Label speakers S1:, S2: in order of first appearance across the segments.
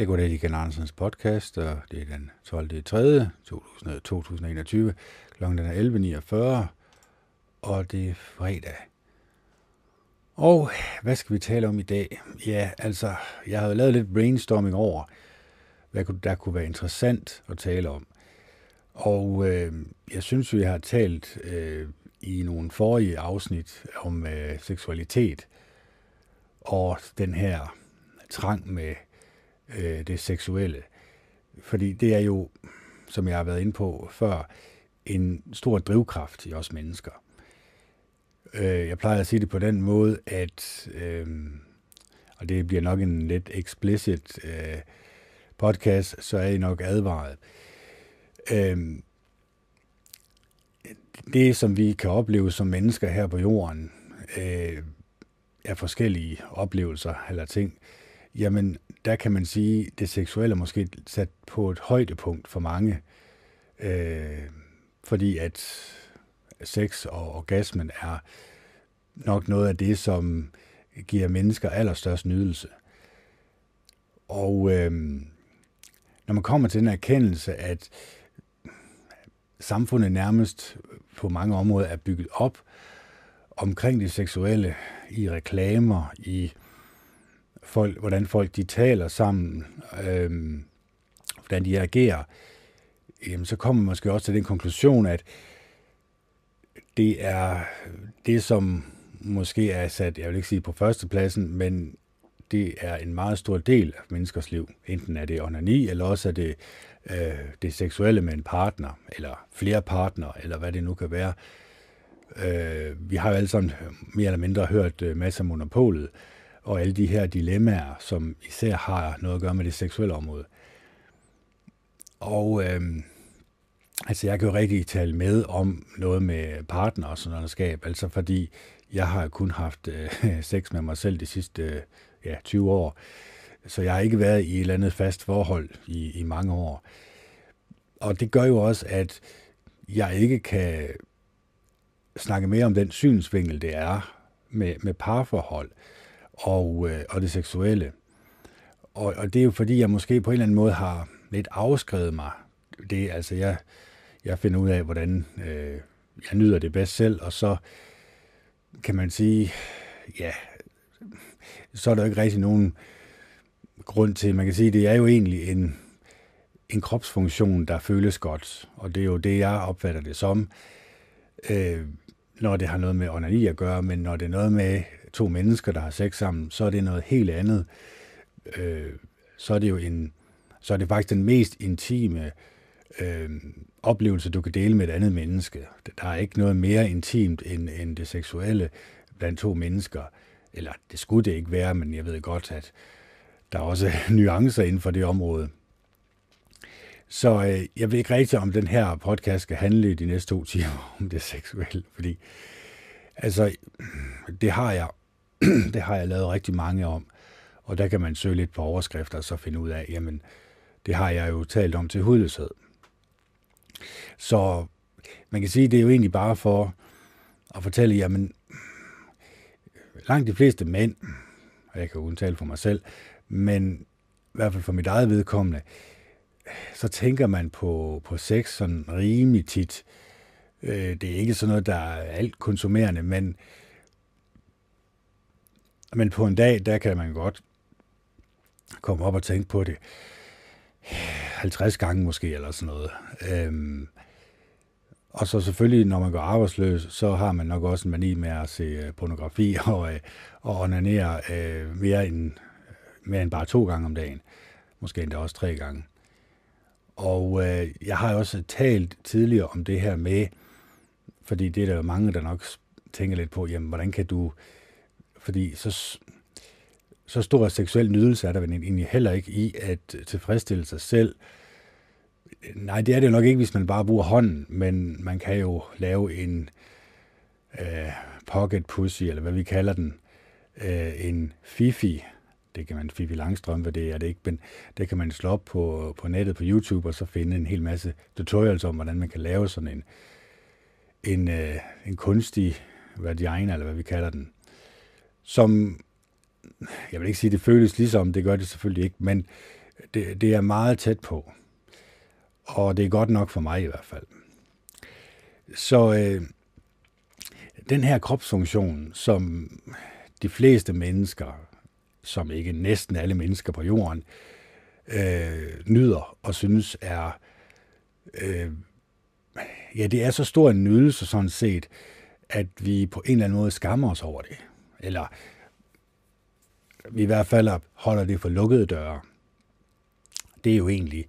S1: Jeg går ned i Ken Andersens podcast, og det er den 12. 3. 2021. Klokken er 11.49, og det er fredag. Og hvad skal vi tale om i dag? Ja, altså, jeg havde lavet lidt brainstorming over, hvad der kunne være interessant at tale om. Og øh, jeg synes, vi har talt øh, i nogle forrige afsnit om øh, seksualitet og den her trang med øh, det seksuelle. Fordi det er jo, som jeg har været inde på før, en stor drivkraft i os mennesker. Øh, jeg plejer at sige det på den måde, at, øh, og det bliver nok en lidt explicit øh, podcast, så er I nok advaret. Øh, det, som vi kan opleve som mennesker her på jorden, øh, er forskellige oplevelser eller ting, jamen der kan man sige, at det seksuelle er måske sat på et højdepunkt for mange, øh, fordi at sex og orgasmen er nok noget af det, som giver mennesker allerstørst nydelse. Og øh, når man kommer til den erkendelse, at samfundet nærmest på mange områder er bygget op omkring det seksuelle, i reklamer, i folk, hvordan folk de taler sammen, øh, hvordan de agerer, jamen, så kommer man måske også til den konklusion, at det er det, som måske er sat, jeg vil ikke sige på førstepladsen, men det er en meget stor del af menneskers liv. Enten er det onani, eller også er det øh, det seksuelle med en partner, eller flere partnere, eller hvad det nu kan være. Øh, vi har jo alle sammen mere eller mindre hørt øh, masser af monopolet, og alle de her dilemmaer, som især har noget at gøre med det seksuelle område. Og øh, altså, jeg kan jo rigtig tale med om noget med partner og sådan noget, skab, altså fordi jeg har kun haft øh, sex med mig selv de sidste øh, ja, 20 år, så jeg har ikke været i et eller andet fast forhold i, i mange år. Og det gør jo også, at jeg ikke kan snakke mere om den synsvinkel, det er med, med parforhold og, øh, og det seksuelle. Og, og det er jo fordi, jeg måske på en eller anden måde har lidt afskrevet mig. Det, altså jeg, jeg finder ud af, hvordan øh, jeg nyder det bedst selv, og så kan man sige, ja, så er der jo ikke rigtig nogen grund til, man kan sige, det er jo egentlig en, en kropsfunktion, der føles godt, og det er jo det, jeg opfatter det som, øh, når det har noget med onani at gøre, men når det er noget med to mennesker, der har sex sammen, så er det noget helt andet. Øh, så er det jo en, så er det faktisk den mest intime øh, oplevelse, du kan dele med et andet menneske. Der er ikke noget mere intimt end, end det seksuelle blandt to mennesker. Eller det skulle det ikke være, men jeg ved godt, at der er også nuancer inden for det område. Så øh, jeg ved ikke rigtig, om den her podcast skal handle i de næste to timer om det seksuelle, fordi altså, det har jeg, det har jeg lavet rigtig mange om, og der kan man søge lidt på overskrifter og så finde ud af, jamen, det har jeg jo talt om til hudløshed. Så man kan sige, det er jo egentlig bare for at fortælle, jamen, langt de fleste mænd, og jeg kan undtale for mig selv, men i hvert fald for mit eget vedkommende, så tænker man på, på sex sådan rimelig tit. Øh, det er ikke sådan noget, der er alt konsumerende, men, men på en dag, der kan man godt komme op og tænke på det 50 gange måske, eller sådan noget. Øhm, og så selvfølgelig, når man går arbejdsløs, så har man nok også en mani med at se øh, pornografi og, øh, og onanere øh, mere, end, mere end bare to gange om dagen. Måske endda også tre gange. Og øh, jeg har også talt tidligere om det her med, fordi det er der jo mange, der nok tænker lidt på, jamen, hvordan kan du... Fordi så, så stor seksuel nydelse er der vel egentlig heller ikke i at tilfredsstille sig selv. Nej, det er det jo nok ikke, hvis man bare bruger hånden, men man kan jo lave en øh, pocket pussy, eller hvad vi kalder den, øh, en fifi, det kan man, Fifi Langstrømpe, det er det ikke, men det kan man slå op på, på nettet på YouTube, og så finde en hel masse tutorials om, hvordan man kan lave sådan en, en, øh, en kunstig vagina, eller hvad vi kalder den, som, jeg vil ikke sige, det føles ligesom, det gør det selvfølgelig ikke, men det, det er meget tæt på. Og det er godt nok for mig i hvert fald. Så øh, den her kropsfunktion, som de fleste mennesker, som ikke næsten alle mennesker på jorden, øh, nyder og synes er, øh, ja, det er så stor en nydelse sådan set, at vi på en eller anden måde skammer os over det. Eller i hvert fald holder det for lukkede døre. Det er jo egentlig,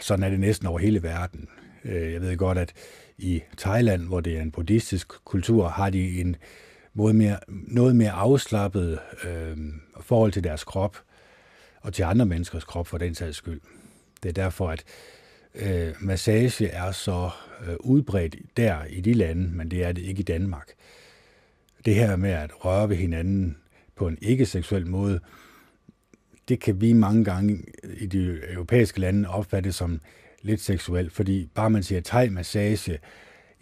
S1: sådan er det næsten over hele verden. Øh, jeg ved godt, at i Thailand, hvor det er en buddhistisk kultur, har de en måde mere, noget mere afslappet øh, forhold til deres krop, og til andre menneskers krop for den sags skyld. Det er derfor, at øh, massage er så øh, udbredt der i de lande, men det er det ikke i Danmark. Det her med at røre ved hinanden på en ikke-seksuel måde, det kan vi mange gange i de europæiske lande opfatte som lidt seksuelt, fordi bare man siger thai-massage,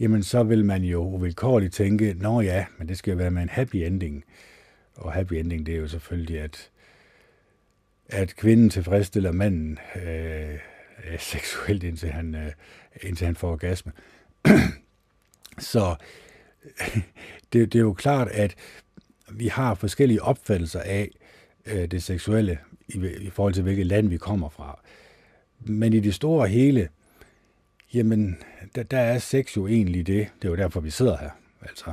S1: jamen så vil man jo uvilkårligt tænke, nå ja, men det skal jo være med en happy ending. Og happy ending, det er jo selvfølgelig, at, at kvinden tilfredsstiller manden øh, øh seksuelt, indtil han, øh, indtil han får orgasme. så det, det er jo klart, at vi har forskellige opfattelser af øh, det seksuelle i, i forhold til, hvilket land vi kommer fra. Men i det store hele, jamen, der, der er sex jo egentlig det. Det er jo derfor, vi sidder her. Altså,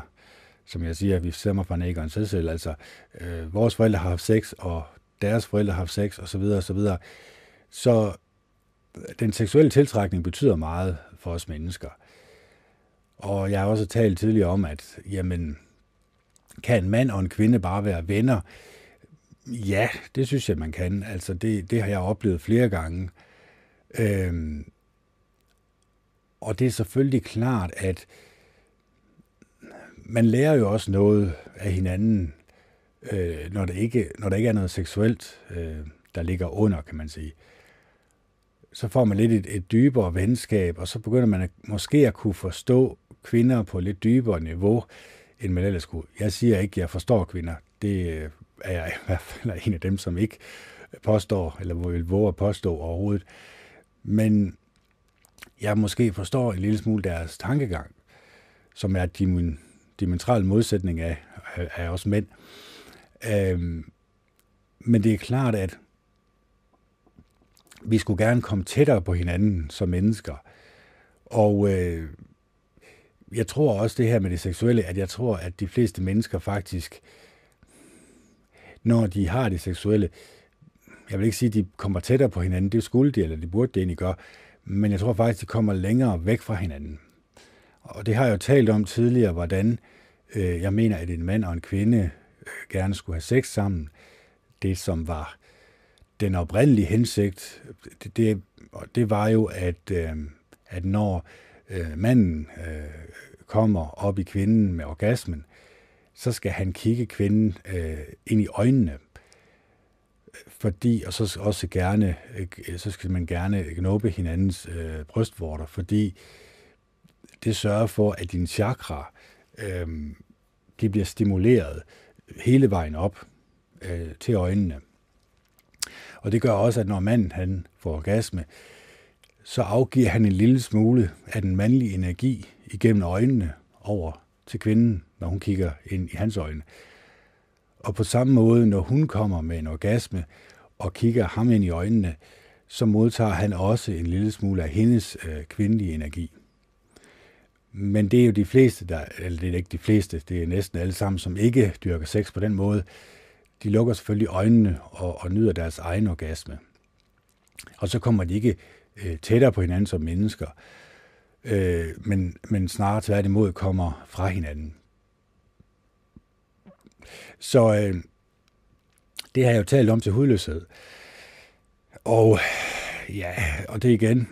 S1: som jeg siger, vi stemmer fra Nægeren selv. selv. Altså, øh, vores forældre har haft sex, og deres forældre har haft sex, og så videre, og så videre. Så den seksuelle tiltrækning betyder meget for os mennesker. Og jeg har også talt tidligere om, at jamen, kan en mand og en kvinde bare være venner? Ja, det synes jeg, man kan. Altså, det, det har jeg oplevet flere gange. Øhm, og det er selvfølgelig klart, at man lærer jo også noget af hinanden, øh, når, det ikke, når der ikke er noget seksuelt, øh, der ligger under, kan man sige. Så får man lidt et, et dybere venskab, og så begynder man at, måske at kunne forstå kvinder på et lidt dybere niveau, end man ellers kunne. Jeg siger ikke, at jeg forstår kvinder. Det øh, er jeg i hvert fald en af dem, som ikke påstår, eller vil våge at påstå overhovedet. Men jeg måske forstår en lille smule deres tankegang, som er en dimensional modsætning af, af os mænd. Øhm, men det er klart, at vi skulle gerne komme tættere på hinanden som mennesker. Og øh, jeg tror også det her med det seksuelle, at jeg tror, at de fleste mennesker faktisk, når de har det seksuelle, jeg vil ikke sige, at de kommer tættere på hinanden, det skulle de, eller de burde det egentlig gøre, men jeg tror faktisk, de kommer længere væk fra hinanden. Og det har jeg jo talt om tidligere, hvordan øh, jeg mener, at en mand og en kvinde øh, gerne skulle have sex sammen. Det, som var den oprindelige hensigt, det, det, det var jo, at, øh, at når øh, manden øh, kommer op i kvinden med orgasmen, så skal han kigge kvinden øh, ind i øjnene fordi, og så også gerne, øh, så skal man gerne gnubbe hinandens øh, brystvorter, fordi det sørger for, at din chakra, øh, de bliver stimuleret hele vejen op øh, til øjnene. Og det gør også, at når manden han får orgasme, så afgiver han en lille smule af den mandlige energi igennem øjnene over til kvinden, når hun kigger ind i hans øjne. Og på samme måde, når hun kommer med en orgasme og kigger ham ind i øjnene, så modtager han også en lille smule af hendes øh, kvindelige energi. Men det er jo de fleste, der, eller det er ikke de fleste, det er næsten alle sammen, som ikke dyrker sex på den måde. De lukker selvfølgelig øjnene og, og nyder deres egen orgasme. Og så kommer de ikke øh, tættere på hinanden som mennesker, øh, men, men snarere tværtimod kommer fra hinanden. Så øh, det har jeg jo talt om til hudløshed. Og ja, og det igen,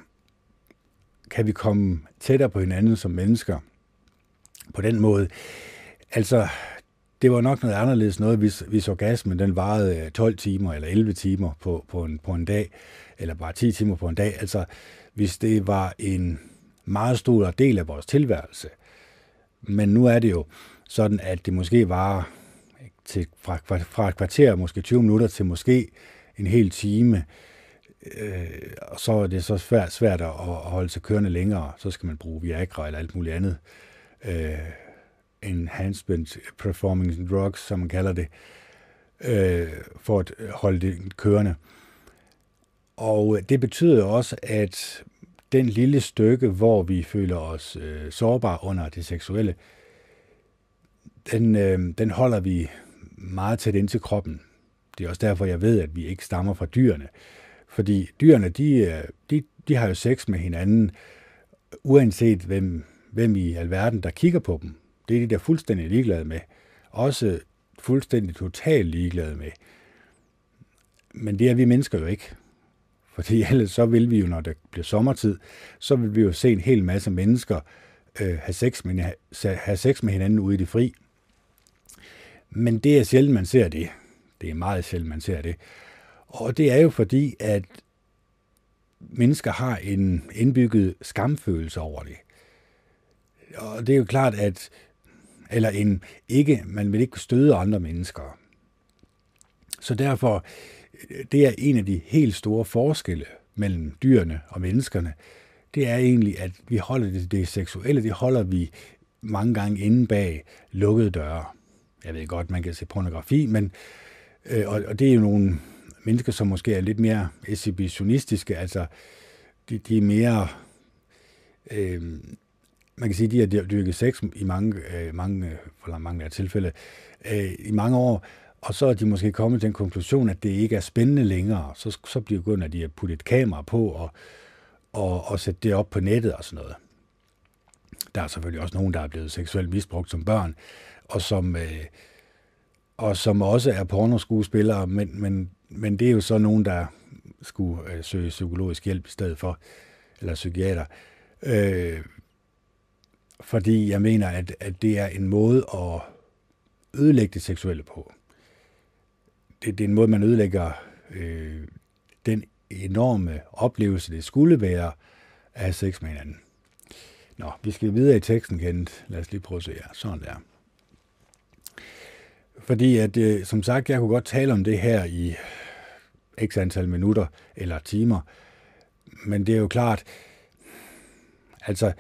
S1: kan vi komme tættere på hinanden som mennesker på den måde. Altså, det var nok noget anderledes noget, hvis, hvis orgasmen den varede øh, 12 timer eller 11 timer på, på, en, på en dag, eller bare 10 timer på en dag. Altså, hvis det var en meget stor del af vores tilværelse. Men nu er det jo sådan, at det måske var til, fra, fra et kvarter, måske 20 minutter, til måske en hel time, øh, og så er det så svært, svært at, at holde sig kørende længere. Så skal man bruge Viagra eller alt muligt andet. Øh, enhancement performing drugs, som man kalder det, øh, for at holde det kørende. Og øh, det betyder også, at den lille stykke, hvor vi føler os øh, sårbare under det seksuelle, den, øh, den holder vi meget tæt ind til kroppen. Det er også derfor, jeg ved, at vi ikke stammer fra dyrene. Fordi dyrene, de, øh, de, de har jo sex med hinanden, uanset hvem, hvem i alverden, der kigger på dem. Det er de der fuldstændig ligeglade med. Også fuldstændig totalt ligeglade med. Men det er vi mennesker jo ikke. Fordi ellers så vil vi jo, når det bliver sommertid, så vil vi jo se en hel masse mennesker øh, have, sex med, have sex med hinanden ude i det fri. Men det er sjældent, man ser det. Det er meget sjældent, man ser det. Og det er jo fordi, at mennesker har en indbygget skamfølelse over det. Og det er jo klart, at eller en ikke, man vil ikke støde andre mennesker. Så derfor, det er en af de helt store forskelle mellem dyrene og menneskerne, det er egentlig, at vi holder det, det seksuelle, det holder vi mange gange inde bag lukkede døre. Jeg ved godt, man kan se pornografi, men øh, og, og det er jo nogle mennesker, som måske er lidt mere exhibitionistiske, altså de, de er mere øh, man kan sige, de har dyrket sex i mange, øh, mange, for mange af tilfælde, øh, i mange år, og så er de måske kommet til en konklusion, at det ikke er spændende længere. Så, så bliver det at de har puttet et kamera på og, og, og sætte det op på nettet og sådan noget. Der er selvfølgelig også nogen, der er blevet seksuelt misbrugt som børn, og som, øh, og som også er pornoskuespillere, men, men, men det er jo så nogen, der skulle øh, søge psykologisk hjælp i stedet for, eller psykiater. Øh, fordi jeg mener, at, at det er en måde at ødelægge det seksuelle på. Det, det er en måde, man ødelægger øh, den enorme oplevelse, det skulle være at have sex med hinanden. Nå, vi skal videre i teksten, Kent. Lad os lige prøve at se her. Sådan der. Fordi at, øh, som sagt, jeg kunne godt tale om det her i x antal minutter eller timer, men det er jo klart, altså,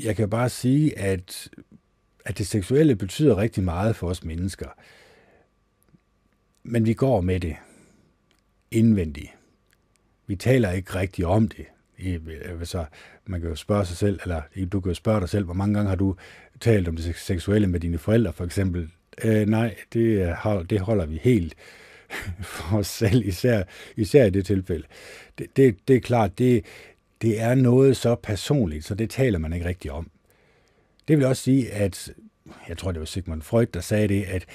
S1: jeg kan bare sige, at, at det seksuelle betyder rigtig meget for os mennesker. Men vi går med det indvendigt. Vi taler ikke rigtig om det. Øh, så man kan jo spørge sig selv, eller du kan jo spørge dig selv, hvor mange gange har du talt om det seksuelle med dine forældre, for eksempel. Øh, nej, det, øh, det holder vi helt for os selv, især, især i det tilfælde. Det, det, det er klart, det, det er noget så personligt, så det taler man ikke rigtig om. Det vil også sige, at jeg tror, det var Sigmund Freud, der sagde det, at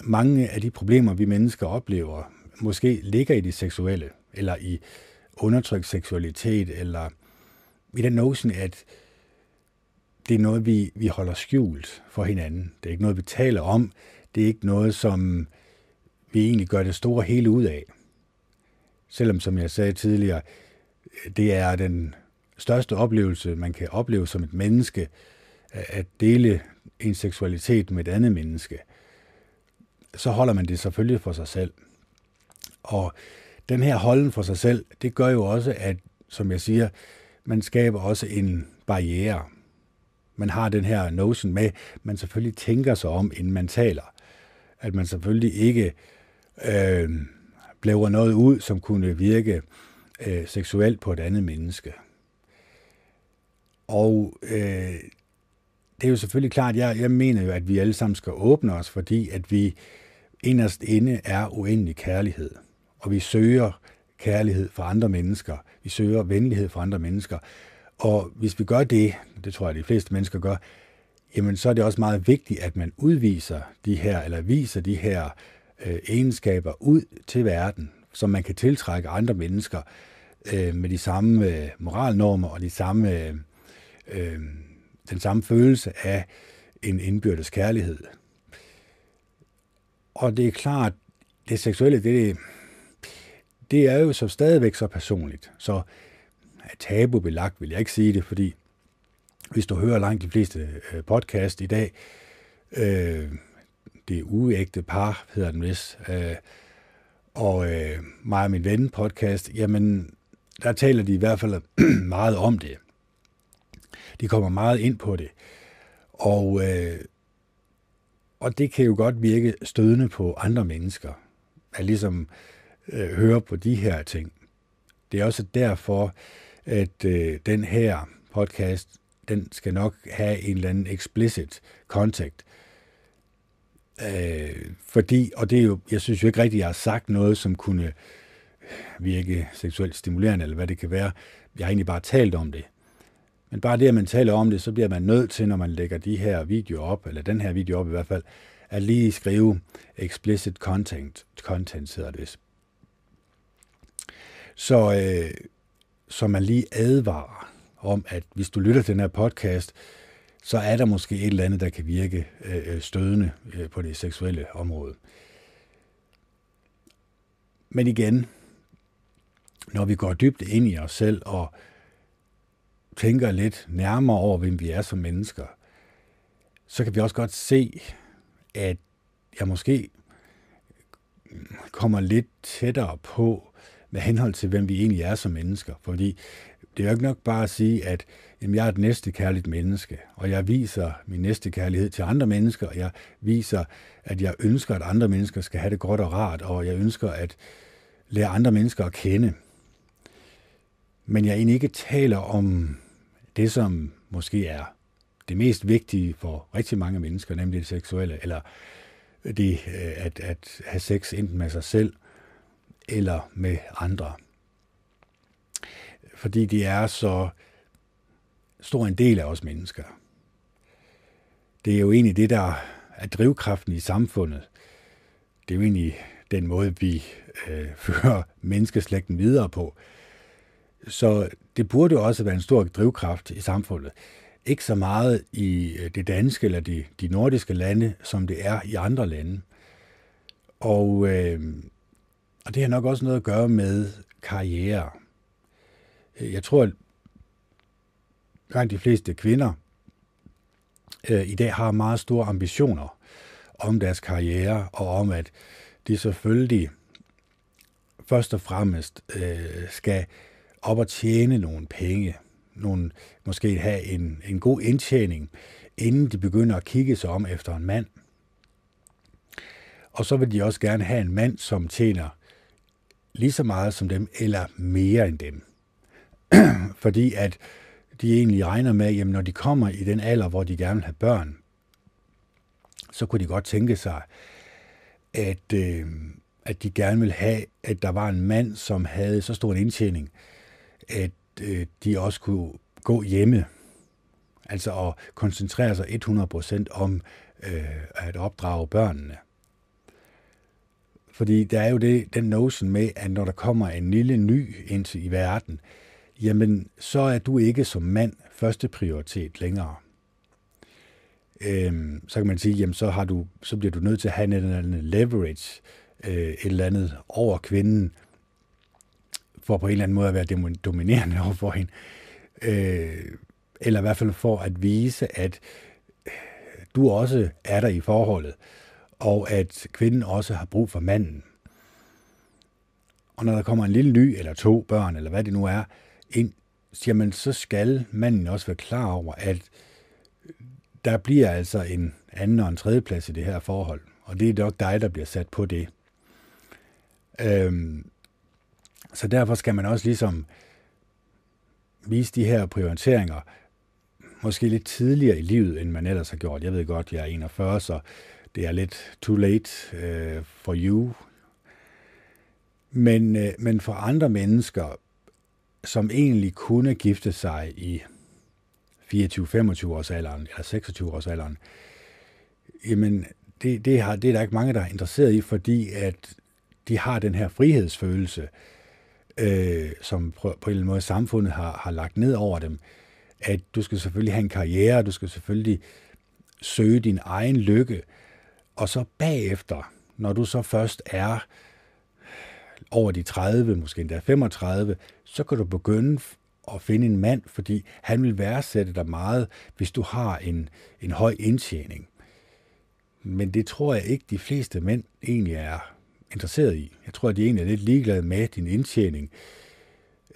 S1: mange af de problemer, vi mennesker oplever, måske ligger i det seksuelle, eller i undertrykt seksualitet, eller i den notion, at det er noget, vi, vi holder skjult for hinanden. Det er ikke noget, vi taler om. Det er ikke noget, som vi egentlig gør det store hele ud af. Selvom, som jeg sagde tidligere, det er den største oplevelse, man kan opleve som et menneske, at dele en seksualitet med et andet menneske, så holder man det selvfølgelig for sig selv. Og den her holden for sig selv, det gør jo også, at, som jeg siger, man skaber også en barriere. Man har den her notion med, man selvfølgelig tænker sig om, inden man taler. At man selvfølgelig ikke øh, blæver noget ud, som kunne virke øh, seksuelt på et andet menneske. Og øh, det er jo selvfølgelig klart, jeg, jeg mener jo, at vi alle sammen skal åbne os, fordi at vi inderst inde er uendelig kærlighed. Og vi søger kærlighed for andre mennesker. Vi søger venlighed for andre mennesker. Og hvis vi gør det, det tror jeg, de fleste mennesker gør, jamen så er det også meget vigtigt, at man udviser de her, eller viser de her øh, egenskaber ud til verden, så man kan tiltrække andre mennesker øh, med de samme øh, moralnormer og de samme, øh, øh, den samme følelse af en indbyrdes kærlighed. Og det er klart, det seksuelle, det, det er jo så stadigvæk så personligt. Så tabubelagt vil jeg ikke sige det, fordi hvis du hører langt de fleste øh, podcast i dag, øh, det er uægte par, hedder den vist, øh, og øh, mig og min ven podcast, jamen, der taler de i hvert fald meget om det. De kommer meget ind på det. Og, øh, og det kan jo godt virke stødende på andre mennesker, at ligesom øh, høre på de her ting. Det er også derfor, at øh, den her podcast, den skal nok have en eller anden explicit contact. Øh, fordi, og det er jo, jeg synes jo ikke rigtigt, jeg har sagt noget, som kunne virke seksuelt stimulerende, eller hvad det kan være. Jeg har egentlig bare talt om det. Men bare det, at man taler om det, så bliver man nødt til, når man lægger de her videoer op, eller den her video op i hvert fald, at lige skrive explicit content, content hedder det. Så, øh, så man lige advarer om, at hvis du lytter til den her podcast, så er der måske et eller andet, der kan virke øh, øh stødende øh, på det seksuelle område. Men igen, når vi går dybt ind i os selv og tænker lidt nærmere over, hvem vi er som mennesker, så kan vi også godt se, at jeg måske kommer lidt tættere på med henhold til, hvem vi egentlig er som mennesker. Fordi det er jo ikke nok bare at sige, at jamen, jeg er et næste kærligt menneske, og jeg viser min næste kærlighed til andre mennesker, og jeg viser, at jeg ønsker, at andre mennesker skal have det godt og rart, og jeg ønsker at lære andre mennesker at kende. Men jeg egentlig ikke taler om det, som måske er det mest vigtige for rigtig mange mennesker, nemlig det seksuelle, eller det øh, at, at have sex enten med sig selv eller med andre. Fordi det er så stor en del af os mennesker. Det er jo egentlig det, der er drivkraften i samfundet. Det er jo egentlig den måde, vi øh, fører menneskeslægten videre på. Så det burde jo også være en stor drivkraft i samfundet. Ikke så meget i øh, det danske eller de, de nordiske lande, som det er i andre lande. Og, øh, og det har nok også noget at gøre med karriere. Øh, jeg tror, at langt de fleste kvinder øh, i dag har meget store ambitioner om deres karriere, og om at de selvfølgelig først og fremmest øh, skal op og tjene nogle penge, nogle, måske have en, en god indtjening, inden de begynder at kigge sig om efter en mand. Og så vil de også gerne have en mand, som tjener lige så meget som dem, eller mere end dem. Fordi at de egentlig regner med, at når de kommer i den alder, hvor de gerne vil have børn, så kunne de godt tænke sig, at, øh, at de gerne vil have, at der var en mand, som havde så stor en indtjening, at øh, de også kunne gå hjemme, altså at koncentrere sig 100% om øh, at opdrage børnene. Fordi der er jo det, den notion med, at når der kommer en lille ny ind i verden, jamen så er du ikke som mand første prioritet længere. Øhm, så kan man sige, jamen så, har du, så bliver du nødt til at have en eller anden leverage, øh, et eller andet over kvinden, for på en eller anden måde at være dominerende over for hende. Øh, eller i hvert fald for at vise, at øh, du også er der i forholdet, og at kvinden også har brug for manden. Og når der kommer en lille ny, eller to børn, eller hvad det nu er, ind, jamen så skal manden også være klar over, at der bliver altså en anden og en tredje plads i det her forhold. Og det er nok dig, der bliver sat på det. Øhm, så derfor skal man også ligesom vise de her prioriteringer måske lidt tidligere i livet, end man ellers har gjort. Jeg ved godt, jeg er 41, så det er lidt too late øh, for you. Men, øh, men for andre mennesker, som egentlig kunne gifte sig i 24-25 års alderen, eller 26 års alderen, jamen det, det, har, det er der ikke mange, der er interesseret i, fordi at de har den her frihedsfølelse, øh, Øh, som på, på en eller anden måde samfundet har, har lagt ned over dem, at du skal selvfølgelig have en karriere, du skal selvfølgelig søge din egen lykke, og så bagefter, når du så først er over de 30, måske endda 35, så kan du begynde at finde en mand, fordi han vil værdsætte dig meget, hvis du har en, en høj indtjening. Men det tror jeg ikke, de fleste mænd egentlig er interesseret i. Jeg tror, at de egentlig er lidt ligeglade med din indtjening.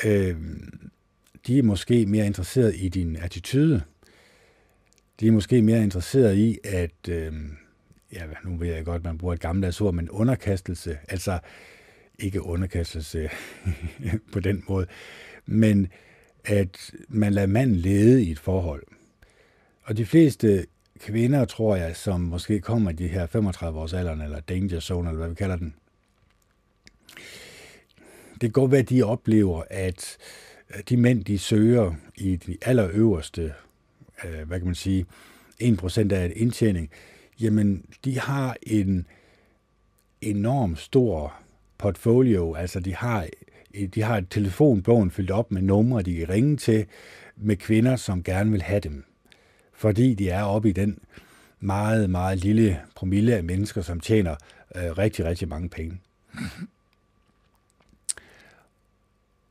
S1: Øh, de er måske mere interesseret i din attitude. De er måske mere interesseret i, at, øh, ja, nu ved jeg godt, man bruger et gammelt ord, men underkastelse, altså ikke underkastelse på den måde, men at man lader manden lede i et forhold. Og de fleste kvinder, tror jeg, som måske kommer i de her 35 års alderen, eller danger zone, eller hvad vi kalder den, det kan godt være, at de oplever, at øh, de mænd, de søger i de allerøverste, øh, hvad kan man sige, 1% af indtjening, jamen de har en enorm stor portfolio, altså de har, øh, de har et telefonbogen fyldt op med numre, de kan ringe til med kvinder, som gerne vil have dem. Fordi de er oppe i den meget, meget lille promille af mennesker, som tjener øh, rigtig, rigtig mange penge.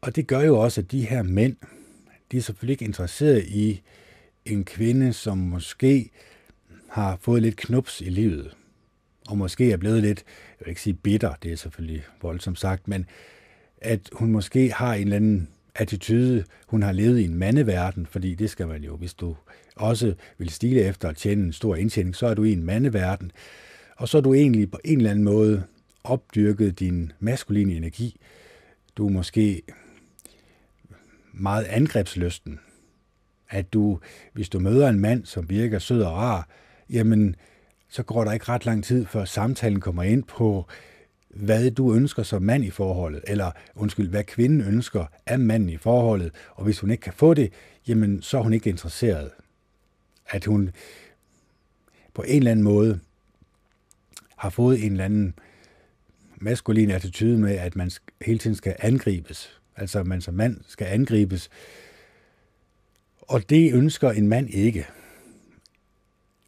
S1: Og det gør jo også, at de her mænd, de er selvfølgelig ikke interesseret i en kvinde, som måske har fået lidt knups i livet, og måske er blevet lidt, jeg vil ikke sige bitter, det er selvfølgelig voldsomt sagt, men at hun måske har en eller anden attitude, hun har levet i en mandeverden, fordi det skal man jo, hvis du også vil stile efter at tjene en stor indtjening, så er du i en mandeverden, og så er du egentlig på en eller anden måde opdyrket din maskuline energi. Du er måske meget angrebsløsten. At du, hvis du møder en mand, som virker sød og rar, jamen, så går der ikke ret lang tid, før samtalen kommer ind på, hvad du ønsker som mand i forholdet, eller undskyld, hvad kvinden ønsker af manden i forholdet, og hvis hun ikke kan få det, jamen, så er hun ikke interesseret. At hun på en eller anden måde har fået en eller anden maskulin attitude med, at man hele tiden skal angribes. Altså, man som mand skal angribes. Og det ønsker en mand ikke.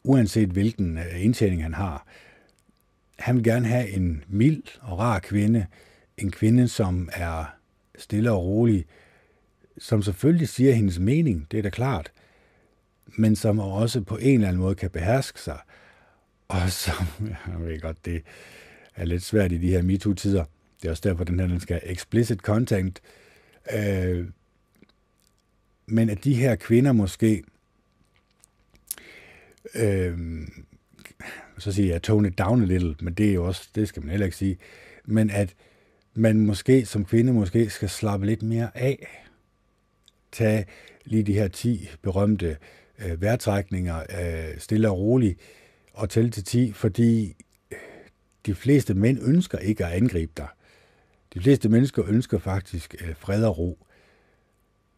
S1: Uanset hvilken øh, indtjening han har. Han vil gerne have en mild og rar kvinde, en kvinde, som er stille og rolig, som selvfølgelig siger hendes mening, det er da klart, men som også på en eller anden måde kan beherske sig, og som, jeg ved godt, det er lidt svært i de her MeToo-tider, det er også derfor, den her den skal explicit content, øh, men at de her kvinder måske øh, så siger jeg tone it down a little, men det er jo også, det skal man heller ikke sige, men at man måske som kvinde måske skal slappe lidt mere af, tage lige de her 10 berømte øh, vejrtrækninger øh, stille og roligt, og tælle til 10, fordi de fleste mænd ønsker ikke at angribe dig. De fleste mennesker ønsker faktisk øh, fred og ro.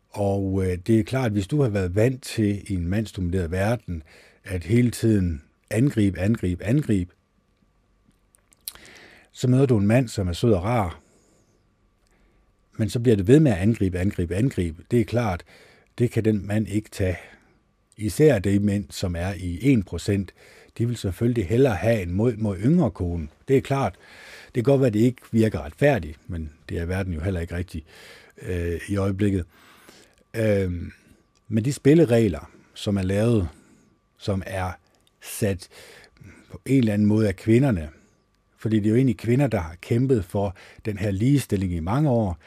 S1: Og øh, det er klart, at hvis du har været vant til i en mandsdomineret verden, at hele tiden angribe, angribe, angribe, så møder du en mand, som er sød og rar, men så bliver det ved med at angribe, angribe, angribe. Det er klart, det kan den mand ikke tage. Især de mænd, som er i 1%, de vil selvfølgelig hellere have en mod, mod yngre kone. Det er klart. Det kan godt være, at det ikke virker retfærdigt, men det er verden jo heller ikke rigtig øh, i øjeblikket. Øh, men de spilleregler, som er lavet som er sat på en eller anden måde af kvinderne. Fordi det er jo egentlig kvinder, der har kæmpet for den her ligestilling i mange år.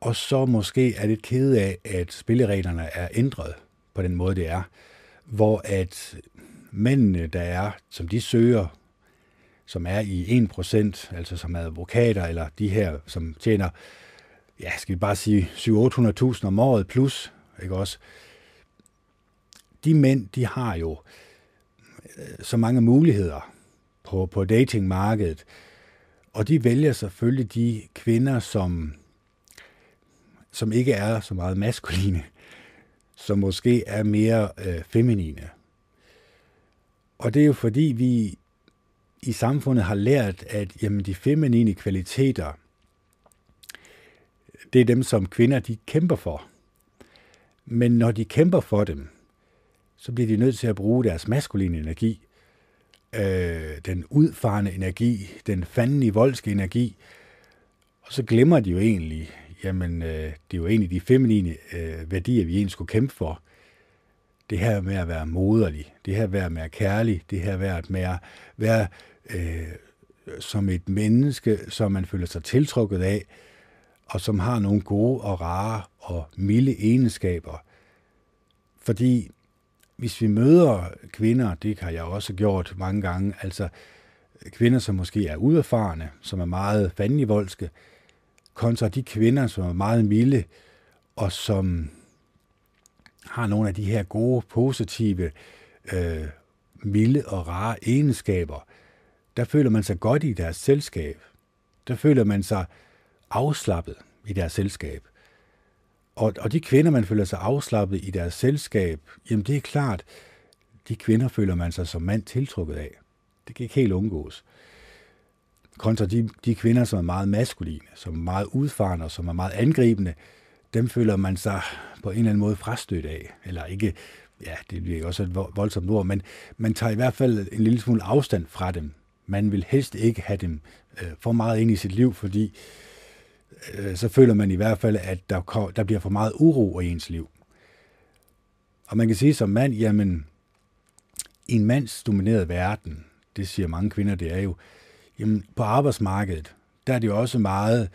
S1: Og så måske er det kede af, at spillereglerne er ændret på den måde, det er. Hvor at mændene, der er, som de søger, som er i 1%, altså som er advokater, eller de her, som tjener, ja, skal vi bare sige 700-800.000 om året plus, ikke også? de mænd, de har jo øh, så mange muligheder på, på datingmarkedet, og de vælger selvfølgelig de kvinder, som, som ikke er så meget maskuline, som måske er mere øh, feminine. Og det er jo fordi, vi i samfundet har lært, at jamen, de feminine kvaliteter, det er dem, som kvinder de kæmper for. Men når de kæmper for dem, så bliver de nødt til at bruge deres maskuline energi, øh, den udfarende energi, den fanden i voldske energi, og så glemmer de jo egentlig, jamen, øh, det er jo egentlig de feminine øh, værdier, vi egentlig skulle kæmpe for. Det her med at være moderlig, det her med at være kærlig, det her med at være, være øh, som et menneske, som man føler sig tiltrukket af, og som har nogle gode og rare og milde egenskaber. Fordi hvis vi møder kvinder, det har jeg også gjort mange gange, altså kvinder, som måske er uerfarne, som er meget fandenivoldske, kontra de kvinder, som er meget milde, og som har nogle af de her gode, positive, øh, milde og rare egenskaber, der føler man sig godt i deres selskab. Der føler man sig afslappet i deres selskab. Og, og de kvinder, man føler sig afslappet i deres selskab, jamen det er klart, de kvinder føler man sig som mand tiltrukket af. Det kan ikke helt undgås. Kontra de, de kvinder, som er meget maskuline, som er meget udfarende og som er meget angribende, dem føler man sig på en eller anden måde frastødt af. Eller ikke, ja, det bliver også et voldsomt ord, men man tager i hvert fald en lille smule afstand fra dem. Man vil helst ikke have dem øh, for meget ind i sit liv, fordi øh, så føler man i hvert fald, at der, der bliver for meget uro i ens liv. Og man kan sige som mand, jamen, i en mandsdomineret verden, det siger mange kvinder, det er jo, jamen, på arbejdsmarkedet, der er det jo også meget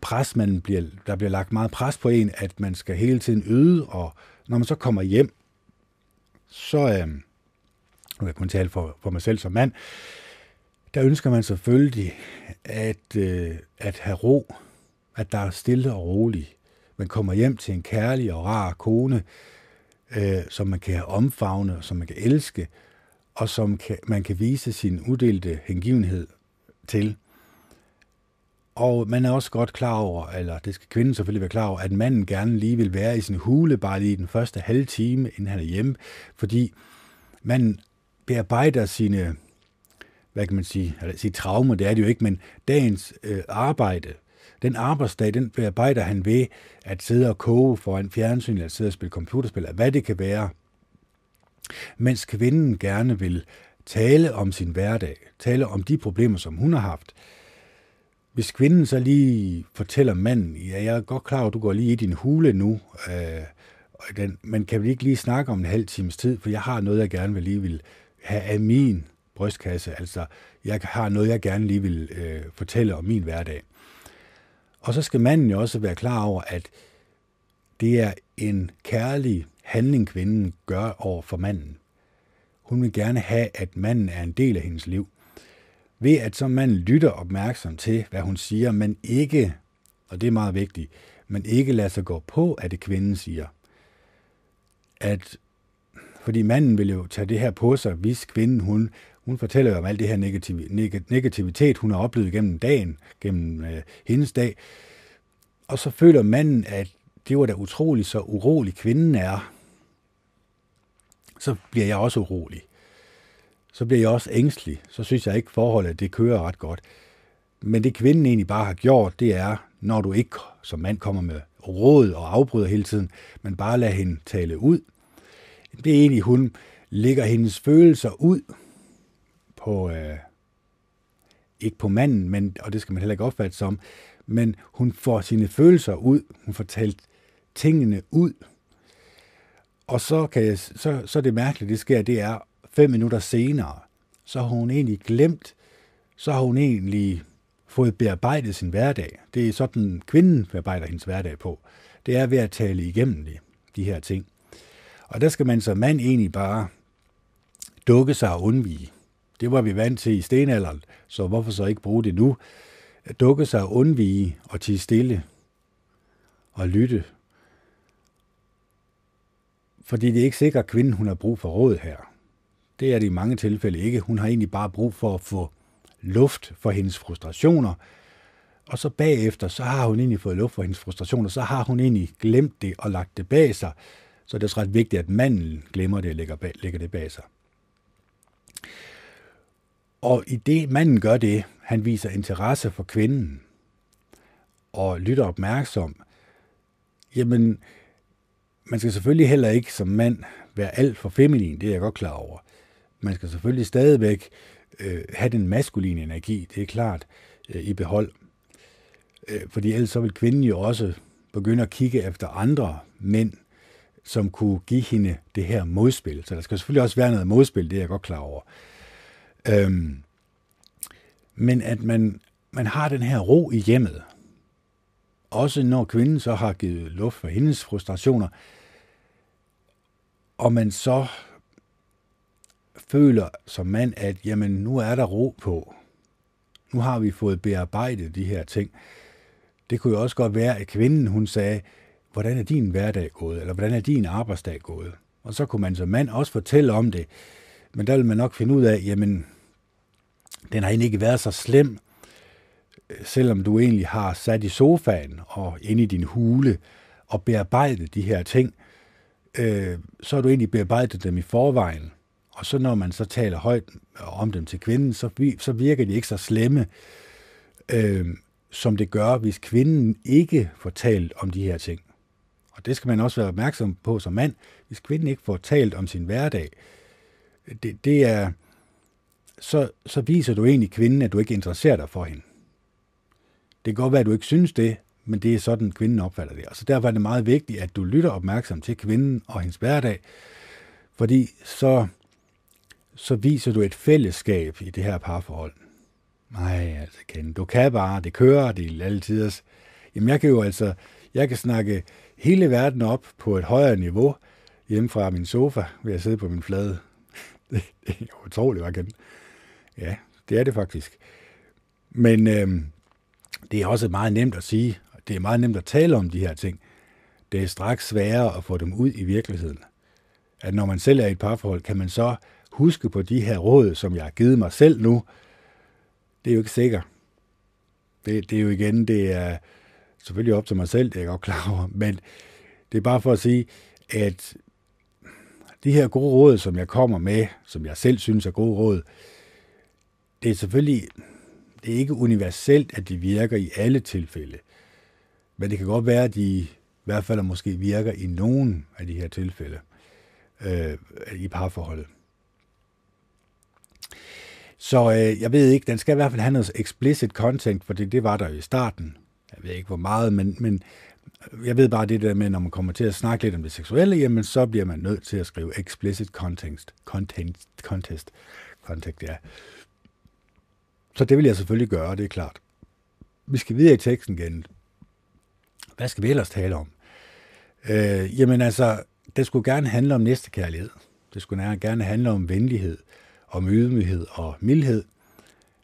S1: pres, man bliver, der bliver lagt meget pres på en, at man skal hele tiden yde, og når man så kommer hjem, så, øh, nu jeg kun tale for, for mig selv som mand, der ønsker man selvfølgelig at, øh, at have ro, at der er stille og roligt. Man kommer hjem til en kærlig og rar kone, øh, som man kan omfavne, som man kan elske, og som kan, man kan vise sin uddelte hengivenhed til. Og man er også godt klar over, eller det skal kvinden selvfølgelig være klar over, at manden gerne lige vil være i sin hule bare lige den første halve time, inden han er hjemme, fordi man bearbejder sine, hvad kan man sige, eller sige traumer, det er det jo ikke, men dagens øh, arbejde, den arbejdsdag, den bearbejder han ved at sidde og koge foran fjernsyn, eller sidde og spille computerspil, eller hvad det kan være. Mens kvinden gerne vil tale om sin hverdag, tale om de problemer, som hun har haft. Hvis kvinden så lige fortæller manden, ja, jeg er godt klar over, at du går lige i din hule nu, øh, den, men kan vi ikke lige snakke om en halv times tid, for jeg har noget, jeg gerne vil lige vil have af min brystkasse. Altså, jeg har noget, jeg gerne lige vil øh, fortælle om min hverdag. Og så skal manden jo også være klar over, at det er en kærlig handling, kvinden gør over for manden. Hun vil gerne have, at manden er en del af hendes liv. Ved at så man lytter opmærksom til, hvad hun siger, men ikke, og det er meget vigtigt, men ikke lader sig gå på, at det kvinden siger. At fordi manden vil jo tage det her på sig, hvis kvinden, hun, hun fortæller jo om alt det her negativ, negativitet, hun har oplevet gennem dagen, gennem øh, hendes dag. Og så føler manden, at det var da utroligt, så urolig kvinden er. Så bliver jeg også urolig. Så bliver jeg også ængstelig. Så synes jeg ikke, forholdet det kører ret godt. Men det kvinden egentlig bare har gjort, det er, når du ikke som mand kommer med råd og afbryder hele tiden, men bare lader hende tale ud, det er egentlig, hun lægger hendes følelser ud på, øh, ikke på manden, men, og det skal man heller ikke opfatte som, men hun får sine følelser ud, hun får talt tingene ud. Og så, kan jeg, så, så det mærkelige, det sker, det er fem minutter senere, så har hun egentlig glemt, så har hun egentlig fået bearbejdet sin hverdag. Det er sådan, kvinden bearbejder hendes hverdag på. Det er ved at tale igennem det, de her ting. Og der skal man som mand egentlig bare dukke sig og undvige. Det var vi vant til i stenalderen, så hvorfor så ikke bruge det nu? At dukke sig og undvige og tige stille og lytte. Fordi det er ikke sikkert, at kvinden hun har brug for råd her. Det er det i mange tilfælde ikke. Hun har egentlig bare brug for at få luft for hendes frustrationer. Og så bagefter, så har hun egentlig fået luft for hendes frustrationer. Så har hun egentlig glemt det og lagt det bag sig så er det også ret vigtigt, at manden glemmer det og lægger, bag, lægger det bag sig. Og i det, manden gør det, han viser interesse for kvinden og lytter opmærksom, jamen, man skal selvfølgelig heller ikke som mand være alt for feminin, det er jeg godt klar over. Man skal selvfølgelig stadigvæk øh, have den maskuline energi, det er klart, øh, i behold. Øh, fordi ellers så vil kvinden jo også begynde at kigge efter andre mænd, som kunne give hende det her modspil. Så der skal selvfølgelig også være noget modspil, det er jeg godt klar over. Øhm, men at man, man har den her ro i hjemmet. Også når kvinden så har givet luft for hendes frustrationer, og man så føler som mand, at jamen, nu er der ro på. Nu har vi fået bearbejdet de her ting. Det kunne jo også godt være, at kvinden hun sagde, hvordan er din hverdag gået, eller hvordan er din arbejdsdag gået? Og så kunne man som mand også fortælle om det. Men der vil man nok finde ud af, jamen, den har egentlig ikke været så slem, selvom du egentlig har sat i sofaen og inde i din hule og bearbejdet de her ting, øh, så har du egentlig bearbejdet dem i forvejen. Og så når man så taler højt øh, om dem til kvinden, så, så virker de ikke så slemme, øh, som det gør, hvis kvinden ikke får talt om de her ting. Og det skal man også være opmærksom på som mand. Hvis kvinden ikke får talt om sin hverdag, det, det er, så, så viser du egentlig kvinden, at du ikke interesserer dig for hende. Det kan godt være, at du ikke synes det, men det er sådan, kvinden opfatter det. Og så derfor er det meget vigtigt, at du lytter opmærksom til kvinden og hendes hverdag, fordi så, så viser du et fællesskab i det her parforhold. Nej, altså Ken, du kan bare, det kører, det er altid. Jamen jeg kan jo altså, jeg kan snakke hele verden op på et højere niveau, hjemme fra min sofa, ved at sidde på min flade. Det, det er utroligt, hvad Ken. Ja, det er det faktisk. Men øh, det er også meget nemt at sige, det er meget nemt at tale om de her ting. Det er straks sværere at få dem ud i virkeligheden. At når man selv er i et parforhold, kan man så huske på de her råd, som jeg har givet mig selv nu. Det er jo ikke sikkert. Det, det er jo igen, det er selvfølgelig op til mig selv, det er jeg godt klar over, men det er bare for at sige, at de her gode råd, som jeg kommer med, som jeg selv synes er gode råd, det er selvfølgelig det er ikke universelt, at de virker i alle tilfælde. Men det kan godt være, at de i hvert fald måske virker i nogen af de her tilfælde øh, i parforholdet. Så øh, jeg ved ikke, den skal i hvert fald have noget explicit content, for det, var der i starten. Jeg ved ikke, hvor meget, men, men jeg ved bare det der med, når man kommer til at snakke lidt om det seksuelle, jamen så bliver man nødt til at skrive explicit context. Content, contest. Context, ja. Så det vil jeg selvfølgelig gøre, det er klart. Vi skal videre i teksten igen. Hvad skal vi ellers tale om? Øh, jamen altså, det skulle gerne handle om næstekærlighed. Det skulle gerne handle om venlighed, om ydmyghed og mildhed.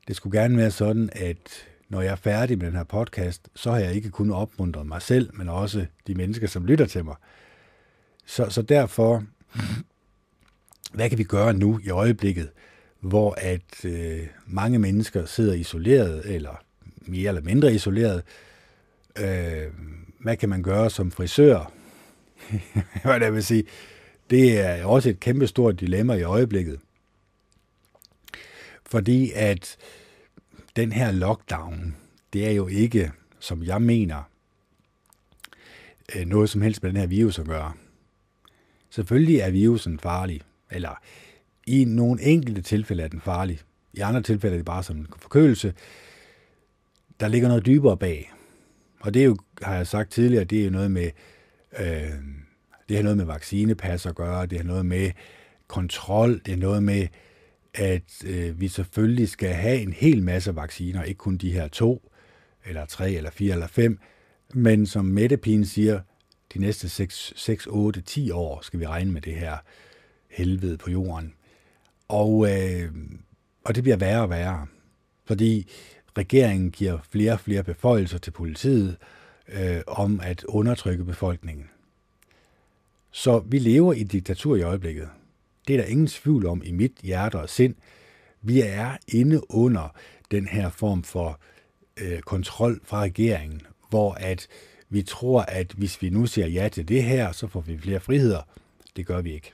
S1: Det skulle gerne være sådan, at når jeg er færdig med den her podcast, så har jeg ikke kun opmuntret mig selv, men også de mennesker, som lytter til mig. Så, så derfor, hvad kan vi gøre nu i øjeblikket, hvor at øh, mange mennesker sidder isoleret, eller mere eller mindre isoleret. Øh, hvad kan man gøre som frisør? Hvad jeg vil sige, det er også et kæmpestort dilemma i øjeblikket. Fordi at den her lockdown, det er jo ikke, som jeg mener, øh, noget som helst med den her virus at gøre. Selvfølgelig er virusen farlig, eller i nogle enkelte tilfælde er den farlig. I andre tilfælde er det bare som en forkølelse. Der ligger noget dybere bag. Og det er jo, har jeg sagt tidligere, det er jo noget med, øh, det har noget med vaccinepas at gøre, det har noget med kontrol, det er noget med, at øh, vi selvfølgelig skal have en hel masse vacciner, ikke kun de her to, eller tre, eller fire, eller fem, men som Mette Pien siger, de næste 6, 6, 8, 10 år skal vi regne med det her helvede på jorden. Og, øh, og det bliver værre og værre, fordi regeringen giver flere og flere beføjelser til politiet øh, om at undertrykke befolkningen. Så vi lever i diktatur i øjeblikket. Det er der ingen tvivl om i mit hjerte og sind. Vi er inde under den her form for øh, kontrol fra regeringen, hvor at vi tror, at hvis vi nu siger ja til det her, så får vi flere friheder. Det gør vi ikke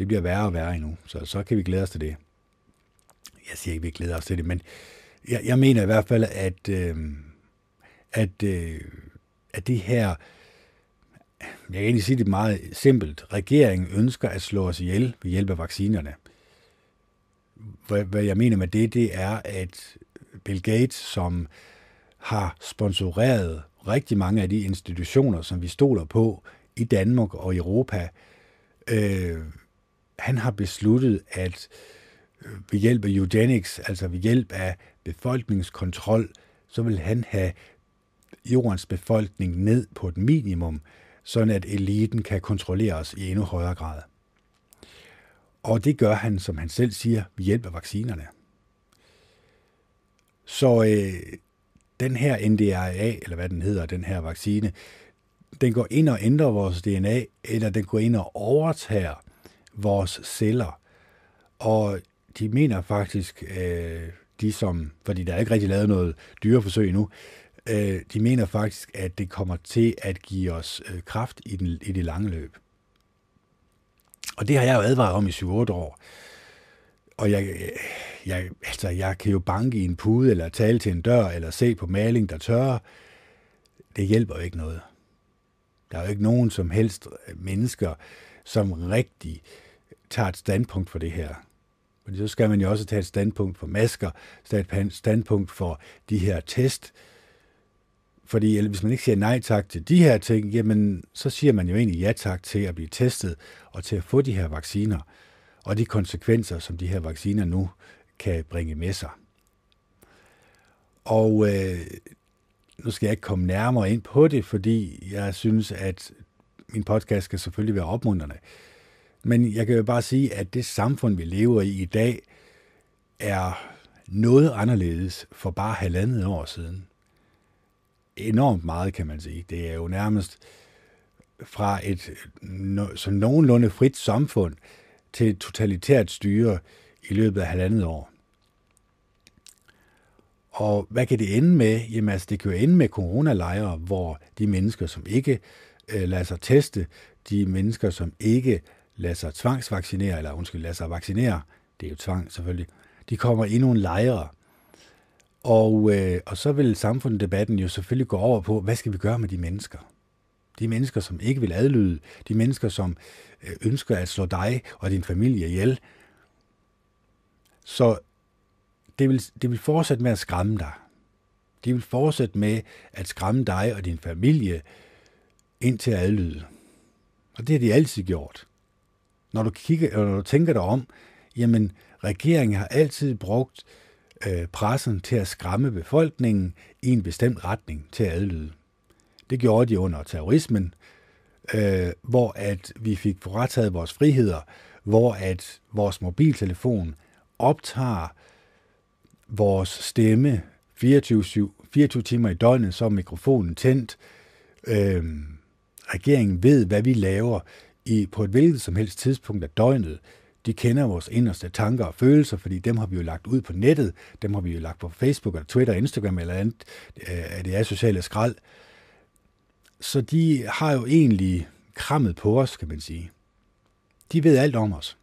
S1: det bliver værre og værre endnu. Så, så kan vi glæde os til det. Jeg siger ikke, at vi glæder os til det, men jeg, jeg mener i hvert fald, at, øh, at, øh, at det her, jeg kan egentlig sige det meget simpelt, regeringen ønsker at slå os ihjel ved hjælp af vaccinerne. Hvad, hvad jeg mener med det, det er, at Bill Gates, som har sponsoreret rigtig mange af de institutioner, som vi stoler på i Danmark og Europa, øh, han har besluttet, at øh, ved hjælp af eugenics, altså ved hjælp af befolkningskontrol, så vil han have jordens befolkning ned på et minimum, sådan at eliten kan kontrollere os i endnu højere grad. Og det gør han, som han selv siger, ved hjælp af vaccinerne. Så øh, den her NDRA, eller hvad den hedder, den her vaccine, den går ind og ændrer vores DNA, eller den går ind og overtager vores celler. Og de mener faktisk, øh, de som, fordi der er ikke rigtig lavet noget dyreforsøg endnu, øh, de mener faktisk, at det kommer til at give os øh, kraft i, den, i det lange løb. Og det har jeg jo advaret om i 7-8 år. Og jeg, jeg, altså, jeg kan jo banke i en pude, eller tale til en dør, eller se på maling, der tørrer. Det hjælper jo ikke noget. Der er jo ikke nogen som helst øh, mennesker, som rigtig tager et standpunkt for det her. Men så skal man jo også tage et standpunkt for masker, tage et standpunkt for de her test. Fordi eller hvis man ikke siger nej tak til de her ting, jamen så siger man jo egentlig ja tak til at blive testet og til at få de her vacciner og de konsekvenser, som de her vacciner nu kan bringe med sig. Og øh, nu skal jeg ikke komme nærmere ind på det, fordi jeg synes, at min podcast skal selvfølgelig være opmuntrende. Men jeg kan jo bare sige, at det samfund, vi lever i i dag, er noget anderledes for bare halvandet år siden. Enormt meget, kan man sige. Det er jo nærmest fra et så nogenlunde frit samfund til et totalitært styre i løbet af halvandet år. Og hvad kan det ende med? Jamen altså, det kan jo ende med coronalejre, hvor de mennesker, som ikke øh, lader sig teste, de mennesker, som ikke lader sig tvangsvaccinere, eller undskyld, lader sig vaccinere, det er jo tvang selvfølgelig, de kommer i nogle lejre. Og, øh, og så vil samfundsdebatten jo selvfølgelig gå over på, hvad skal vi gøre med de mennesker? De mennesker, som ikke vil adlyde, de mennesker, som øh, ønsker at slå dig og din familie ihjel. Så det vil, det vil fortsætte med at skræmme dig. De vil fortsætte med at skræmme dig og din familie ind til at adlyde. Og det har de altid gjort. Når du, kigger, eller når du tænker dig om, jamen regeringen har altid brugt øh, Øh, pressen til at skræmme befolkningen i en bestemt retning til at adlyde. Det gjorde de under terrorismen, øh, hvor at vi fik frataget vores friheder, hvor at vores mobiltelefon optager vores stemme 24, 24 timer i døgnet, så er mikrofonen tændt. Øh, regeringen ved, hvad vi laver i, på et hvilket som helst tidspunkt af døgnet. De kender vores inderste tanker og følelser, fordi dem har vi jo lagt ud på nettet, dem har vi jo lagt på Facebook, eller Twitter, Instagram eller andet, øh, at det er sociale skrald. Så de har jo egentlig krammet på os, kan man sige. De ved alt om os.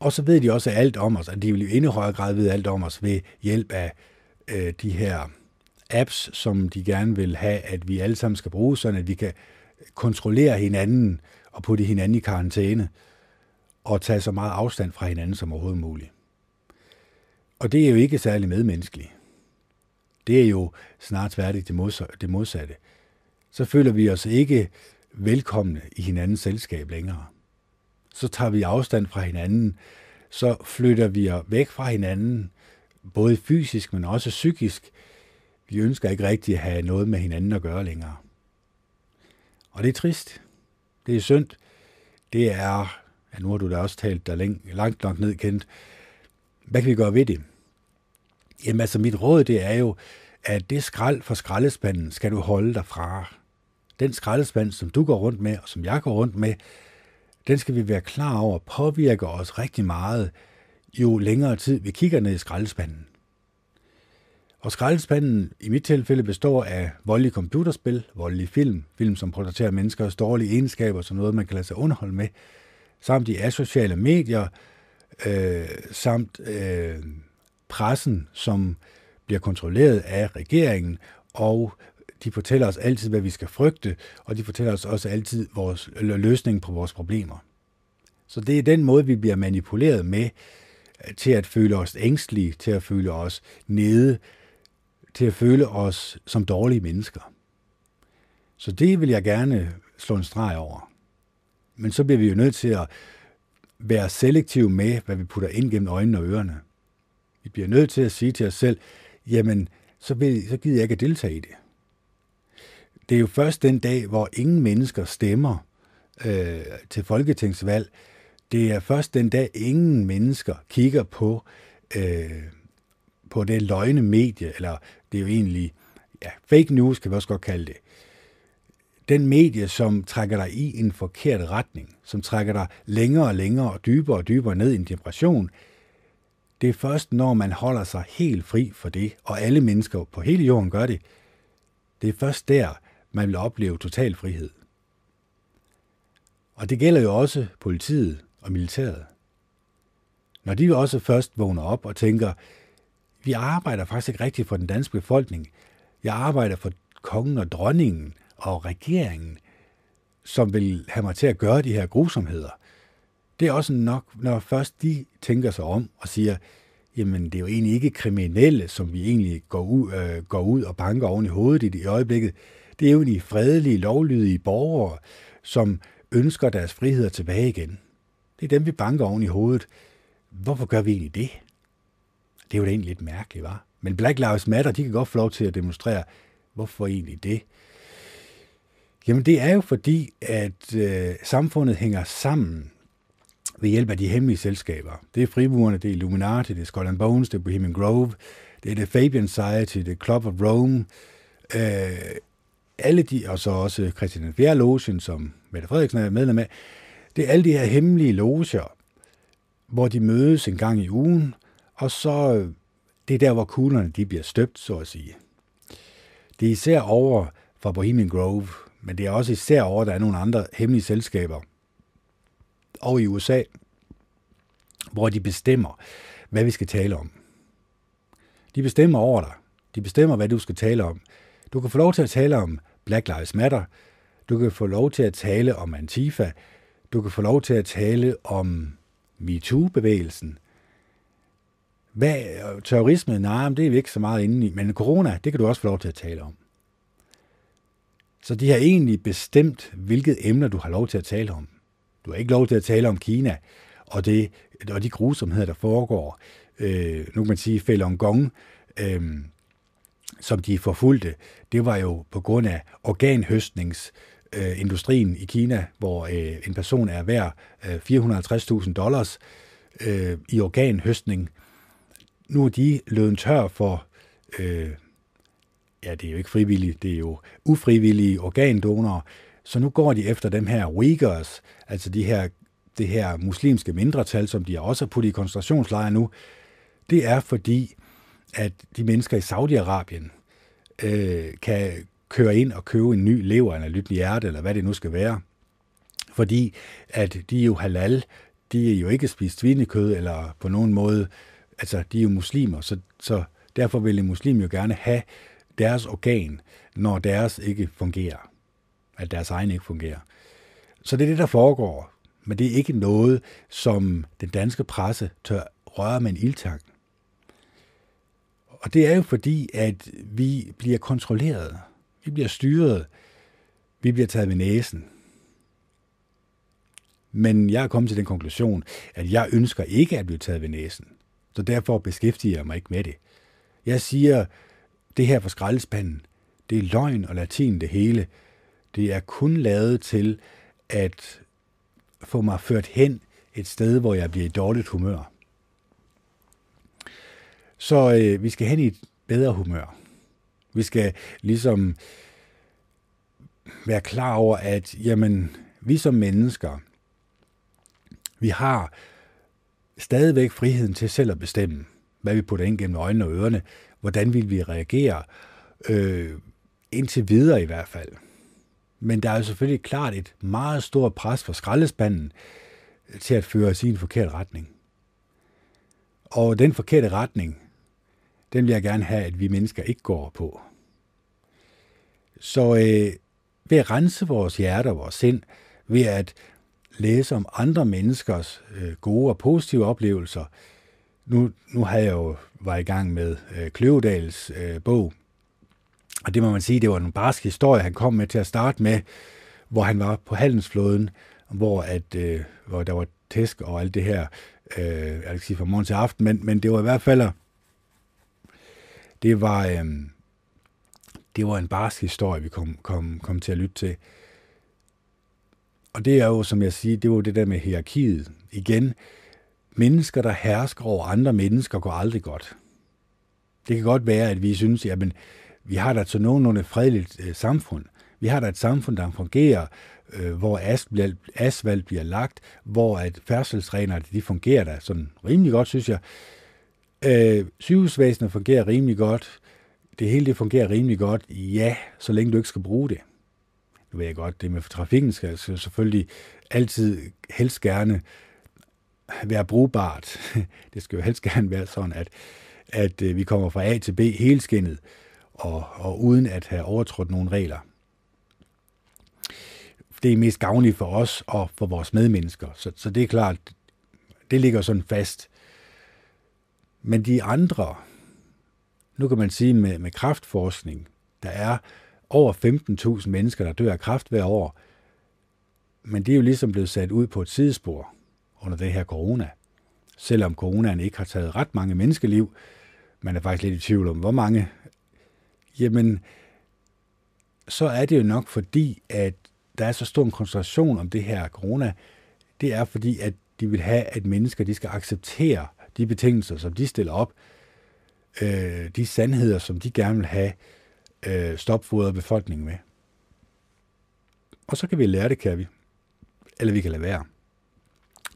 S1: Og så ved de også alt om os, at de vil jo endnu højere grad vide alt om os ved hjælp af øh, de her apps, som de gerne vil have, at vi alle sammen skal bruge, sådan at vi kan kontrollere hinanden og putte hinanden i karantæne og tage så meget afstand fra hinanden som overhovedet muligt. Og det er jo ikke særlig medmenneskeligt. Det er jo snart værdigt det modsatte. Så føler vi os ikke velkomne i hinandens selskab længere. Så tager vi afstand fra hinanden, så flytter vi væk fra hinanden, både fysisk, men også psykisk. Vi ønsker ikke rigtig at have noget med hinanden at gøre længere. Og det er trist. Det er synd. Det er, ja, nu har du da også talt der langt nok ned, kendt. Hvad kan vi gøre ved det? Jamen altså, mit råd det er jo, at det skrald for skraldespanden skal du holde dig fra. Den skraldespand, som du går rundt med, og som jeg går rundt med, den skal vi være klar over, påvirker os rigtig meget, jo længere tid vi kigger ned i skraldespanden. Og skraldespanden i mit tilfælde består af voldelige computerspil, voldelige film, film som portrætterer menneskers dårlige egenskaber, som noget man kan lade sig underholde med, samt de asociale medier, øh, samt øh, pressen, som bliver kontrolleret af regeringen, og de fortæller os altid, hvad vi skal frygte, og de fortæller os også altid vores løsning på vores problemer. Så det er den måde, vi bliver manipuleret med øh, til at føle os ængstlige, til at føle os nede, til at føle os som dårlige mennesker. Så det vil jeg gerne slå en streg over. Men så bliver vi jo nødt til at være selektive med, hvad vi putter ind gennem øjnene og ørerne. Vi bliver nødt til at sige til os selv, jamen, så, vil, så gider jeg ikke at deltage i det. Det er jo først den dag, hvor ingen mennesker stemmer øh, til folketingsvalg. Det er først den dag, ingen mennesker kigger på, øh, på det løgne medie, eller det er jo egentlig ja, fake news, kan vi også godt kalde det. Den medie, som trækker dig i en forkert retning, som trækker dig længere og længere og dybere og dybere ned i en depression, det er først, når man holder sig helt fri for det, og alle mennesker på hele jorden gør det, det er først der, man vil opleve total frihed. Og det gælder jo også politiet og militæret. Når de også først vågner op og tænker, vi arbejder faktisk ikke rigtigt for den danske befolkning. Jeg arbejder for kongen og dronningen og regeringen, som vil have mig til at gøre de her grusomheder. Det er også nok, når først de tænker sig om og siger, jamen det er jo egentlig ikke kriminelle, som vi egentlig går ud, øh, går ud og banker oven i hovedet i det i øjeblikket. Det er jo de fredelige, lovlydige borgere, som ønsker deres friheder tilbage igen. Det er dem, vi banker oven i hovedet. Hvorfor gør vi egentlig det? Det er jo da egentlig lidt mærkeligt, var. Men Black Lives Matter, de kan godt få lov til at demonstrere. Hvorfor egentlig det? Jamen det er jo fordi, at øh, samfundet hænger sammen ved hjælp af de hemmelige selskaber. Det er frimurerne, det er Illuminati, det er Skull and Bones, det er Bohemian Grove, det er The Fabian Society, det er Club of Rome, øh, alle de, og så også Christian 4. Logen, som Mette Frederiksen er medlem af, det er alle de her hemmelige loger, hvor de mødes en gang i ugen, og så øh, det er der, hvor kuglerne de bliver støbt, så at sige. Det er især over fra Bohemian Grove, men det er også især over, at der er nogle andre hemmelige selskaber, og i USA, hvor de bestemmer, hvad vi skal tale om. De bestemmer over dig. De bestemmer, hvad du skal tale om. Du kan få lov til at tale om Black Lives Matter. Du kan få lov til at tale om Antifa. Du kan få lov til at tale om MeToo-bevægelsen. Hvad, terrorisme, nej, det er vi ikke så meget inde i, men corona, det kan du også få lov til at tale om. Så de har egentlig bestemt, hvilket emner du har lov til at tale om. Du har ikke lov til at tale om Kina og, det, og de grusomheder, der foregår. Øh, nu kan man sige, Falun Gong, øh, som de forfulgte, det var jo på grund af organhøstningsindustrien øh, i Kina, hvor øh, en person er værd øh, 450.000 dollars øh, i organhøstning. Nu er de løbet tør for, øh, ja, det er jo ikke frivillige, det er jo ufrivillige organdonorer, så nu går de efter dem her Uyghurs, altså de her, det her muslimske mindretal, som de også har puttet i koncentrationslejre nu. Det er fordi, at de mennesker i Saudi-Arabien øh, kan køre ind og købe en ny lever eller lyttende hjerte, eller hvad det nu skal være. Fordi at de er jo halal, de er jo ikke spist svinekød, eller på nogen måde, altså de er jo muslimer, så, så derfor vil en muslim jo gerne have deres organ, når deres ikke fungerer at deres egen ikke fungerer. Så det er det, der foregår. Men det er ikke noget, som den danske presse tør røre med en ildtang. Og det er jo fordi, at vi bliver kontrolleret. Vi bliver styret. Vi bliver taget ved næsen. Men jeg er kommet til den konklusion, at jeg ønsker ikke at blive taget ved næsen. Så derfor beskæftiger jeg mig ikke med det. Jeg siger, det her fra skraldespanden, det er løgn og latin det hele. Det er kun lavet til at få mig ført hen et sted, hvor jeg bliver i dårligt humør. Så øh, vi skal hen i et bedre humør. Vi skal ligesom være klar over, at jamen, vi som mennesker, vi har stadigvæk friheden til selv at bestemme, hvad vi putter ind gennem øjnene og ørerne, hvordan vil vi reagere, øh, indtil videre i hvert fald. Men der er jo selvfølgelig klart et meget stort pres for skraldespanden til at føre os i en forkert retning. Og den forkerte retning, den vil jeg gerne have, at vi mennesker ikke går på. Så øh, ved at rense vores hjerte og vores sind, ved at læse om andre menneskers øh, gode og positive oplevelser. Nu, nu havde jeg jo var i gang med øh, Kløvedals øh, bog, og det må man sige, det var en barsk historie, han kom med til at starte med, hvor han var på handelsflåden, hvor, at, øh, hvor der var tæsk og alt det her, øh, jeg kan sige fra morgen til aften, men, men det var i hvert fald, det var, øh, det var en barsk historie, vi kom, kom, kom til at lytte til. Og det er jo, som jeg siger, det var det der med hierarkiet. Igen, mennesker, der hersker over andre mennesker, går aldrig godt. Det kan godt være, at vi synes, at vi har da til nogenlunde fredeligt øh, samfund. Vi har da et samfund, der fungerer, øh, hvor asfalt, asfalt bliver lagt, hvor at færdselsreglerne de fungerer da sådan rimelig godt, synes jeg. Øh, sygehusvæsenet fungerer rimelig godt. Det hele det fungerer rimelig godt, ja, så længe du ikke skal bruge det. Nu ved jeg godt, det med trafikken skal selvfølgelig altid helst gerne være brugbart. Det skal jo helst gerne være sådan, at, at øh, vi kommer fra A til B helskindet, og, og uden at have overtrådt nogle regler. Det er mest gavnligt for os og for vores medmennesker. Så, så det er klart, det ligger sådan fast. Men de andre, nu kan man sige med, med kraftforskning, der er over 15.000 mennesker, der dør af kræft hver år, men det er jo ligesom blevet sat ud på et sidespor under det her corona. Selvom coronaen ikke har taget ret mange menneskeliv, man er faktisk lidt i tvivl om, hvor mange, jamen, så er det jo nok fordi, at der er så stor en koncentration om det her corona, det er fordi, at de vil have, at mennesker de skal acceptere de betingelser, som de stiller op, øh, de sandheder, som de gerne vil have øh, stopfodret befolkningen med. Og så kan vi lære det, kan vi. Eller vi kan lade være.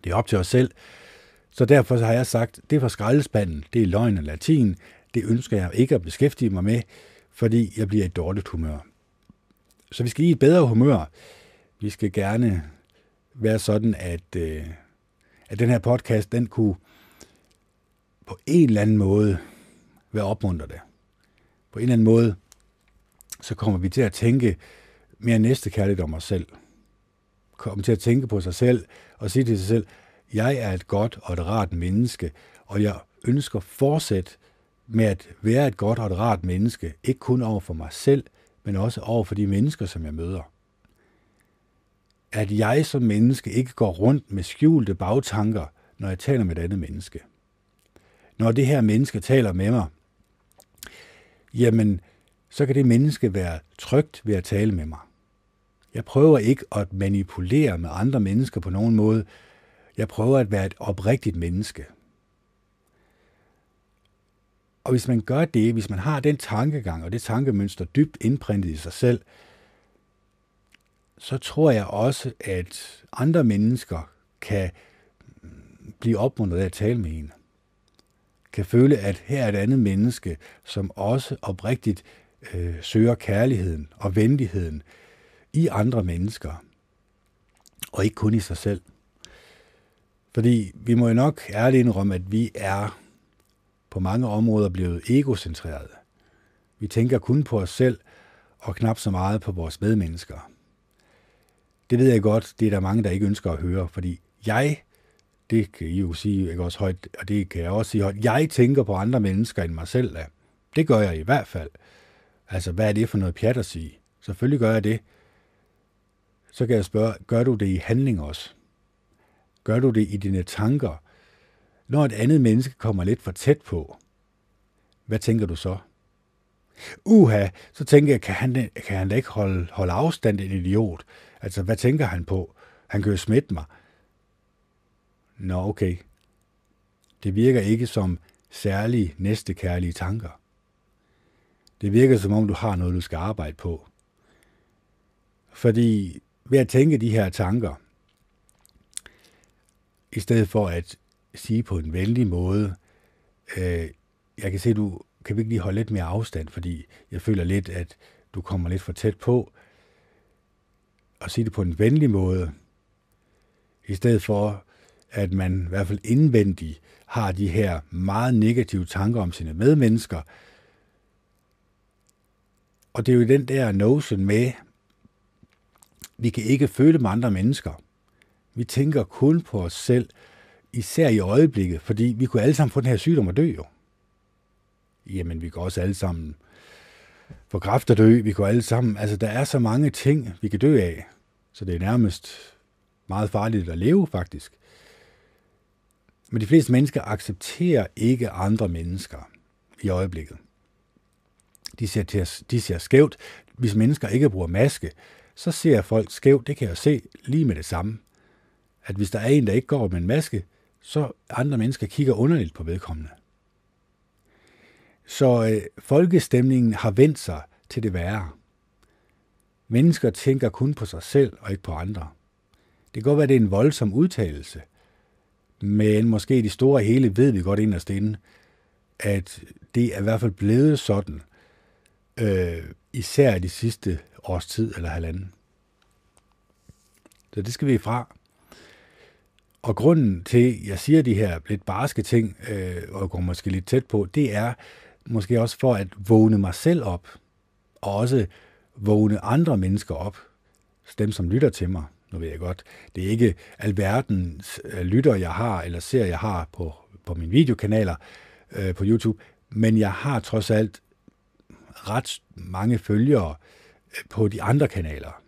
S1: Det er op til os selv. Så derfor har jeg sagt, det er for skraldespanden, det er løgn og latin, det ønsker jeg ikke at beskæftige mig med, fordi jeg bliver i et dårligt humør. Så vi skal i et bedre humør. Vi skal gerne være sådan, at, øh, at den her podcast, den kunne på en eller anden måde være opmuntrende. På en eller anden måde, så kommer vi til at tænke mere næstekærligt om os selv. Kommer til at tænke på sig selv og sige til sig selv, jeg er et godt og et rart menneske, og jeg ønsker fortsat med at være et godt og et rart menneske, ikke kun over for mig selv, men også over for de mennesker, som jeg møder. At jeg som menneske ikke går rundt med skjulte bagtanker, når jeg taler med et andet menneske. Når det her menneske taler med mig, jamen, så kan det menneske være trygt ved at tale med mig. Jeg prøver ikke at manipulere med andre mennesker på nogen måde. Jeg prøver at være et oprigtigt menneske. Og hvis man gør det, hvis man har den tankegang og det tankemønster dybt indprintet i sig selv, så tror jeg også, at andre mennesker kan blive opmuntret af at tale med en. Kan føle, at her er et andet menneske, som også oprigtigt øh, søger kærligheden og venligheden i andre mennesker, og ikke kun i sig selv. Fordi vi må jo nok ærligt indrømme, at vi er på mange områder blevet egocentrerede. Vi tænker kun på os selv, og knap så meget på vores medmennesker. Det ved jeg godt, det er der mange, der ikke ønsker at høre, fordi jeg, det kan I jo sige ikke også højt, og det kan jeg også sige højt, jeg tænker på andre mennesker end mig selv. Det gør jeg i hvert fald. Altså, hvad er det for noget pjat at sige? Selvfølgelig gør jeg det. Så kan jeg spørge, gør du det i handling også? Gør du det i dine tanker? Når et andet menneske kommer lidt for tæt på, hvad tænker du så? Uha, så tænker jeg, kan han, kan han da ikke holde, holde afstand, en idiot? Altså, hvad tænker han på? Han kan jo smitte mig. Nå, okay. Det virker ikke som særlige næstekærlige tanker. Det virker som om, du har noget, du skal arbejde på. Fordi ved at tænke de her tanker, i stedet for at sige på en venlig måde, øh, jeg kan se, du kan vi ikke lige holde lidt mere afstand, fordi jeg føler lidt, at du kommer lidt for tæt på, og sige det på en venlig måde, i stedet for, at man i hvert fald indvendigt har de her meget negative tanker om sine medmennesker, og det er jo den der notion med, vi kan ikke føle med andre mennesker. Vi tænker kun på os selv, især i øjeblikket, fordi vi kunne alle sammen få den her sygdom og dø jo. Jamen, vi kan også alle sammen få kræft og dø, vi kan alle sammen, altså der er så mange ting, vi kan dø af, så det er nærmest meget farligt at leve faktisk. Men de fleste mennesker accepterer ikke andre mennesker i øjeblikket. De ser, til, de ser skævt. Hvis mennesker ikke bruger maske, så ser folk skævt. Det kan jeg se lige med det samme. At hvis der er en, der ikke går med en maske, så andre mennesker kigger underligt på vedkommende. Så øh, folkestemningen har vendt sig til det værre. Mennesker tænker kun på sig selv og ikke på andre. Det kan godt være, at det er en voldsom udtalelse, men måske i det store hele ved vi godt inderst inde, at det er i hvert fald blevet sådan, øh, især de sidste års tid eller halvanden. Så det skal vi fra. Og grunden til, at jeg siger de her lidt barske ting, øh, og går måske lidt tæt på, det er måske også for at vågne mig selv op, og også vågne andre mennesker op, dem som lytter til mig. Nu ved jeg godt, det er ikke alverdens øh, lytter, jeg har, eller ser, jeg har på, på mine videokanaler øh, på YouTube, men jeg har trods alt ret mange følgere øh, på de andre kanaler.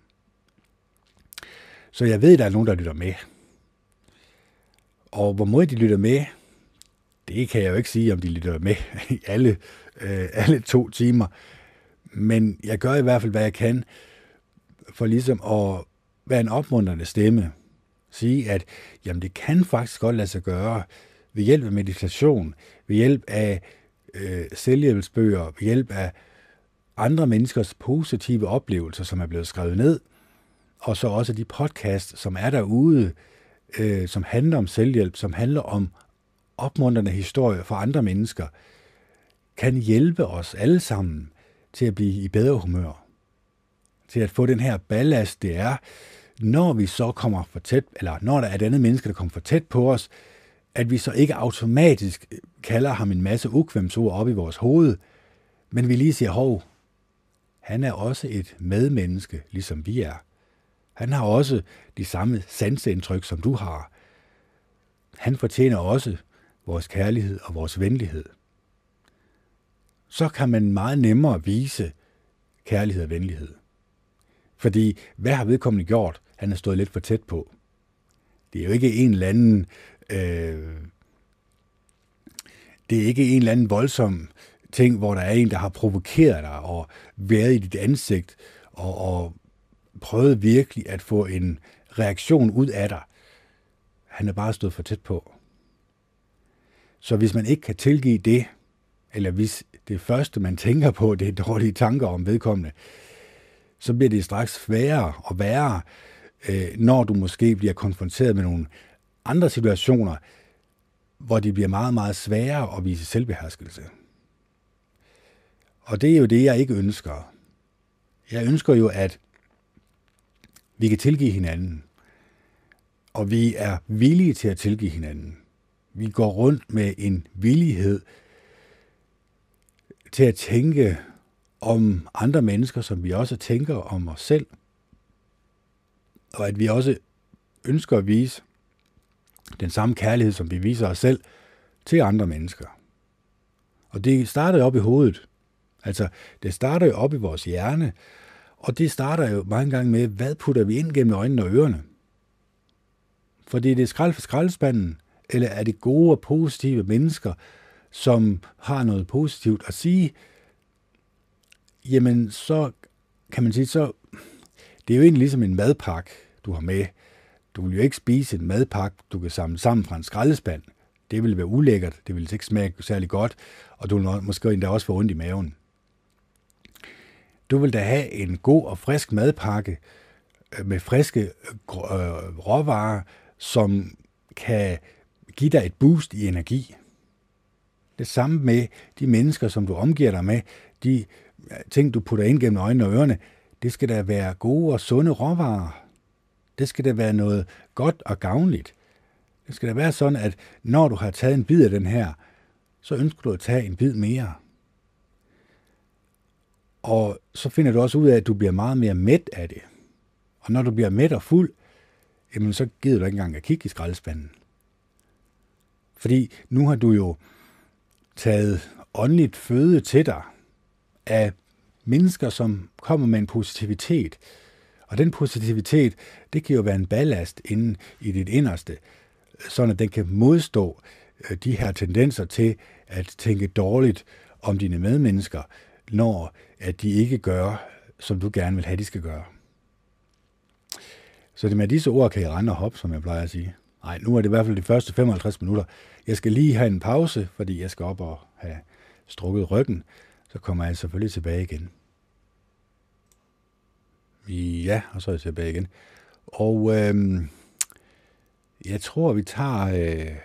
S1: Så jeg ved, at der er nogen, der lytter med. Og hvor meget de lytter med, det kan jeg jo ikke sige, om de lytter med i alle, øh, alle to timer. Men jeg gør i hvert fald, hvad jeg kan, for ligesom at være en opmuntrende stemme. Sige, at jamen, det kan faktisk godt lade sig gøre ved hjælp af meditation, ved hjælp af øh, selvhjælpsbøger, ved hjælp af andre menneskers positive oplevelser, som er blevet skrevet ned, og så også de podcasts, som er derude, øh, som handler om selvhjælp, som handler om opmuntrende historier for andre mennesker, kan hjælpe os alle sammen til at blive i bedre humør. Til at få den her ballast, det er, når vi så kommer for tæt, eller når der er et andet menneske, der kommer for tæt på os, at vi så ikke automatisk kalder ham en masse ukvemsord op i vores hoved, men vi lige siger, hov, han er også et medmenneske, ligesom vi er. Han har også de samme sanseindtryk, som du har. Han fortjener også vores kærlighed og vores venlighed. Så kan man meget nemmere vise kærlighed og venlighed. Fordi hvad har vedkommende gjort? Han er stået lidt for tæt på. Det er jo ikke en eller anden... Øh, det er ikke en eller anden voldsom ting, hvor der er en, der har provokeret dig og været i dit ansigt og, og prøvet virkelig at få en reaktion ud af dig. Han er bare stået for tæt på. Så hvis man ikke kan tilgive det, eller hvis det første, man tænker på, det er dårlige tanker om vedkommende, så bliver det straks sværere og værre, øh, når du måske bliver konfronteret med nogle andre situationer, hvor det bliver meget, meget sværere at vise selvbeherskelse. Og det er jo det, jeg ikke ønsker. Jeg ønsker jo, at vi kan tilgive hinanden, og vi er villige til at tilgive hinanden. Vi går rundt med en villighed til at tænke om andre mennesker, som vi også tænker om os selv. Og at vi også ønsker at vise den samme kærlighed, som vi viser os selv til andre mennesker. Og det starter op i hovedet. Altså, det starter jo op i vores hjerne, og det starter jo mange gange med, hvad putter vi ind gennem øjnene og ørerne? Fordi det er skrald for skraldespanden, eller er det gode og positive mennesker, som har noget positivt at sige, jamen så kan man sige, så det er jo egentlig ligesom en madpakke, du har med. Du vil jo ikke spise en madpakke, du kan samle sammen fra en skraldespand. Det vil være ulækkert, det vil ikke smage særlig godt, og du vil måske endda også få ondt i maven. Du vil da have en god og frisk madpakke øh, med friske øh, råvarer, som kan give dig et boost i energi. Det samme med de mennesker, som du omgiver dig med, de ting, du putter ind gennem øjnene og ørerne, det skal da være gode og sunde råvarer. Det skal da være noget godt og gavnligt. Det skal da være sådan, at når du har taget en bid af den her, så ønsker du at tage en bid mere. Og så finder du også ud af, at du bliver meget mere mæt af det. Og når du bliver mæt og fuld, jamen så gider du ikke engang at kigge i skraldespanden. Fordi nu har du jo taget åndeligt føde til dig af mennesker, som kommer med en positivitet. Og den positivitet, det kan jo være en ballast inde i dit inderste, sådan at den kan modstå øh, de her tendenser til at tænke dårligt om dine medmennesker, når at de ikke gør, som du gerne vil have, de skal gøre. Så det med disse ord kan I rende og hoppe, som jeg plejer at sige. Nej, nu er det i hvert fald de første 55 minutter. Jeg skal lige have en pause, fordi jeg skal op og have strukket ryggen. Så kommer jeg selvfølgelig tilbage igen. Ja, og så er jeg tilbage igen. Og øhm, jeg tror, vi tager... Øh,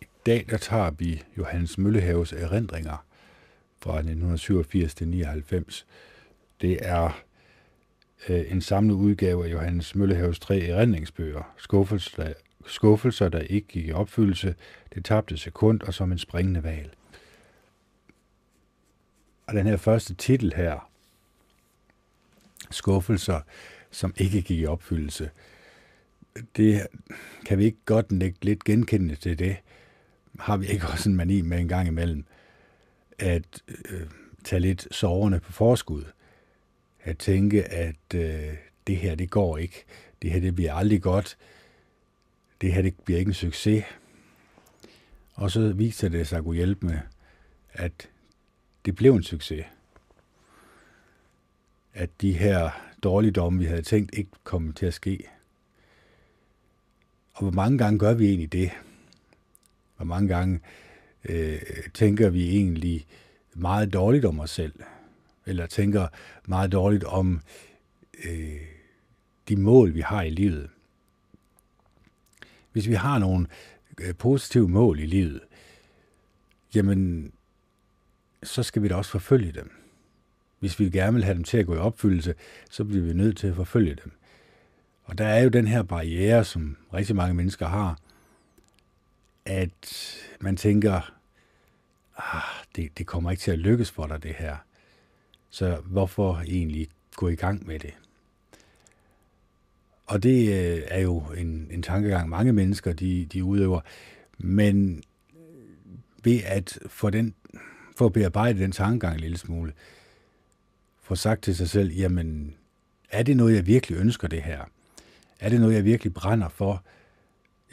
S1: I dag, der tager vi Johannes Møllehaves erindringer fra 1987 til 99. Det er øh, en samlet udgave af Johannes Møllehaves tre erindringsbøger. Skuffelser, skuffelser, der ikke gik i opfyldelse, det tabte sekund og som en springende val. Og den her første titel her, skuffelser, som ikke gik i opfyldelse, det kan vi ikke godt lægge lidt genkendende til det. Har vi ikke også en mani med en gang imellem at øh, tage lidt soverne på forskud? At tænke, at øh, det her, det går ikke. Det her, det bliver aldrig godt. Det her, det bliver ikke en succes. Og så viser det sig at kunne hjælpe med, at det blev en succes. At de her dårligdomme, vi havde tænkt, ikke kom til at ske. Og hvor mange gange gør vi egentlig det? Hvor mange gange øh, tænker vi egentlig meget dårligt om os selv? Eller tænker meget dårligt om øh, de mål, vi har i livet? Hvis vi har nogle øh, positive mål i livet, jamen, så skal vi da også forfølge dem. Hvis vi gerne vil have dem til at gå i opfyldelse, så bliver vi nødt til at forfølge dem. Og der er jo den her barriere, som rigtig mange mennesker har, at man tænker, ah, det, det kommer ikke til at lykkes for dig, det her. Så hvorfor egentlig gå i gang med det? Og det øh, er jo en, en tankegang, mange mennesker de, de udøver. Men ved at få, den, få at bearbejde den tankegang en lille smule, få sagt til sig selv, jamen, er det noget, jeg virkelig ønsker det her? Er det noget, jeg virkelig brænder for?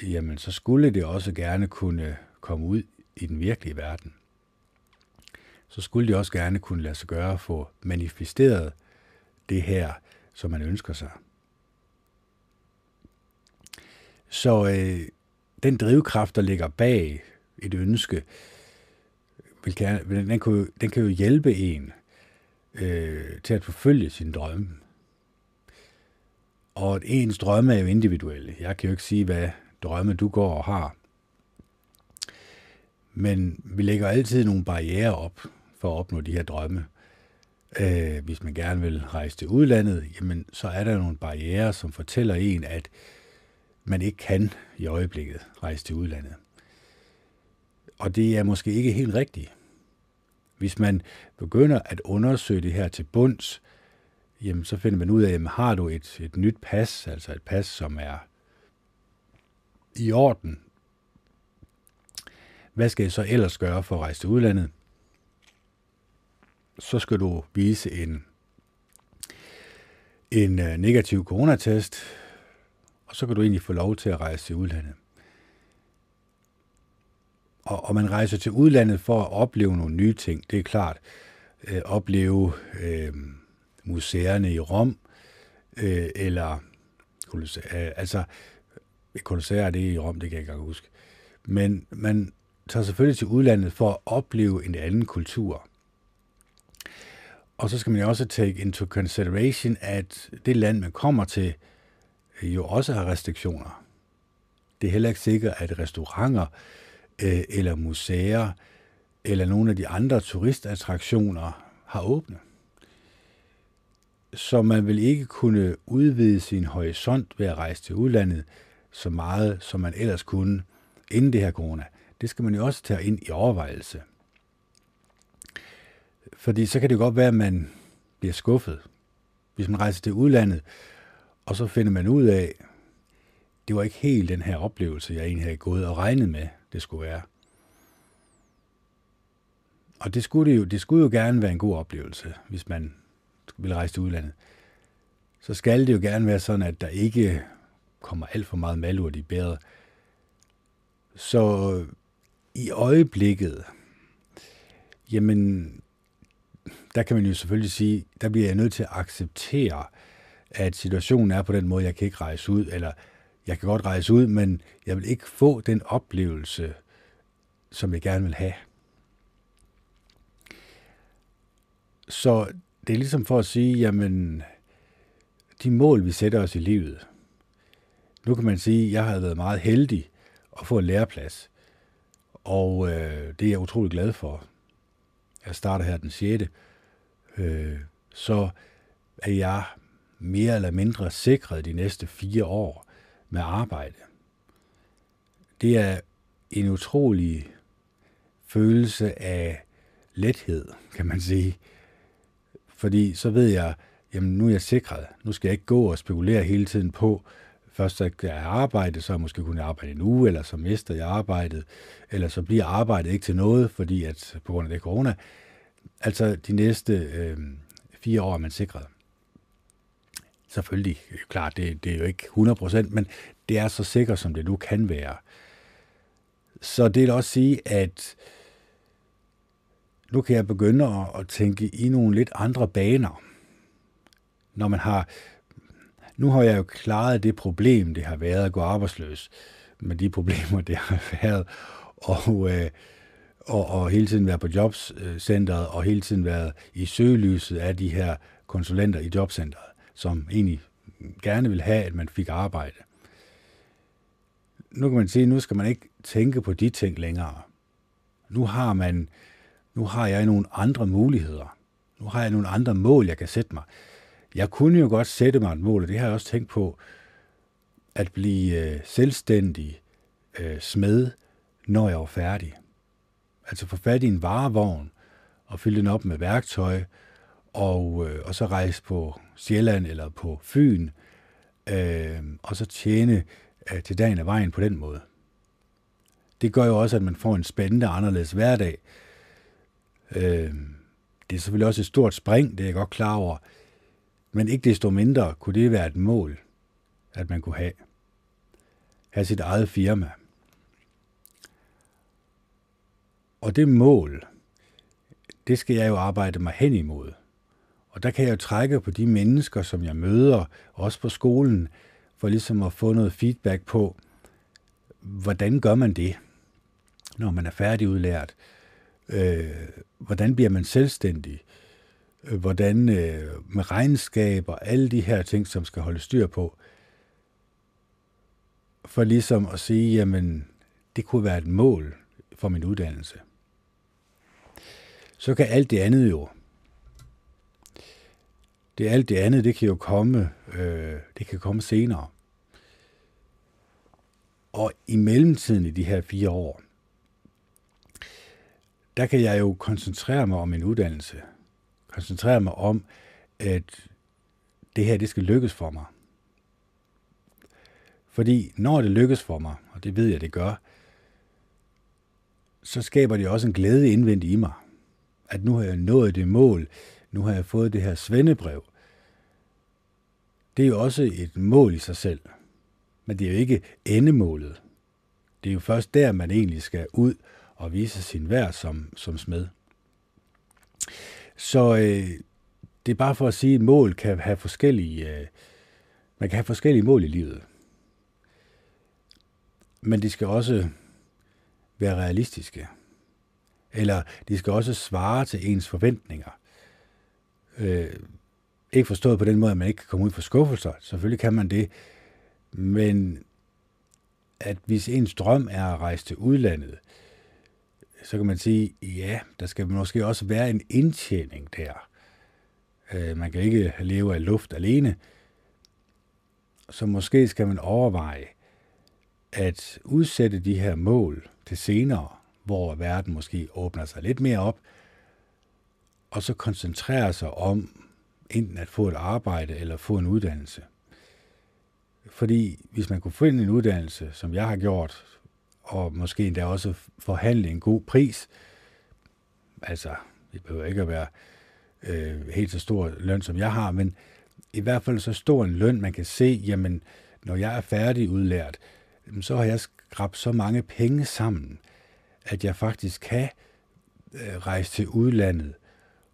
S1: Jamen, så skulle det også gerne kunne komme ud i den virkelige verden. Så skulle det også gerne kunne lade sig gøre at få manifesteret det her, som man ønsker sig. Så øh, den drivkraft, der ligger bag et ønske, vil gerne, den, kan jo, den kan jo hjælpe en øh, til at forfølge sin drømme. Og ens drømme er jo individuelle. Jeg kan jo ikke sige, hvad drømme du går og har. Men vi lægger altid nogle barriere op for at opnå de her drømme. Øh, hvis man gerne vil rejse til udlandet, jamen, så er der nogle barriere, som fortæller en, at man ikke kan i øjeblikket rejse til udlandet. Og det er måske ikke helt rigtigt. Hvis man begynder at undersøge det her til bunds, jamen så finder man ud af, at har du et, et nyt pas, altså et pas, som er i orden, hvad skal jeg så ellers gøre for at rejse til udlandet? Så skal du vise en, en øh, negativ coronatest, og så kan du egentlig få lov til at rejse til udlandet. Og, og man rejser til udlandet for at opleve nogle nye ting, det er klart. Øh, opleve øh, museerne i Rom, øh, eller øh, altså et koncert i Rom, det kan jeg ikke huske. Men man tager selvfølgelig til udlandet for at opleve en anden kultur. Og så skal man jo også take into consideration, at det land, man kommer til, jo også har restriktioner. Det er heller ikke sikkert, at restauranter øh, eller museer eller nogle af de andre turistattraktioner har åbne. Så man vil ikke kunne udvide sin horisont ved at rejse til udlandet så meget, som man ellers kunne inden det her corona. Det skal man jo også tage ind i overvejelse. Fordi så kan det godt være, at man bliver skuffet. Hvis man rejser til udlandet, og så finder man ud af, det var ikke helt den her oplevelse, jeg egentlig havde gået og regnet med, det skulle være. Og det skulle, det jo, det skulle jo gerne være en god oplevelse, hvis man vil rejse til udlandet. Så skal det jo gerne være sådan, at der ikke kommer alt for meget malurt i bæret. Så i øjeblikket, jamen, der kan man jo selvfølgelig sige, der bliver jeg nødt til at acceptere, at situationen er på den måde, jeg kan ikke rejse ud, eller jeg kan godt rejse ud, men jeg vil ikke få den oplevelse, som jeg gerne vil have. Så det er ligesom for at sige, jamen, de mål, vi sætter os i livet. Nu kan man sige, at jeg har været meget heldig at få en læreplads. Og øh, det er jeg utrolig glad for. Jeg starter her den 6. Øh, så er jeg mere eller mindre sikret de næste fire år med arbejde. Det er en utrolig følelse af lethed, kan man sige. Fordi så ved jeg, jamen nu er jeg sikret. Nu skal jeg ikke gå og spekulere hele tiden på, først så jeg arbejde, så måske kunne arbejde en uge, eller så mister jeg arbejdet, eller så bliver arbejdet ikke til noget, fordi at på grund af det corona, altså de næste øh, fire år er man sikret. Selvfølgelig, klart, det, det er jo ikke 100%, men det er så sikkert, som det nu kan være. Så det vil også sige, at nu kan jeg begynde at, at tænke i nogle lidt andre baner. Når man har, nu har jeg jo klaret det problem, det har været at gå arbejdsløs, med de problemer, det har været, og, øh, og, og hele tiden være på jobcentret, og hele tiden være i søgelyset af de her konsulenter i jobcentret, som egentlig gerne vil have, at man fik arbejde. Nu kan man sige, nu skal man ikke tænke på de ting længere. Nu har man nu har jeg nogle andre muligheder. Nu har jeg nogle andre mål, jeg kan sætte mig. Jeg kunne jo godt sætte mig et mål, og det har jeg også tænkt på, at blive øh, selvstændig øh, smed, når jeg var færdig. Altså få fat i en varevogn og fylde den op med værktøj, og, øh, og så rejse på Sjælland eller på Fyn, øh, og så tjene øh, til dagen af vejen på den måde. Det gør jo også, at man får en spændende anderledes hverdag, Øh, det er selvfølgelig også et stort spring, det er jeg godt klar over. Men ikke desto mindre kunne det være et mål, at man kunne have. Have sit eget firma. Og det mål, det skal jeg jo arbejde mig hen imod. Og der kan jeg jo trække på de mennesker, som jeg møder, også på skolen, for ligesom at få noget feedback på, hvordan gør man det, når man er færdigudlært? Øh, hvordan bliver man selvstændig? Øh, Øh, hvordan øh, med regnskab og alle de her ting, som skal holde styr på. For ligesom at sige, jamen, det kunne være et mål for min uddannelse. Så kan alt det andet jo, det alt det andet, det kan jo komme, øh, det kan komme senere. Og i mellemtiden i de her fire år, der kan jeg jo koncentrere mig om min uddannelse. Koncentrere mig om, at det her, det skal lykkes for mig. Fordi når det lykkes for mig, og det ved jeg, det gør, så skaber det også en glæde indvendigt i mig. At nu har jeg nået det mål, nu har jeg fået det her svendebrev. Det er jo også et mål i sig selv. Men det er jo ikke endemålet. Det er jo først der, man egentlig skal ud og vise sin værd som, som smed. Så øh, det er bare for at sige, at mål kan have forskellige, øh, man kan have forskellige mål i livet. Men de skal også være realistiske. Eller de skal også svare til ens forventninger. Øh, ikke forstået på den måde, at man ikke kan komme ud for skuffelser. Selvfølgelig kan man det. Men at hvis ens drøm er at rejse til udlandet, så kan man sige, ja, der skal måske også være en indtjening der. Øh, man kan ikke leve af luft alene. Så måske skal man overveje at udsætte de her mål til senere, hvor verden måske åbner sig lidt mere op, og så koncentrere sig om enten at få et arbejde eller få en uddannelse. Fordi hvis man kunne finde en uddannelse, som jeg har gjort og måske endda også forhandle en god pris. Altså, det behøver ikke at være øh, helt så stor løn, som jeg har, men i hvert fald så stor en løn, man kan se, jamen, når jeg er færdig udlært, så har jeg skrabt så mange penge sammen, at jeg faktisk kan øh, rejse til udlandet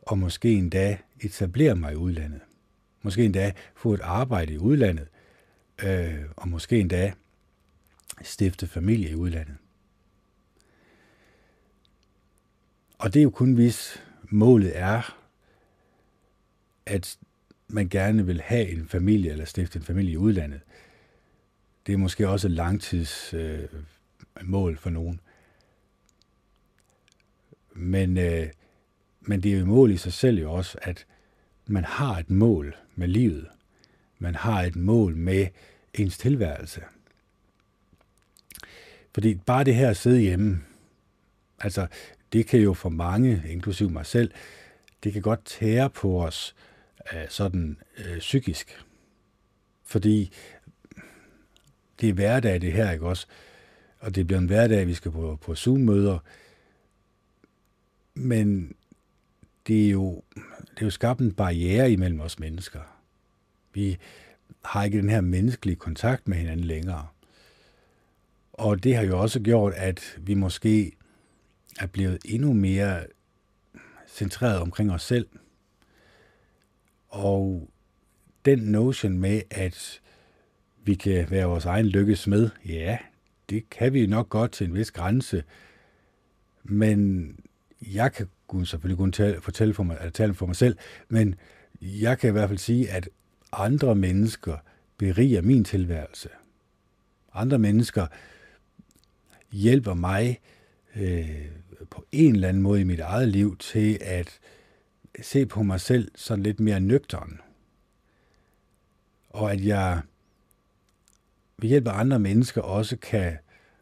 S1: og måske endda etablere mig i udlandet. Måske endda få et arbejde i udlandet, øh, og måske endda stifte familie i udlandet. Og det er jo kun, hvis målet er, at man gerne vil have en familie eller stifte en familie i udlandet. Det er måske også et langtidsmål øh, for nogen. Men, øh, men det er jo et mål i sig selv jo også, at man har et mål med livet. Man har et mål med ens tilværelse. Fordi bare det her at sidde hjemme, altså det kan jo for mange, inklusive mig selv, det kan godt tære på os øh, sådan øh, psykisk. Fordi det er hverdag det her, ikke også? Og det bliver en hverdag, vi skal på, på Zoom-møder. Men det er, jo, det er jo skabt en barriere imellem os mennesker. Vi har ikke den her menneskelige kontakt med hinanden længere. Og det har jo også gjort, at vi måske er blevet endnu mere centreret omkring os selv. Og den notion med, at vi kan være vores egen lykkes med, ja, det kan vi nok godt til en vis grænse. Men jeg kan selvfølgelig kun tale, fortælle for mig, eller tale for mig selv, men jeg kan i hvert fald sige, at andre mennesker beriger min tilværelse. Andre mennesker hjælper mig øh, på en eller anden måde i mit eget liv til at se på mig selv sådan lidt mere nøgteren. Og at jeg ved hjælp af andre mennesker også kan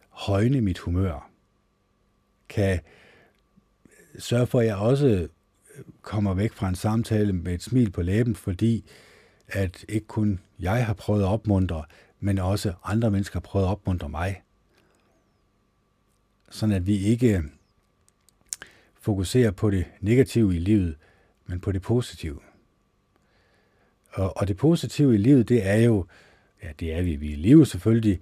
S1: højne mit humør. Kan sørge for, at jeg også kommer væk fra en samtale med et smil på læben, fordi at ikke kun jeg har prøvet at opmuntre, men også andre mennesker har prøvet at opmuntre mig. Sådan at vi ikke fokuserer på det negative i livet, men på det positive. Og, og det positive i livet, det er jo, ja, det er vi, vi er i livet selvfølgelig,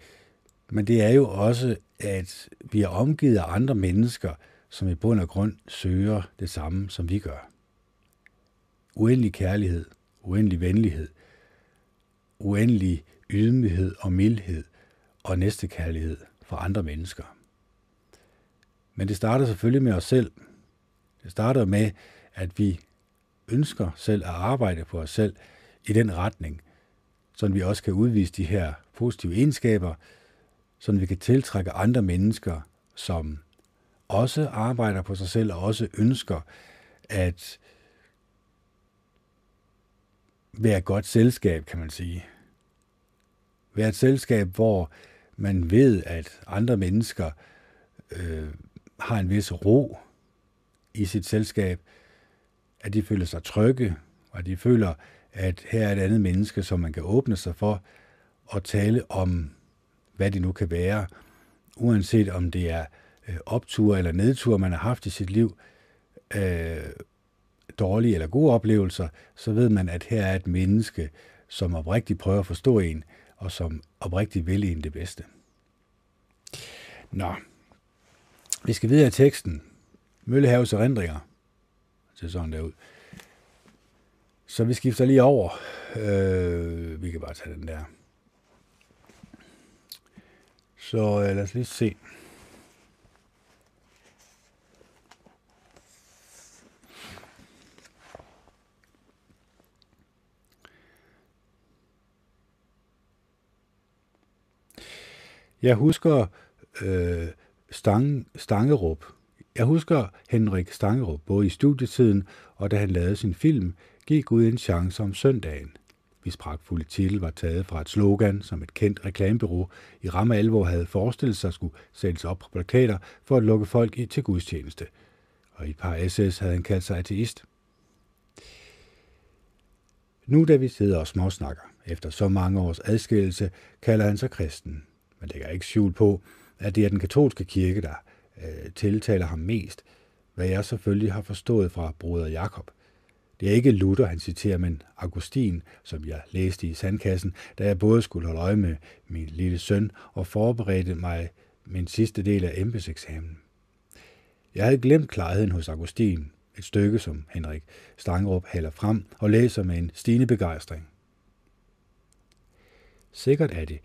S1: men det er jo også, at vi er omgivet af andre mennesker, som i bund og grund søger det samme, som vi gør. Uendelig kærlighed, uendelig venlighed, uendelig ydmyghed og mildhed og næstekærlighed for andre mennesker. Men det starter selvfølgelig med os selv. Det starter med, at vi ønsker selv at arbejde på os selv i den retning, så vi også kan udvise de her positive egenskaber, så vi kan tiltrække andre mennesker, som også arbejder på sig selv og også ønsker at være et godt selskab, kan man sige. Være et selskab, hvor man ved, at andre mennesker øh, har en vis ro i sit selskab, at de føler sig trygge, og at de føler, at her er et andet menneske, som man kan åbne sig for og tale om, hvad det nu kan være, uanset om det er øh, optur eller nedtur, man har haft i sit liv, øh, dårlige eller gode oplevelser, så ved man, at her er et menneske, som oprigtigt prøver at forstå en, og som oprigtigt vil en det bedste. Nå, vi skal videre i teksten. Møllehaves erindringer. Det sådan der ud. Så vi skifter lige over. Øh, vi kan bare tage den der. Så øh, lad os lige se. Jeg husker øh, Stang, Stangerup. Jeg husker Henrik Stangerup både i studietiden og da han lavede sin film gik Gud en chance om søndagen. Hvis pragtfulde titel var taget fra et slogan, som et kendt reklamebureau i ramme alvor havde forestillet sig skulle sættes op på plakater for at lukke folk i til gudstjeneste. Og i et par SS havde han kaldt sig ateist. Nu da vi sidder og småsnakker, efter så mange års adskillelse, kalder han sig kristen. Men lægger ikke skjul på, at det er den katolske kirke, der øh, tiltaler ham mest, hvad jeg selvfølgelig har forstået fra broder Jakob. Det er ikke Luther, han citerer, men Augustin, som jeg læste i sandkassen, da jeg både skulle holde øje med min lille søn og forberede mig min sidste del af embedseksamen. Jeg havde glemt klarheden hos Augustin, et stykke, som Henrik Stangerup haler frem og læser med en stigende begejstring. Sikkert er det,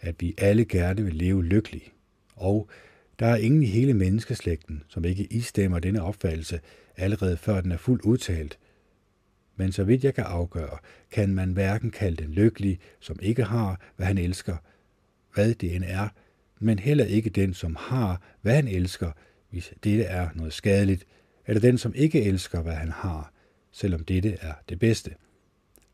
S1: at vi alle gerne vil leve lykkeligt, og der er ingen i hele menneskeslægten, som ikke istemmer denne opfattelse allerede før den er fuldt udtalt. Men så vidt jeg kan afgøre, kan man hverken kalde den lykkelig, som ikke har, hvad han elsker, hvad det end er, men heller ikke den, som har, hvad han elsker, hvis dette er noget skadeligt, eller den, som ikke elsker, hvad han har, selvom dette er det bedste.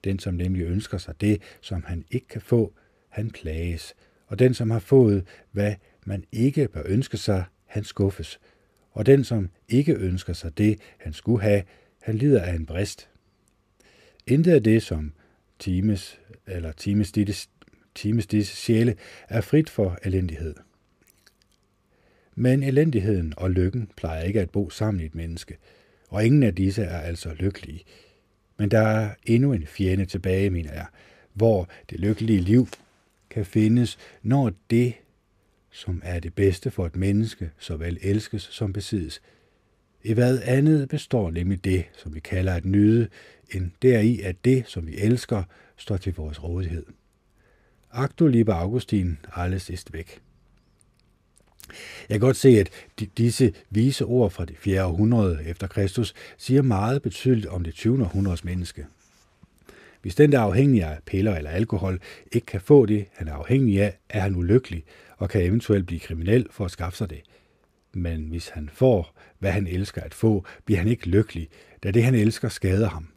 S1: Den, som nemlig ønsker sig det, som han ikke kan få, han plages, og den, som har fået, hvad man ikke bør ønske sig, han skuffes, og den, som ikke ønsker sig det, han skulle have, han lider af en brist. Intet af det, som times eller times disse, times disse sjæle er frit for elendighed. Men elendigheden og lykken plejer ikke at bo sammen i et menneske, og ingen af disse er altså lykkelige. Men der er endnu en fjende tilbage, mener jeg, hvor det lykkelige liv kan findes, når det, som er det bedste for et menneske, såvel elskes som besiddes. I hvad andet består nemlig det, som vi kalder at nyde, end deri, at det, som vi elsker, står til vores rådighed. Acto lieber Augustin, alles ist væk. Jeg kan godt se, at disse vise ord fra det 4. århundrede efter Kristus siger meget betydeligt om det 20. århundredes menneske. Hvis den, der er afhængig af piller eller alkohol, ikke kan få det, han er afhængig af, er han ulykkelig og kan eventuelt blive kriminel for at skaffe sig det. Men hvis han får, hvad han elsker at få, bliver han ikke lykkelig, da det, han elsker, skader ham.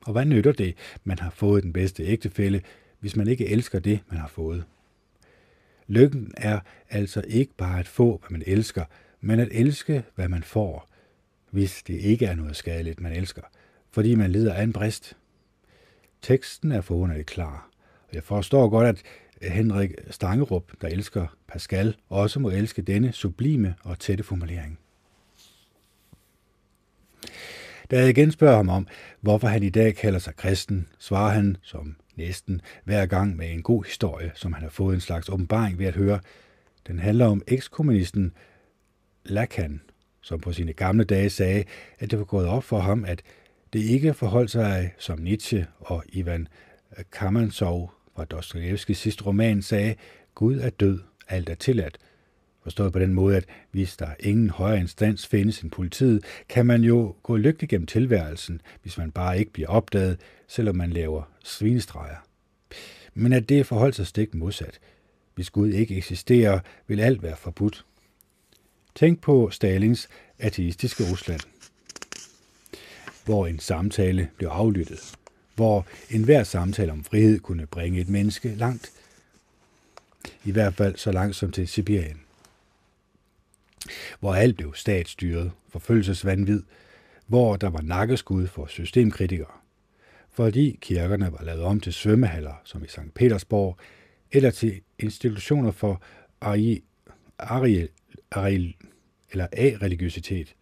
S1: Og hvad nytter det, man har fået den bedste ægtefælle, hvis man ikke elsker det, man har fået? Lykken er altså ikke bare at få, hvad man elsker, men at elske, hvad man får, hvis det ikke er noget skadeligt, man elsker, fordi man lider af en brist. Teksten er forunderligt klar, og jeg forstår godt, at Henrik Stangerup, der elsker Pascal, også må elske denne sublime og tætte formulering. Da jeg igen spørger ham om, hvorfor han i dag kalder sig kristen, svarer han, som næsten hver gang med en god historie, som han har fået en slags åbenbaring ved at høre. Den handler om ekskommunisten Lacan, som på sine gamle dage sagde, at det var gået op for ham, at det ikke forholdt sig, som Nietzsche og Ivan Kamentsov fra Dostojevskis sidste roman sagde, Gud er død, alt er tilladt. Forstået på den måde, at hvis der ingen højere instans findes end politiet, kan man jo gå lykkelig gennem tilværelsen, hvis man bare ikke bliver opdaget, selvom man laver svinestreger. Men at det forholdt sig stik modsat. Hvis Gud ikke eksisterer, vil alt være forbudt. Tænk på Stalins ateistiske Rusland, hvor en samtale blev aflyttet, hvor enhver samtale om frihed kunne bringe et menneske langt, i hvert fald så langt som til Sibirien hvor alt blev statsstyret, forfølgelsesvandvid, hvor der var nakkeskud for systemkritikere, fordi kirkerne var lavet om til svømmehaller, som i St. Petersborg, eller til institutioner for ari, ari, ari, eller a-religiøsitet.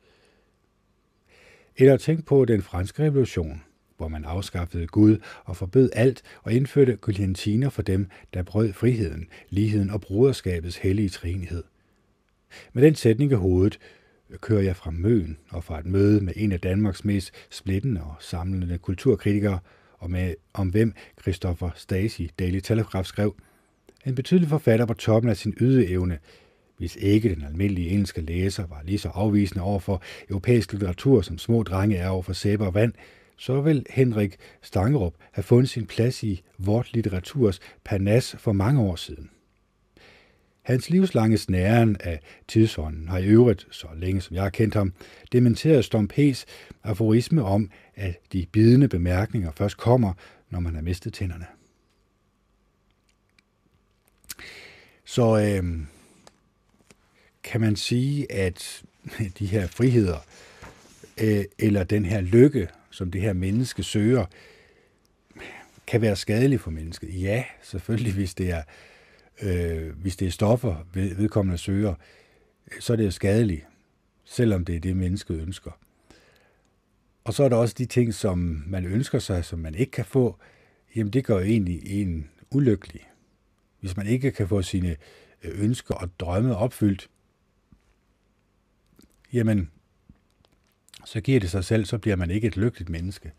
S1: Eller tænk på den franske revolution, hvor man afskaffede Gud og forbød alt og indførte guillotiner for dem, der brød friheden, ligheden og broderskabets hellige trinighed – med den sætning i hovedet kører jeg fra Møn og fra et møde med en af Danmarks mest splittende og samlende kulturkritikere, og med, om hvem Christopher Stasi Daily Telegraph skrev, en betydelig forfatter på toppen af sin ydeevne, hvis ikke den almindelige engelske læser var lige så afvisende over for europæisk litteratur, som små drenge er over for sæbe og vand, så vil Henrik Stangerup have fundet sin plads i vort litteraturs panas for mange år siden. Hans livslange snæren af tidsånden har i øvrigt, så længe som jeg har kendt ham, dementeret Stompes aforisme om, at de bidende bemærkninger først kommer, når man har mistet tænderne. Så øh, kan man sige, at de her friheder, øh, eller den her lykke, som det her menneske søger, kan være skadelig for mennesket. Ja, selvfølgelig, hvis det er øh, hvis det er stoffer, vedkommende søger, så er det skadeligt, selvom det er det, mennesket ønsker. Og så er der også de ting, som man ønsker sig, som man ikke kan få, jamen det gør jo egentlig en ulykkelig. Hvis man ikke kan få sine øh, ønsker og drømme opfyldt, jamen, så giver det sig selv, så bliver man ikke et lykkeligt menneske.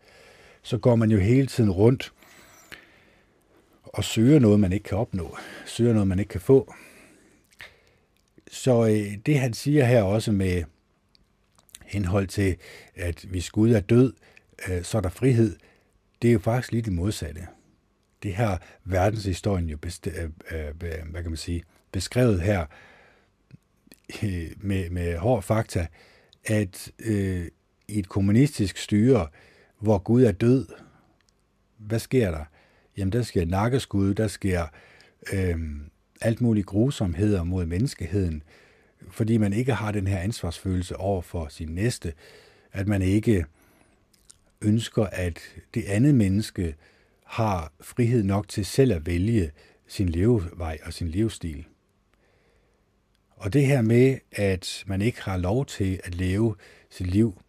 S1: Så går man jo hele tiden rundt og søger noget, man ikke kan opnå. Søger noget, man ikke kan få. Så øh, det han siger her også med henhold til, at hvis Gud er død, øh, så er der frihed, det er jo faktisk lige det modsatte. Det her verdenshistorien jo best, øh, øh, øh, hvad kan man sige, beskrevet her øh, med, med hård fakta, at øh, i et kommunistisk styre, hvor Gud er død, hvad sker der? Jamen, der sker nakkeskud, der sker øh, alt muligt grusomheder mod menneskeheden, fordi man ikke har den her ansvarsfølelse over for sin næste, at man ikke ønsker, at det andet menneske har frihed nok til selv at vælge sin levevej og sin livsstil. Og det her med, at man ikke har lov til at leve sit liv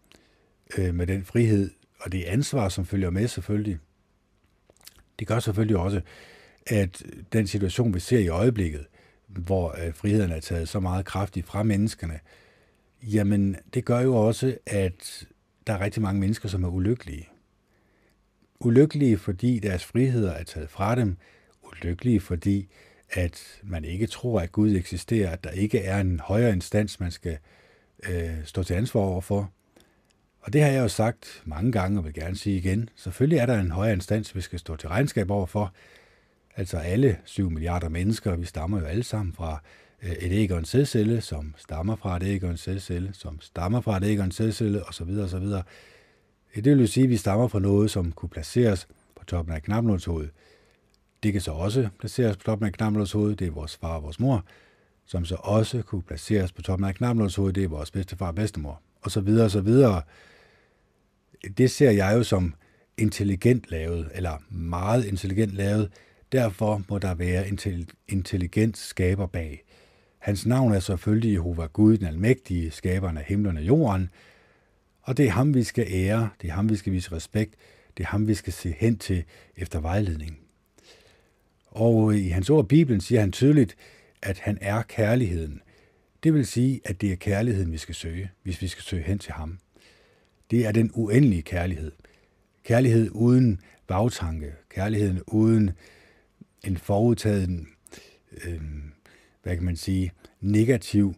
S1: øh, med den frihed og det ansvar, som følger med selvfølgelig, det gør selvfølgelig også, at den situation, vi ser i øjeblikket, hvor øh, friheden er taget så meget kraftigt fra menneskerne, jamen det gør jo også, at der er rigtig mange mennesker, som er ulykkelige. Ulykkelige, fordi deres friheder er taget fra dem. Ulykkelige, fordi at man ikke tror, at Gud eksisterer, at der ikke er en højere instans, man skal øh, stå til ansvar overfor. Og det har jeg jo sagt mange gange, og vil gerne sige igen. Selvfølgelig er der en højere instans, vi skal stå til regnskab overfor. Altså alle 7 milliarder mennesker, vi stammer jo alle sammen fra øh, et æg og en sædcelle, som stammer fra et æg og en sædcelle, som stammer fra et æg og en sædcelle, osv. osv. Det vil jo sige, at vi stammer fra noget, som kunne placeres på toppen af knapnålshovedet. Det kan så også placeres på toppen af knapnålshovedet, det er vores far og vores mor, som så også kunne placeres på toppen af knapnålshovedet, det er vores bedstefar og bedstemor, og så videre og så videre. Det ser jeg jo som intelligent lavet, eller meget intelligent lavet. Derfor må der være intelligent skaber bag. Hans navn er selvfølgelig Jehova Gud, den almægtige, skaberen af himlen og jorden. Og det er ham, vi skal ære, det er ham, vi skal vise respekt, det er ham, vi skal se hen til efter vejledning. Og i hans ord Bibelen siger han tydeligt, at han er kærligheden. Det vil sige, at det er kærligheden, vi skal søge, hvis vi skal søge hen til ham. Det er den uendelige kærlighed. Kærlighed uden bagtanke. Kærligheden uden en forudtaget øh, hvad kan man sige, negativ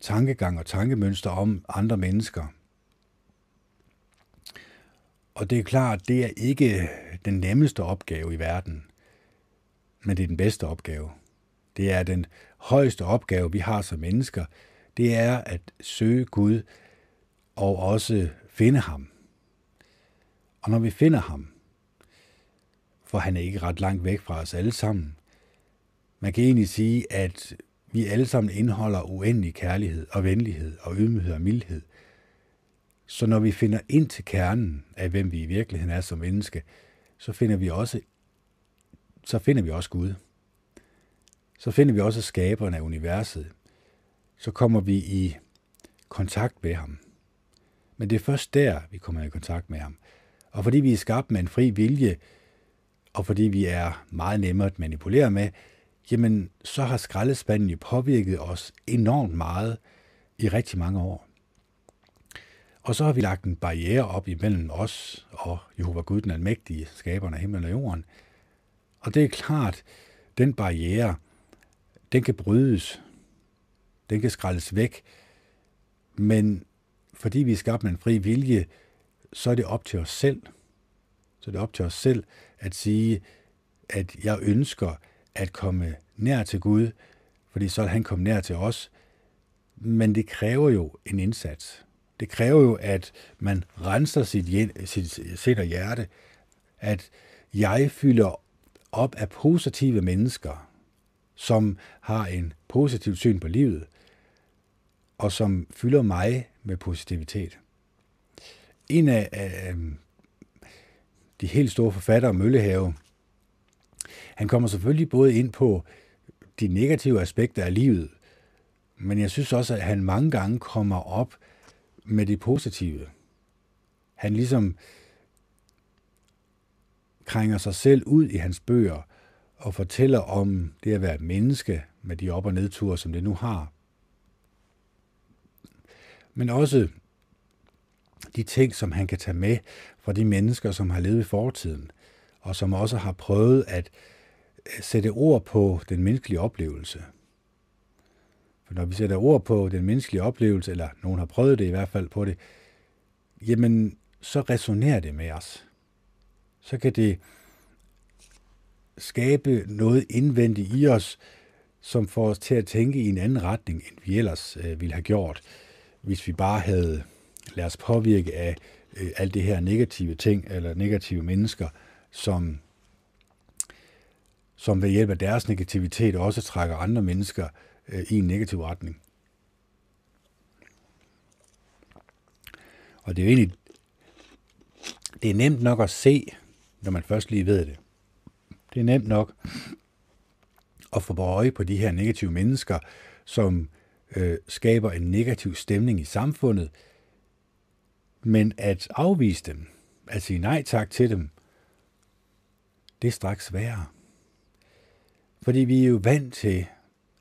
S1: tankegang og tankemønster om andre mennesker. Og det er klart, det er ikke den nemmeste opgave i verden, men det er den bedste opgave. Det er den højeste opgave, vi har som mennesker. Det er at søge Gud og også finde ham. Og når vi finder ham, for han er ikke ret langt væk fra os alle sammen, man kan egentlig sige, at vi alle sammen indeholder uendelig kærlighed og venlighed og ydmyghed og mildhed. Så når vi finder ind til kernen af, hvem vi i virkeligheden er som menneske, så finder vi også, så finder vi også Gud. Så finder vi også skaberen af universet. Så kommer vi i kontakt med ham. Men det er først der, vi kommer i kontakt med ham. Og fordi vi er skabt med en fri vilje, og fordi vi er meget nemmere at manipulere med, jamen så har skraldespanden jo påvirket os enormt meget i rigtig mange år. Og så har vi lagt en barriere op imellem os og Jehova Gud, den almægtige, skaberen af himlen og jorden. Og det er klart, den barriere, den kan brydes, den kan skraldes væk, men fordi vi er skabt med en fri vilje, så er det op til os selv. Så er det op til os selv at sige, at jeg ønsker, at komme nær til Gud, fordi så vil han komme nær til os. Men det kræver jo en indsats. Det kræver jo, at man renser sit, sit sind og hjerte, at jeg fylder op af positive mennesker, som har en positiv syn på livet, og som fylder mig med positivitet. En af, øh, de helt store forfattere, Møllehave, han kommer selvfølgelig både ind på de negative aspekter af livet, men jeg synes også, at han mange gange kommer op med det positive. Han ligesom krænger sig selv ud i hans bøger og fortæller om det at være et menneske med de op- og nedture, som det nu har. Men også de ting, som han kan tage med fra de mennesker, som har levet i fortiden, og som også har prøvet at øh, sætte ord på den menneskelige oplevelse. For når vi sætter ord på den menneskelige oplevelse, eller nogen har prøvet det i hvert fald på det, jamen så resonerer det med os. Så kan det skabe noget indvendigt i os, som får os til at tænke i en anden retning, end vi ellers øh, ville have gjort, hvis vi bare havde ladet os påvirke af øh, alt det her negative ting, eller negative mennesker, som, som ved hjælp af deres negativitet også trækker andre mennesker øh, i en negativ retning. Og det er jo egentlig, det er nemt nok at se, når man først lige ved det. Det er nemt nok at få øje på de her negative mennesker, som øh, skaber en negativ stemning i samfundet, men at afvise dem, at sige nej tak til dem, det er straks sværere. Fordi vi er jo vant til,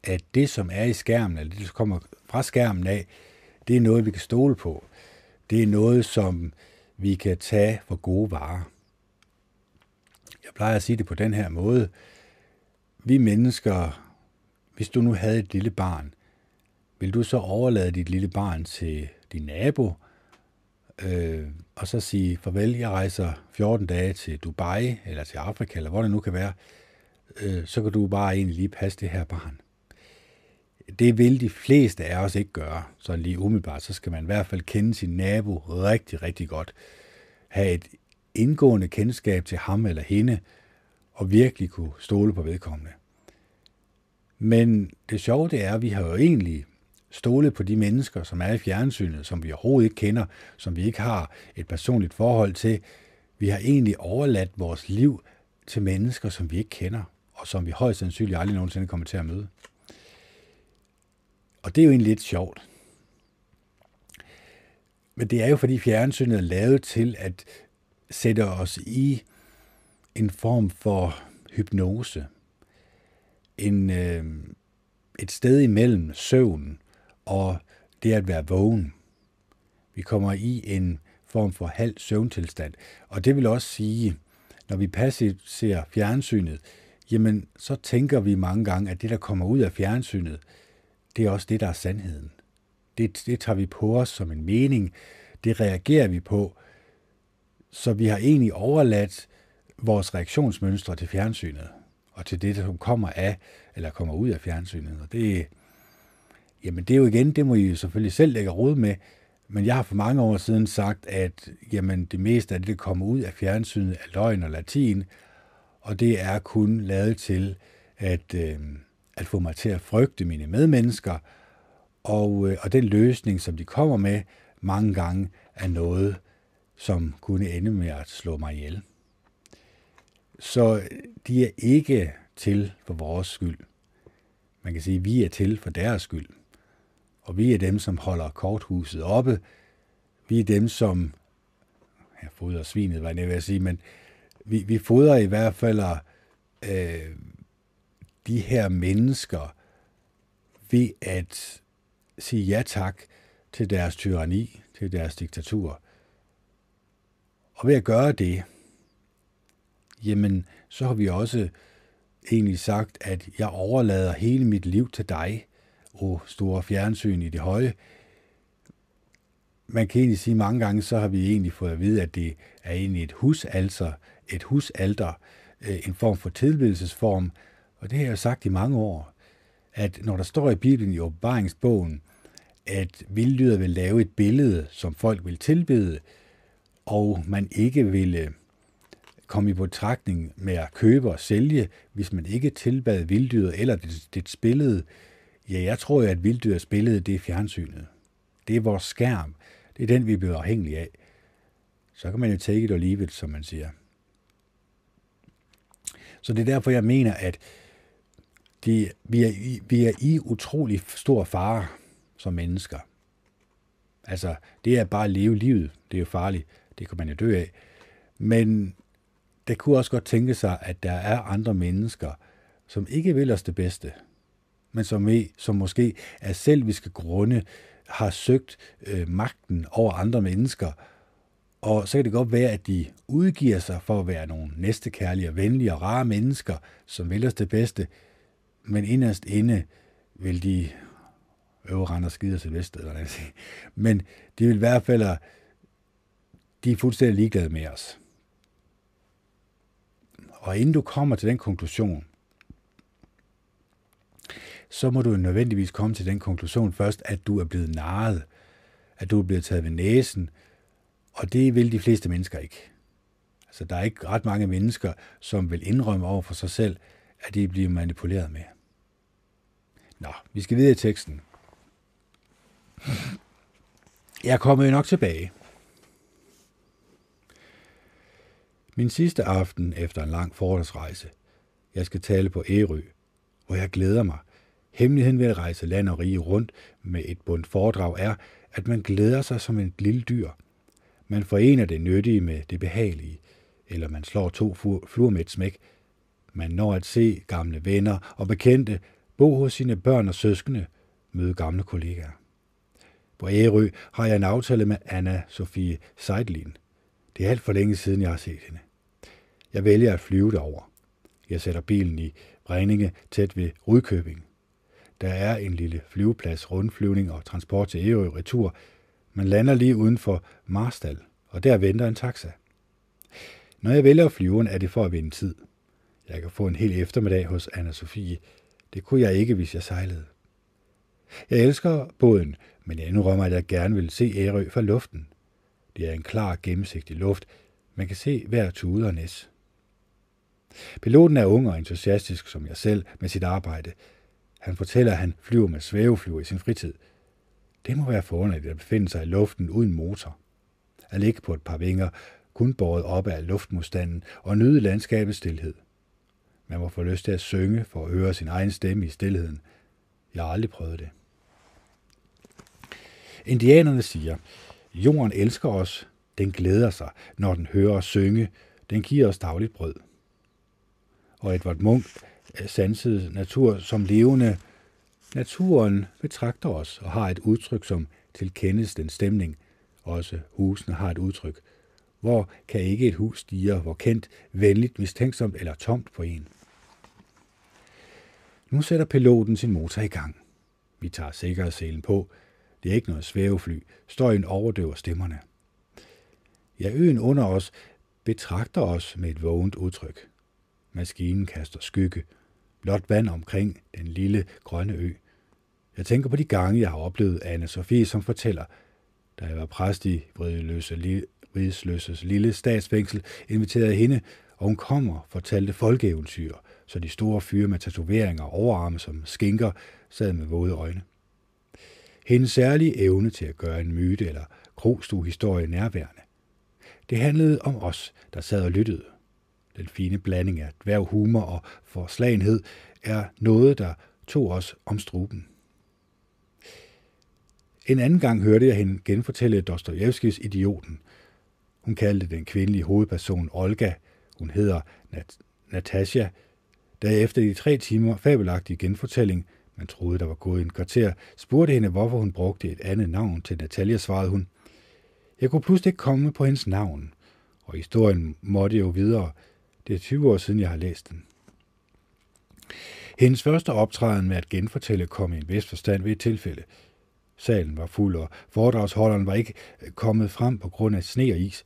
S1: at det, som er i skærmen, eller det, som kommer fra skærmen af, det er noget, vi kan stole på. Det er noget, som vi kan tage for gode varer. Jeg plejer at sige det på den her måde. Vi mennesker, hvis du nu havde et lille barn, vil du så overlade dit lille barn til din nabo, øh, og så sige, farvel, jeg rejser 14 dage til Dubai, eller til Afrika, eller hvor det nu kan være, øh, så kan du bare egentlig lige passe det her barn. Det vil de fleste af os ikke gøre, så lige umiddelbart. Så skal man i hvert fald kende sin nabo rigtig, rigtig godt. Have et indgående kendskab til ham eller hende, og virkelig kunne stole på vedkommende. Men det sjove det er, at vi har jo egentlig stolet på de mennesker, som er i fjernsynet, som vi overhovedet ikke kender, som vi ikke har et personligt forhold til. Vi har egentlig overladt vores liv til mennesker, som vi ikke kender, og som vi højst sandsynligt aldrig nogensinde kommer til at møde. Og det er jo egentlig lidt sjovt. Men det er jo fordi fjernsynet er lavet til at sætte os i en form for hypnose. En, øh, et sted imellem søvn og det at være vågen. Vi kommer i en form for halv søvntilstand. Og det vil også sige, når vi passivt ser fjernsynet, jamen så tænker vi mange gange, at det, der kommer ud af fjernsynet, det er også det, der er sandheden. Det, det tager vi på os som en mening, det reagerer vi på, så vi har egentlig overladt vores reaktionsmønstre til fjernsynet, og til det, som kommer af, eller kommer ud af fjernsynet. Og det, jamen det er jo igen, det må I jo selvfølgelig selv lægge råd med, men jeg har for mange år siden sagt, at jamen, det meste af det, der kommer ud af fjernsynet, er løgn og latin, og det er kun lavet til at, øh, at få mig til at frygte mine medmennesker, og, øh, og den løsning, som de kommer med, mange gange er noget, som kunne ende med at slå mig ihjel. Så de er ikke til for vores skyld. Man kan sige, at vi er til for deres skyld. Og vi er dem, som holder korthuset oppe. Vi er dem, som... Jeg fodrer svinet, var jeg ved at sige, men vi, vi fodrer i hvert fald øh, de her mennesker ved at sige ja tak til deres tyranni, til deres diktatur. Og ved at gøre det, jamen, så har vi også egentlig sagt, at jeg overlader hele mit liv til dig, og store fjernsyn i det høje. Man kan egentlig sige, at mange gange så har vi egentlig fået at vide, at det er egentlig et husalter, et husalter, øh, en form for tilbedelsesform, og det har jeg sagt i mange år, at når der står i Bibelen i åbenbaringsbogen, at vilddyret vil lave et billede, som folk vil tilbede, og man ikke ville øh, komme i betragtning med at købe og sælge, hvis man ikke tilbad vilddyret eller det, det billede. Ja, jeg tror, at vilddyrets billede, det er fjernsynet. Det er vores skærm. Det er den, vi bliver afhængige af. Så kan man jo take it or leave it, som man siger. Så det er derfor, jeg mener, at de, vi, er i, vi er i utrolig stor fare som mennesker. Altså, det er bare at leve livet. Det er jo farligt. Det kan man jo dø af. Men det kunne også godt tænke sig, at der er andre mennesker, som ikke vil os det bedste. men som, vi, som måske af selviske grunde har søgt øh, magten over andre mennesker, og så kan det godt være, at de udgiver sig for at være nogle næstekærlige og venlige og rare mennesker, som vil os det bedste, men inderst inde vil de øve rende og skide sig vest, eller hvad jeg Men de vil i hvert fald, de er fuldstændig ligeglade med os. Og inden du kommer til den konklusion, så må du nødvendigvis komme til den konklusion først, at du er blevet narret, at du er blevet taget ved næsen, og det vil de fleste mennesker ikke. Altså, der er ikke ret mange mennesker, som vil indrømme over for sig selv, at de bliver manipuleret med. Nå, vi skal videre i teksten. Jeg kommer jo nok tilbage. Min sidste aften efter en lang forholdsrejse. Jeg skal tale på Ærø, hvor jeg glæder mig. Hemmeligheden ved at rejse land og rige rundt med et bundt foredrag er, at man glæder sig som et lille dyr. Man forener det nyttige med det behagelige, eller man slår to fluer med et smæk. Man når at se gamle venner og bekendte, bo hos sine børn og søskende, møde gamle kollegaer. På Ærø har jeg en aftale med Anna Sofie Seidlin. Det er alt for længe siden, jeg har set hende. Jeg vælger at flyve derover. Jeg sætter bilen i Brændinge tæt ved Rudkøbing. Der er en lille flyveplads, rundflyvning og transport til Ærø retur. Man lander lige uden for Marstal, og der venter en taxa. Når jeg vælger flyveren, er det for at vinde tid. Jeg kan få en hel eftermiddag hos Anna Sofie. Det kunne jeg ikke, hvis jeg sejlede. Jeg elsker båden, men jeg indrømmer, at jeg gerne vil se Ærø fra luften. Det er en klar, gennemsigtig luft. Man kan se hver tude og næs. Piloten er ung og entusiastisk som jeg selv med sit arbejde. Han fortæller, at han flyver med svæveflyver i sin fritid. Det må være forunderligt at befinde sig i luften uden motor. At ligge på et par vinger, kun båret op af luftmodstanden og nyde landskabets stillhed. Man må få lyst til at synge for at høre sin egen stemme i stillheden. Jeg har aldrig prøvet det. Indianerne siger, jorden elsker os, den glæder sig, når den hører os synge, den giver os dagligt brød. Og Edvard Munch øh, sansede natur som levende. Naturen betragter os og har et udtryk, som tilkendes den stemning. Også husene har et udtryk. Hvor kan ikke et hus stige, hvor kendt, venligt, mistænksomt eller tomt på en? Nu sætter piloten sin motor i gang. Vi tager sikkerhedsselen på, det er ikke noget svævefly. Støjen overdøver stemmerne. Ja, øen under os betragter os med et vågent udtryk. Maskinen kaster skygge. Blot vand omkring den lille grønne ø. Jeg tænker på de gange, jeg har oplevet Anne Sofie, som fortæller, da jeg var præst i Vridesløses lille statsfængsel, inviterede hende, og hun kommer, fortalte folkeeventyr, så de store fyre med tatoveringer og overarme som skinker sad med våde øjne. Hendes særlige evne til at gøre en myte eller krogstuehistorie nærværende. Det handlede om os, der sad og lyttede. Den fine blanding af dværg humor og forslagenhed er noget, der tog os om struben. En anden gang hørte jeg hende genfortælle Dostojevskis Idioten. Hun kaldte den kvindelige hovedperson Olga. Hun hedder Nat- Natasha. Da efter de tre timer fabelagtige genfortælling man troede, der var gået en kvarter, spurgte hende, hvorfor hun brugte et andet navn til Natalia, svarede hun. Jeg kunne pludselig ikke komme på hendes navn, og historien måtte jo videre. Det er 20 år siden, jeg har læst den. Hendes første optræden med at genfortælle kom i en vis forstand ved et tilfælde. Salen var fuld, og foredragsholderen var ikke øh, kommet frem på grund af sne og is.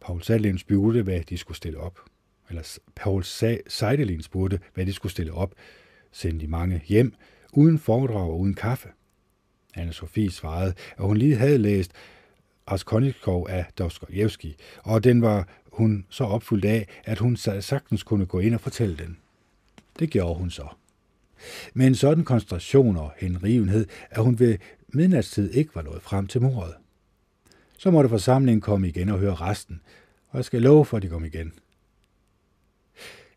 S1: Paul Sadlin spurgte, hvad de skulle stille op. Eller Paul Seidelin spurgte, hvad de skulle stille op sendte de mange hjem, uden foredrag og uden kaffe. Anne-Sophie svarede, at hun lige havde læst Raskolnikov af Dostoyevsky, og den var hun så opfyldt af, at hun sagtens kunne gå ind og fortælle den. Det gjorde hun så. Med en sådan koncentration og henrivenhed, at hun ved midnatstid ikke var nået frem til mordet. Så måtte forsamlingen komme igen og høre resten, og jeg skal love for, at de kom igen.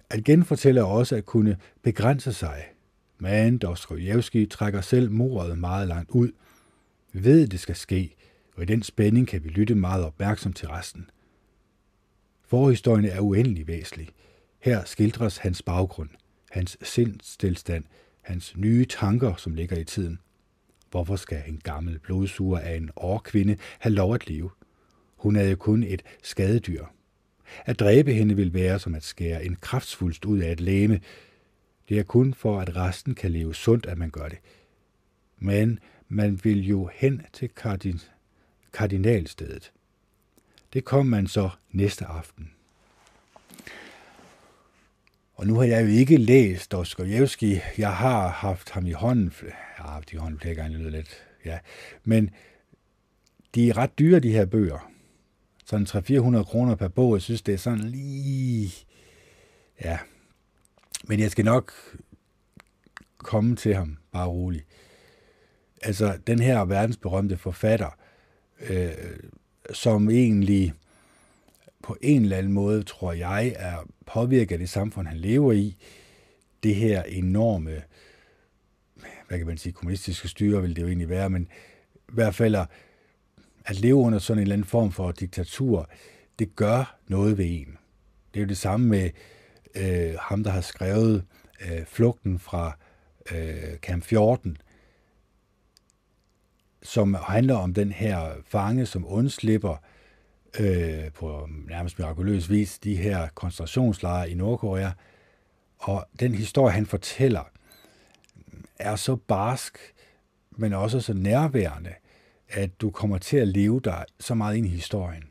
S1: At genfortælle er også at kunne begrænse sig. Men Dostojevski trækker selv mordet meget langt ud. Vi ved, at det skal ske, og i den spænding kan vi lytte meget opmærksomt til resten. Forhistorien er uendelig væsentlig. Her skildres hans baggrund, hans sindstilstand, hans nye tanker, som ligger i tiden. Hvorfor skal en gammel blodsuger af en årkvinde have lov at leve? Hun er jo kun et skadedyr. At dræbe hende vil være som at skære en kraftsfuldst ud af et læme. Det er kun for, at resten kan leve sundt, at man gør det. Men man vil jo hen til kardin kardinalstedet. Det kom man så næste aften. Og nu har jeg jo ikke læst Dostoyevsky. Jeg har haft ham i hånden. Jeg har haft i hånden flere gange, lyder lidt. Ja. Men de er ret dyre, de her bøger. Sådan 300-400 kroner per bog. Jeg synes, det er sådan lige... Ja. Men jeg skal nok komme til ham, bare roligt. Altså, den her verdensberømte forfatter, øh, som egentlig på en eller anden måde, tror jeg, er påvirket af det samfund, han lever i. Det her enorme, hvad kan man sige, kommunistiske styre vil det jo egentlig være, men i hvert fald at leve under sådan en eller anden form for diktatur, det gør noget ved en. Det er jo det samme med øh, ham, der har skrevet øh, Flugten fra øh, Camp 14, som handler om den her fange, som undslipper øh, på nærmest mirakuløs vis de her koncentrationslejre i Nordkorea. Og den historie, han fortæller, er så barsk, men også så nærværende, at du kommer til at leve dig så meget ind i historien.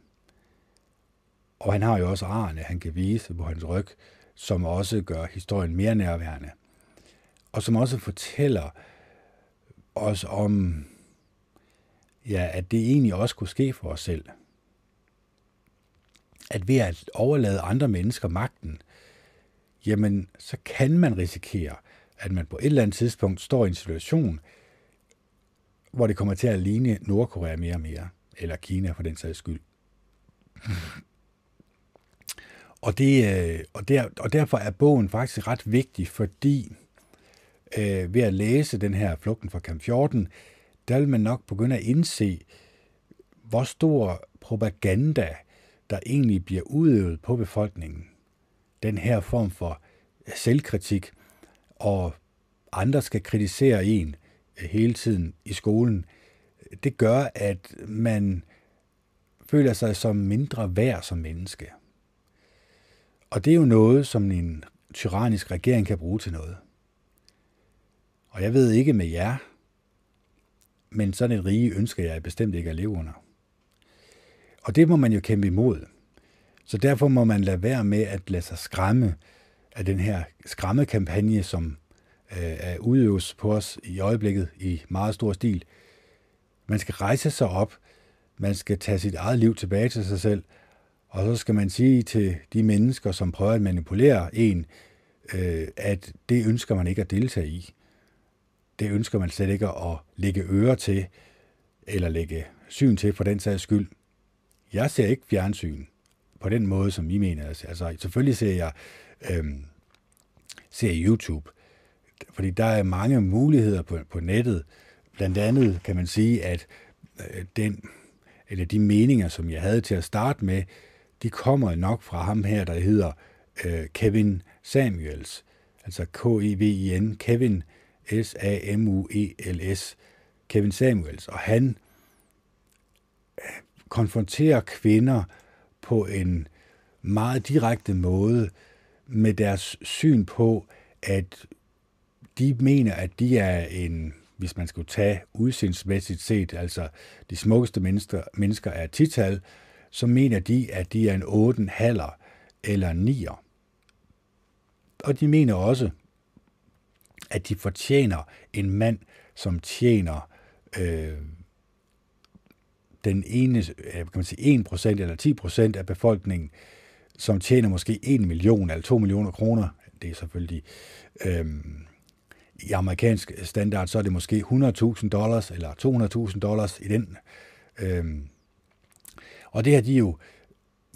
S1: Og han har jo også arne, han kan vise på hans ryg, som også gør historien mere nærværende. Og som også fortæller os om, ja, at det egentlig også kunne ske for os selv. At ved at overlade andre mennesker magten, jamen, så kan man risikere, at man på et eller andet tidspunkt står i en situation, hvor det kommer til at ligne Nordkorea mere og mere, eller Kina for den sags skyld. Og, det, øh, og, der, og derfor er bogen faktisk ret vigtig, fordi øh, ved at læse den her Flugten fra Camp 14, der vil man nok begynde at indse, hvor stor propaganda, der egentlig bliver udøvet på befolkningen. Den her form for selvkritik, og andre skal kritisere en øh, hele tiden i skolen, det gør, at man føler sig som mindre værd som menneske. Og det er jo noget, som en tyrannisk regering kan bruge til noget. Og jeg ved ikke med jer, men sådan et rige ønsker jeg bestemt ikke at leve under. Og det må man jo kæmpe imod. Så derfor må man lade være med at lade sig skræmme af den her skræmmekampagne, som øh, er udøves på os i øjeblikket i meget stor stil. Man skal rejse sig op, man skal tage sit eget liv tilbage til sig selv, og så skal man sige til de mennesker, som prøver at manipulere en, øh, at det ønsker man ikke at deltage i det ønsker man slet ikke at lægge øre til, eller lægge syn til for den sags skyld. Jeg ser ikke fjernsyn på den måde, som I mener. Altså, altså selvfølgelig ser jeg øhm, ser YouTube, fordi der er mange muligheder på, på nettet. Blandt andet kan man sige, at øh, den, eller de meninger, som jeg havde til at starte med, de kommer nok fra ham her, der hedder øh, Kevin Samuels. Altså K-E-V-I-N, Kevin S-A-M-U-E-L-S, Kevin Samuels, og han øh, konfronterer kvinder på en meget direkte måde med deres syn på, at de mener, at de er en, hvis man skulle tage udsindsmæssigt set, altså de smukkeste mennesker, mennesker er tital, så mener de, at de er en 8 halver eller 9'er. Og de mener også, at de fortjener en mand, som tjener øh, den ene, øh, kan man sige, 1% eller 10% af befolkningen, som tjener måske 1 million eller 2 millioner kroner. Det er selvfølgelig øh, i amerikansk standard, så er det måske 100.000 dollars eller 200.000 dollars i den. Øh, og det har de jo,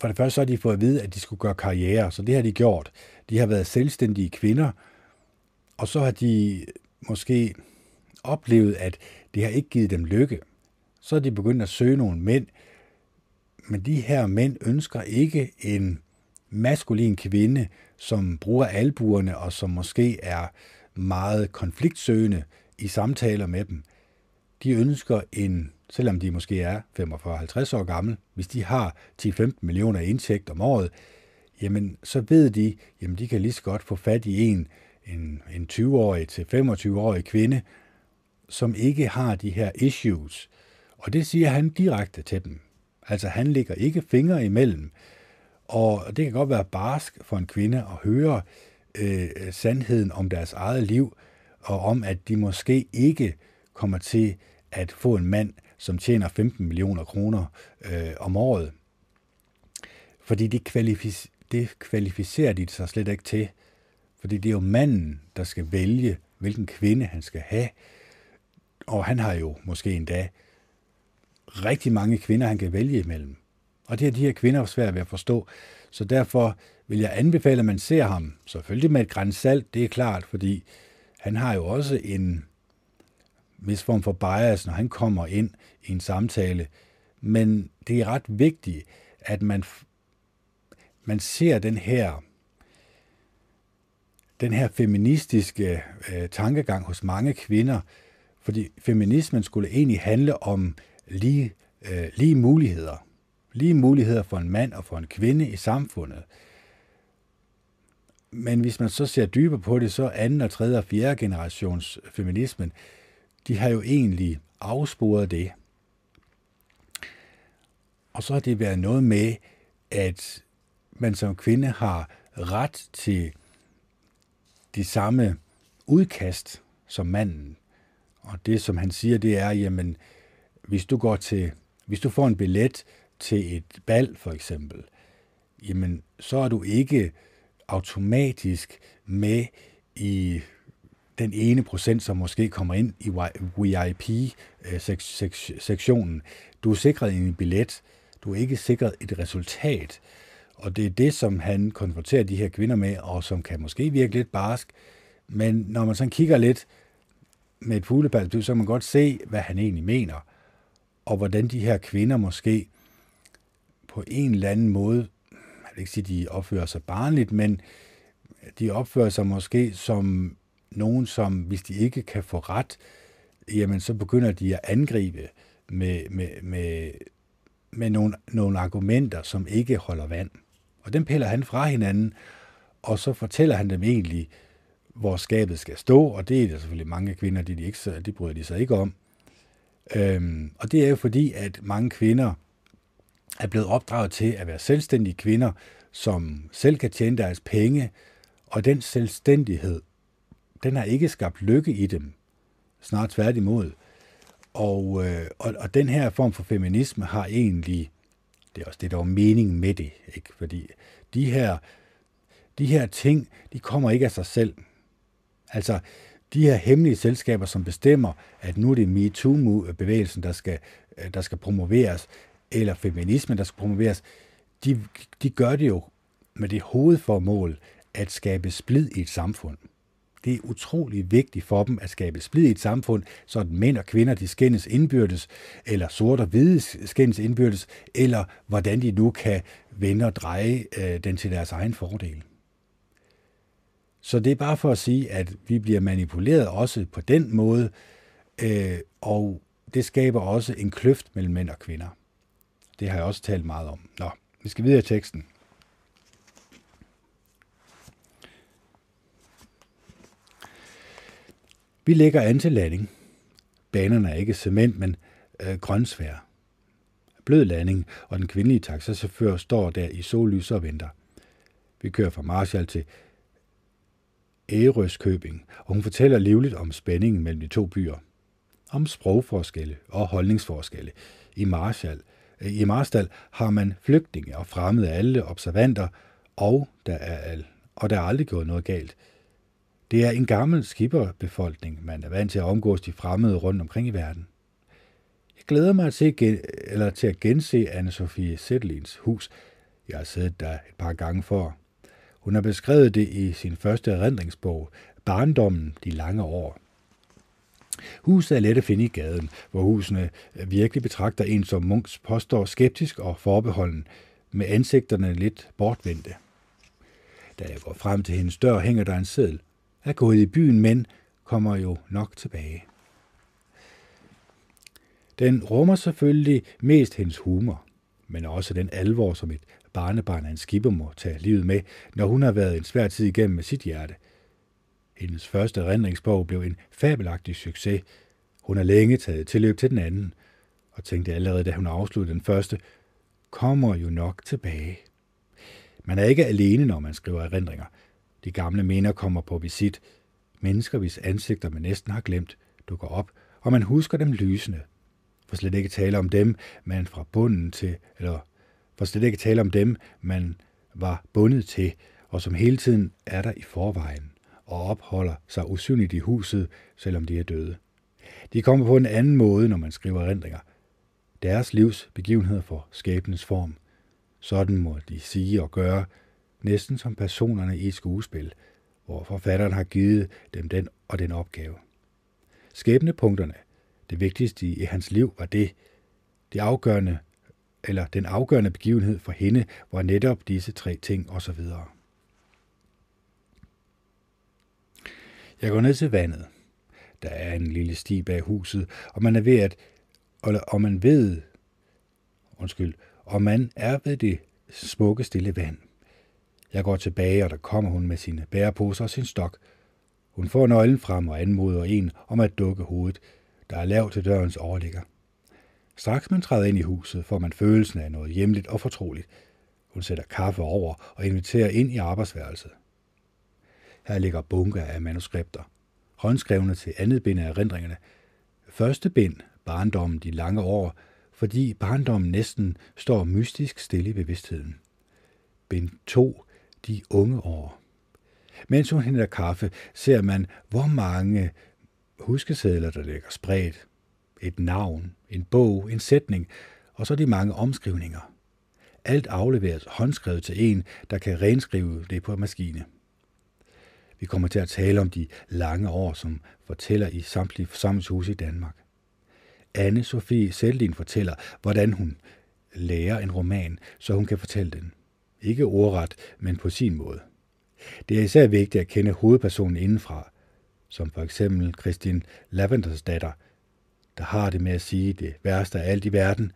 S1: for det første så har de fået at vide, at de skulle gøre karriere, så det har de gjort. De har været selvstændige kvinder, og så har de måske oplevet, at det har ikke givet dem lykke. Så er de begyndt at søge nogle mænd, men de her mænd ønsker ikke en maskulin kvinde, som bruger albuerne og som måske er meget konfliktsøgende i samtaler med dem. De ønsker en, selvom de måske er 45-50 år gammel, hvis de har 10-15 millioner indtægt om året, jamen så ved de, jamen de kan lige så godt få fat i en, en, en 20-årig til 25-årig kvinde, som ikke har de her issues. Og det siger han direkte til dem. Altså han ligger ikke fingre imellem. Og det kan godt være barsk for en kvinde at høre øh, sandheden om deres eget liv, og om at de måske ikke kommer til at få en mand, som tjener 15 millioner kroner øh, om året. Fordi det, kvalific- det kvalificerer de sig slet ikke til. Fordi det er jo manden, der skal vælge, hvilken kvinde han skal have. Og han har jo måske endda rigtig mange kvinder, han kan vælge imellem. Og det er de her kvinder svært ved at forstå. Så derfor vil jeg anbefale, at man ser ham. Selvfølgelig med et grænsalt, det er klart, fordi han har jo også en vis form for bias, når han kommer ind i en samtale. Men det er ret vigtigt, at man, man ser den her den her feministiske øh, tankegang hos mange kvinder, fordi feminismen skulle egentlig handle om lige, øh, lige muligheder. Lige muligheder for en mand og for en kvinde i samfundet. Men hvis man så ser dybere på det, så anden og tredje og fjerde generations feminismen, de har jo egentlig afsporet det. Og så har det været noget med, at man som kvinde har ret til de samme udkast som manden. Og det, som han siger, det er, jamen, hvis du går til, hvis du får en billet til et bal, for eksempel, jamen, så er du ikke automatisk med i den ene procent, som måske kommer ind i VIP-sektionen. Øh, du er sikret en billet, du er ikke sikret et resultat. Og det er det, som han konfronterer de her kvinder med, og som kan måske virke lidt barsk. Men når man sådan kigger lidt med et fugleperspektiv, så kan man godt se, hvad han egentlig mener. Og hvordan de her kvinder måske på en eller anden måde, jeg vil ikke sige, at de opfører sig barnligt, men de opfører sig måske som nogen, som hvis de ikke kan få ret, jamen så begynder de at angribe med, med, med, med nogle, nogle argumenter, som ikke holder vand. Og dem piller han fra hinanden, og så fortæller han dem egentlig, hvor skabet skal stå, og det er der selvfølgelig mange kvinder, de, de, ikke, de bryder de sig ikke om. Øhm, og det er jo fordi, at mange kvinder er blevet opdraget til at være selvstændige kvinder, som selv kan tjene deres penge, og den selvstændighed, den har ikke skabt lykke i dem, snart tværtimod. Og, øh, og, og den her form for feminisme har egentlig det er også det, der var meningen med det. Ikke? Fordi de her, de her ting, de kommer ikke af sig selv. Altså, de her hemmelige selskaber, som bestemmer, at nu er det MeToo-bevægelsen, der skal, der skal promoveres, eller feminismen, der skal promoveres, de, de gør det jo med det hovedformål at skabe splid i et samfund. Det er utrolig vigtigt for dem at skabe splid i et samfund, så at mænd og kvinder de skændes indbyrdes, eller sort og hvide skændes indbyrdes, eller hvordan de nu kan vende og dreje øh, den til deres egen fordel. Så det er bare for at sige, at vi bliver manipuleret også på den måde, øh, og det skaber også en kløft mellem mænd og kvinder. Det har jeg også talt meget om. Nå, vi skal videre i teksten. Vi lægger an til landing. Banerne er ikke cement, men øh, grønsvær. Blød landing, og den kvindelige taxachauffør står der i sollys og venter. Vi kører fra Marshall til Ærøskøbing, og hun fortæller livligt om spændingen mellem de to byer. Om sprogforskelle og holdningsforskelle. I Marshall, øh, i Marstal har man flygtninge og fremmede alle observanter, og der er, al, og der er aldrig gået noget galt – det er en gammel skipperbefolkning, man er vant til at omgås de fremmede rundt omkring i verden. Jeg glæder mig til, eller til at gense Anne-Sophie Sættelins hus. Jeg har siddet der et par gange for. Hun har beskrevet det i sin første erindringsbog, Barndommen de lange år. Huset er let at finde i gaden, hvor husene virkelig betragter en, som Munks påstår skeptisk og forbeholden, med ansigterne lidt bortvendte. Da jeg går frem til hendes dør, hænger der en seddel er gået i byen, men kommer jo nok tilbage. Den rummer selvfølgelig mest hendes humor, men også den alvor, som et barnebarn af en skipper må tage livet med, når hun har været en svær tid igennem med sit hjerte. Hendes første rendringsbog blev en fabelagtig succes. Hun har længe taget tilløb til den anden, og tænkte allerede, da hun afsluttede den første, kommer jo nok tilbage. Man er ikke alene, når man skriver erindringer. De gamle minder kommer på visit. Mennesker, hvis ansigter man næsten har glemt, dukker op, og man husker dem lysende. For slet ikke tale om dem, man fra bunden til, eller for slet ikke tale om dem, man var bundet til, og som hele tiden er der i forvejen og opholder sig usynligt i huset, selvom de er døde. De kommer på en anden måde, når man skriver erindringer. Deres livs begivenheder får skæbnens form. Sådan må de sige og gøre, næsten som personerne i et skuespil, hvor forfatteren har givet dem den og den opgave. Skæbnepunkterne, det vigtigste i hans liv, var det, det afgørende, eller den afgørende begivenhed for hende var netop disse tre ting osv. Jeg går ned til vandet. Der er en lille sti bag huset, og man er ved at, og man ved, undskyld, og man er ved det smukke stille vand. Jeg går tilbage, og der kommer hun med sine bæreposer og sin stok. Hun får nøglen frem og anmoder en om at dukke hovedet, der er lavt til dørens overligger. Straks man træder ind i huset, får man følelsen af noget hjemligt og fortroligt. Hun sætter kaffe over og inviterer ind i arbejdsværelset. Her ligger bunker af manuskripter. Håndskrevne til andet bind af erindringerne. Første bind, barndommen de lange år, fordi barndommen næsten står mystisk stille i bevidstheden. Bind 2, de unge år. Mens hun henter kaffe, ser man, hvor mange huskesedler, der ligger spredt. Et navn, en bog, en sætning, og så de mange omskrivninger. Alt afleveres håndskrevet til en, der kan renskrive det på maskine. Vi kommer til at tale om de lange år, som fortæller i samtlige forsamlingshuse i Danmark. anne Sofie Seldin fortæller, hvordan hun lærer en roman, så hun kan fortælle den. Ikke ordret, men på sin måde. Det er især vigtigt at kende hovedpersonen indenfra, som for eksempel Christine Lavenders datter, der har det med at sige det værste af alt i verden,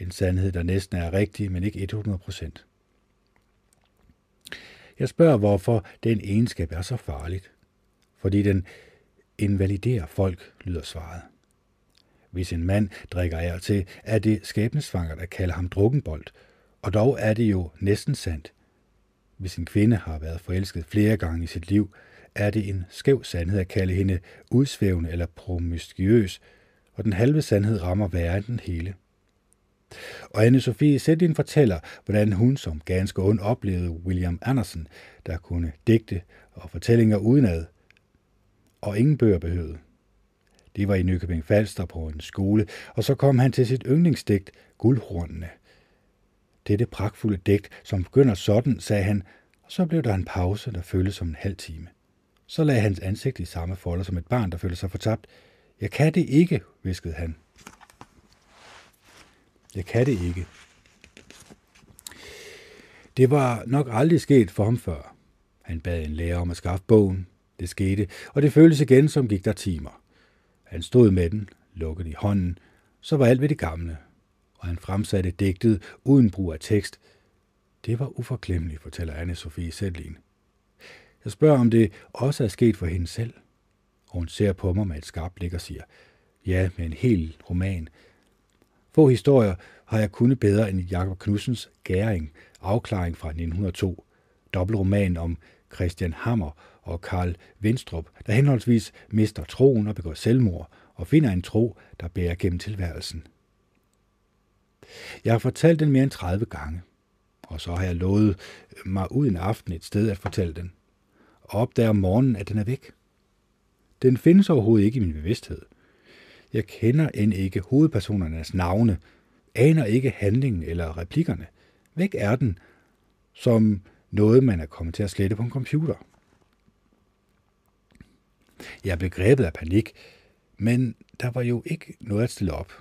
S1: en sandhed, der næsten er rigtig, men ikke 100 procent. Jeg spørger, hvorfor den egenskab er så farligt. Fordi den invaliderer folk, lyder svaret. Hvis en mand drikker af til, er det skæbnesvanger, der kalder ham drukkenbold, og dog er det jo næsten sandt. Hvis en kvinde har været forelsket flere gange i sit liv, er det en skæv sandhed at kalde hende udsvævende eller promiskuøs, og den halve sandhed rammer værre end den hele. Og Anne-Sophie Sætlin fortæller, hvordan hun som ganske ung oplevede William Anderson, der kunne digte og fortællinger udenad, og ingen bøger behøvede. Det var i Nykøbing Falster på en skole, og så kom han til sit yndlingsdigt, Guldhornene. Dette pragtfulde digt, som begynder sådan, sagde han, og så blev der en pause, der føltes som en halv time. Så lagde hans ansigt i samme folder som et barn, der følte sig fortabt. Jeg kan det ikke, viskede han. Jeg kan det ikke. Det var nok aldrig sket for ham før. Han bad en lærer om at skaffe bogen. Det skete, og det føltes igen, som gik der timer. Han stod med den, lukket i hånden, så var alt ved det gamle, og han fremsatte digtet uden brug af tekst. Det var uforglemmeligt, fortæller Anne-Sophie Sætlin. Jeg spørger, om det også er sket for hende selv. Og hun ser på mig med et skarpt blik og siger, ja, med en hel roman, få historier har jeg kunnet bedre end Jakob Knudsens Gæring, afklaring fra 1902, dobbeltroman om Christian Hammer og Karl Winstrup, der henholdsvis mister troen og begår selvmord, og finder en tro, der bærer gennem tilværelsen. Jeg har fortalt den mere end 30 gange, og så har jeg lovet mig ud en aften et sted at fortælle den, og opdager om morgenen, at den er væk. Den findes overhovedet ikke i min bevidsthed. Jeg kender end ikke hovedpersonernes navne, aner ikke handlingen eller replikkerne. Væk er den, som noget, man er kommet til at slette på en computer. Jeg blev grebet af panik, men der var jo ikke noget at stille op.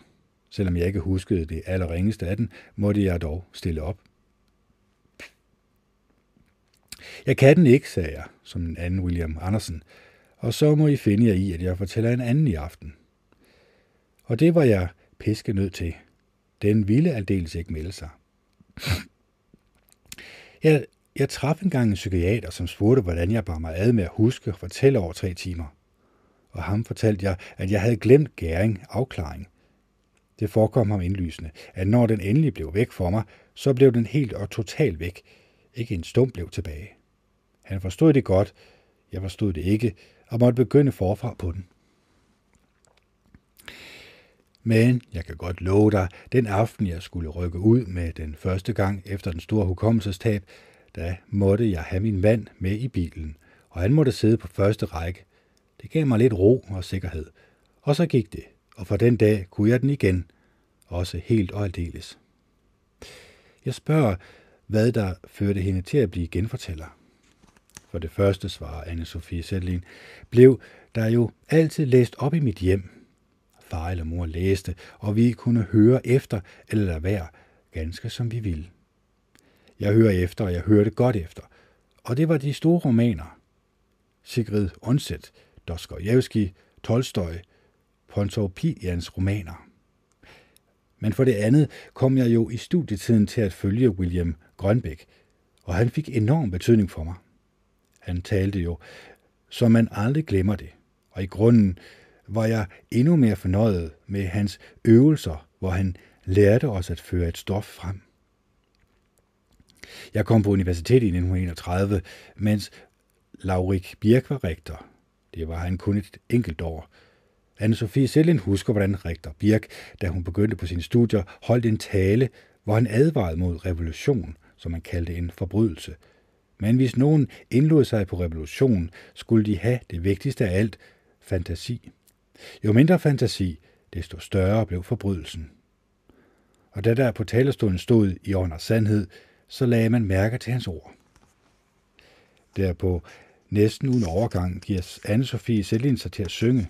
S1: Selvom jeg ikke huskede det allerringeste af den, måtte jeg dog stille op. Jeg kan den ikke, sagde jeg, som en anden William Andersen, og så må I finde jer i, at jeg fortæller en anden i aften. Og det var jeg piske nødt til. Den ville aldeles ikke melde sig. Jeg, jeg traf engang en psykiater, som spurgte, hvordan jeg bar mig ad med at huske og fortælle over tre timer. Og ham fortalte jeg, at jeg havde glemt gæring, afklaring. Det forekom ham indlysende, at når den endelig blev væk for mig, så blev den helt og totalt væk. Ikke en stum blev tilbage. Han forstod det godt, jeg forstod det ikke, og måtte begynde forfra på den. Men jeg kan godt love dig, den aften jeg skulle rykke ud med den første gang efter den store hukommelsestab, da måtte jeg have min mand med i bilen, og han måtte sidde på første række. Det gav mig lidt ro og sikkerhed. Og så gik det, og for den dag kunne jeg den igen, også helt og aldeles. Jeg spørger, hvad der førte hende til at blive genfortæller. For det første, svarer Anne-Sophie Sætlin, blev der jo altid læst op i mit hjem. Far eller mor læste, og vi kunne høre efter eller lade være, ganske som vi ville. Jeg hører efter, og jeg hørte godt efter. Og det var de store romaner. Sigrid Undset, Dostoyevsky, Tolstoy, Pontoppians romaner. Men for det andet kom jeg jo i studietiden til at følge William Grønbæk, og han fik enorm betydning for mig. Han talte jo, så man aldrig glemmer det, og i grunden var jeg endnu mere fornøjet med hans øvelser, hvor han lærte os at føre et stof frem. Jeg kom på universitetet i 1931, mens Laurik Birk var rektor. Det var han kun et enkelt år. Anne-Sophie Selin husker, hvordan rektor Birk, da hun begyndte på sine studier, holdt en tale, hvor han advarede mod revolution, som man kaldte en forbrydelse. Men hvis nogen indlod sig på revolution, skulle de have det vigtigste af alt, fantasi. Jo mindre fantasi, desto større blev forbrydelsen. Og da der på talerstolen stod i ånd og sandhed, så lagde man mærke til hans ord. Derpå, næsten uden overgang, giver Anne-Sophie Selin sig til at synge.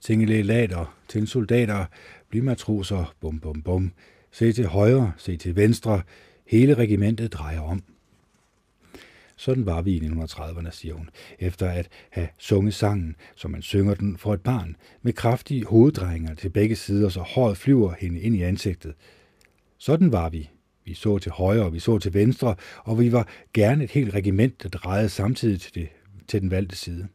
S1: Tingele lader til soldater, bliv matroser, bum bum bum. Se til højre, se til venstre, hele regimentet drejer om. Sådan var vi i 1930'erne, siger hun, efter at have sunget sangen, som man synger den for et barn, med kraftige hoveddrejninger til begge sider, så håret flyver hende ind i ansigtet. Sådan var vi. Vi så til højre, og vi så til venstre, og vi var gerne et helt regiment, der drejede samtidig til, det, til den valgte side.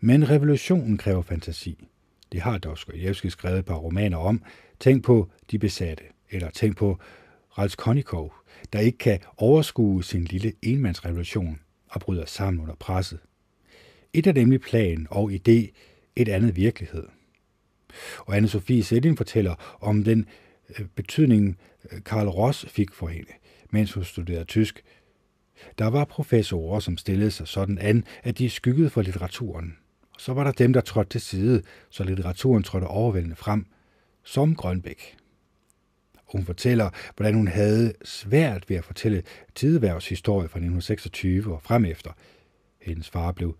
S1: Men revolutionen kræver fantasi. Det har Dostoyevsky skrevet et par romaner om. Tænk på De Besatte, eller tænk på Raskolnikov, der ikke kan overskue sin lille enmandsrevolution og bryder sammen under presset. Et er nemlig plan og idé, et andet virkelighed. Og Anne-Sophie Sedin fortæller om den øh, betydning, øh, Karl Ross fik for hende, mens hun studerede tysk. Der var professorer, som stillede sig sådan an, at de skyggede for litteraturen. Så var der dem, der trådte til side, så litteraturen trådte overvældende frem, som Grønbæk. Hun fortæller, hvordan hun havde svært ved at fortælle tideværvs historie fra 1926 og frem efter. Hendes far blev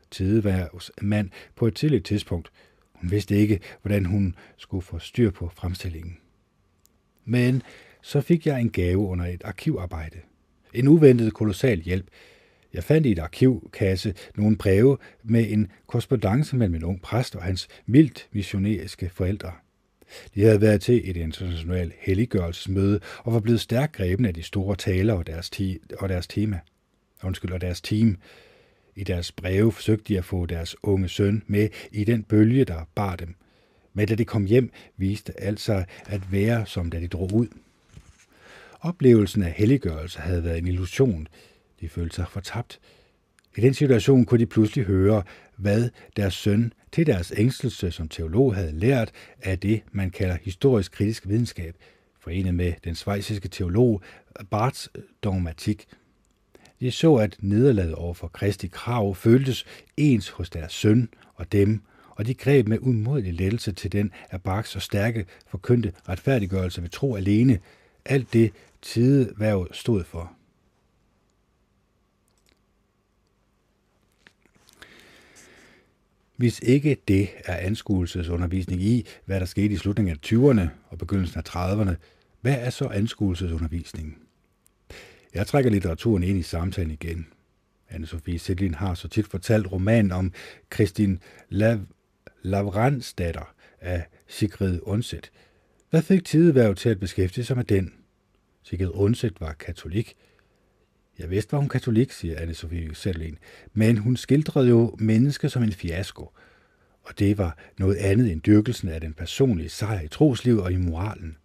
S1: mand på et tidligt tidspunkt. Hun vidste ikke, hvordan hun skulle få styr på fremstillingen. Men så fik jeg en gave under et arkivarbejde. En uventet kolossal hjælp. Jeg fandt i et arkivkasse nogle breve med en korrespondence mellem en ung præst og hans mildt missioneriske forældre. De havde været til et internationalt helliggørelsesmøde og var blevet stærkt grebne af de store taler og deres, ti- og deres tema. Undskyld, og deres team. I deres breve forsøgte de at få deres unge søn med i den bølge, der bar dem. Men da de kom hjem, viste alt sig at være, som da de drog ud. Oplevelsen af helliggørelse havde været en illusion. De følte sig fortabt. I den situation kunne de pludselig høre, hvad deres søn til deres ængstelse som teolog havde lært af det, man kalder historisk kritisk videnskab, forenet med den svejsiske teolog Barths øh, dogmatik. De så, at nederlaget over for Kristi krav føltes ens hos deres søn og dem, og de greb med umådelig lettelse til den af Barks og stærke forkyndte retfærdiggørelse ved tro alene, alt det tideværv stod for. Hvis ikke det er anskuelsesundervisning i, hvad der skete i slutningen af 20'erne og begyndelsen af 30'erne, hvad er så anskuelsesundervisningen? Jeg trækker litteraturen ind i samtalen igen. Anne-Sophie Sætlin har så tit fortalt romanen om Kristin Lav Lavransdatter af Sigrid Undset. Hvad fik Tideværv til at beskæftige sig med den? Sigrid Undset var katolik. Jeg vidste, var hun katolik, siger Anne-Sophie Sætlin, men hun skildrede jo mennesket som en fiasko. Og det var noget andet end dyrkelsen af den personlige sejr i troslivet og i moralen.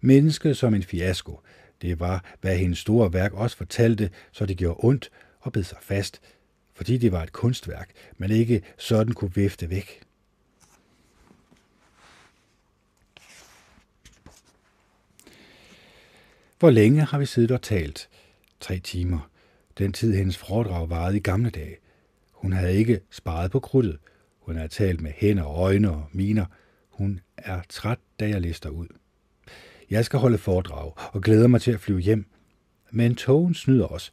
S1: Mennesket som en fiasko, det var, hvad hendes store værk også fortalte, så det gjorde ondt og bed sig fast, fordi det var et kunstværk, man ikke sådan kunne vifte væk. Hvor længe har vi siddet og talt? Tre timer. Den tid, hendes foredrag varede i gamle dage. Hun havde ikke sparet på krudtet. Hun havde talt med hænder, øjne og miner. Hun er træt, da jeg lister ud. Jeg skal holde foredrag og glæder mig til at flyve hjem. Men togen snyder os.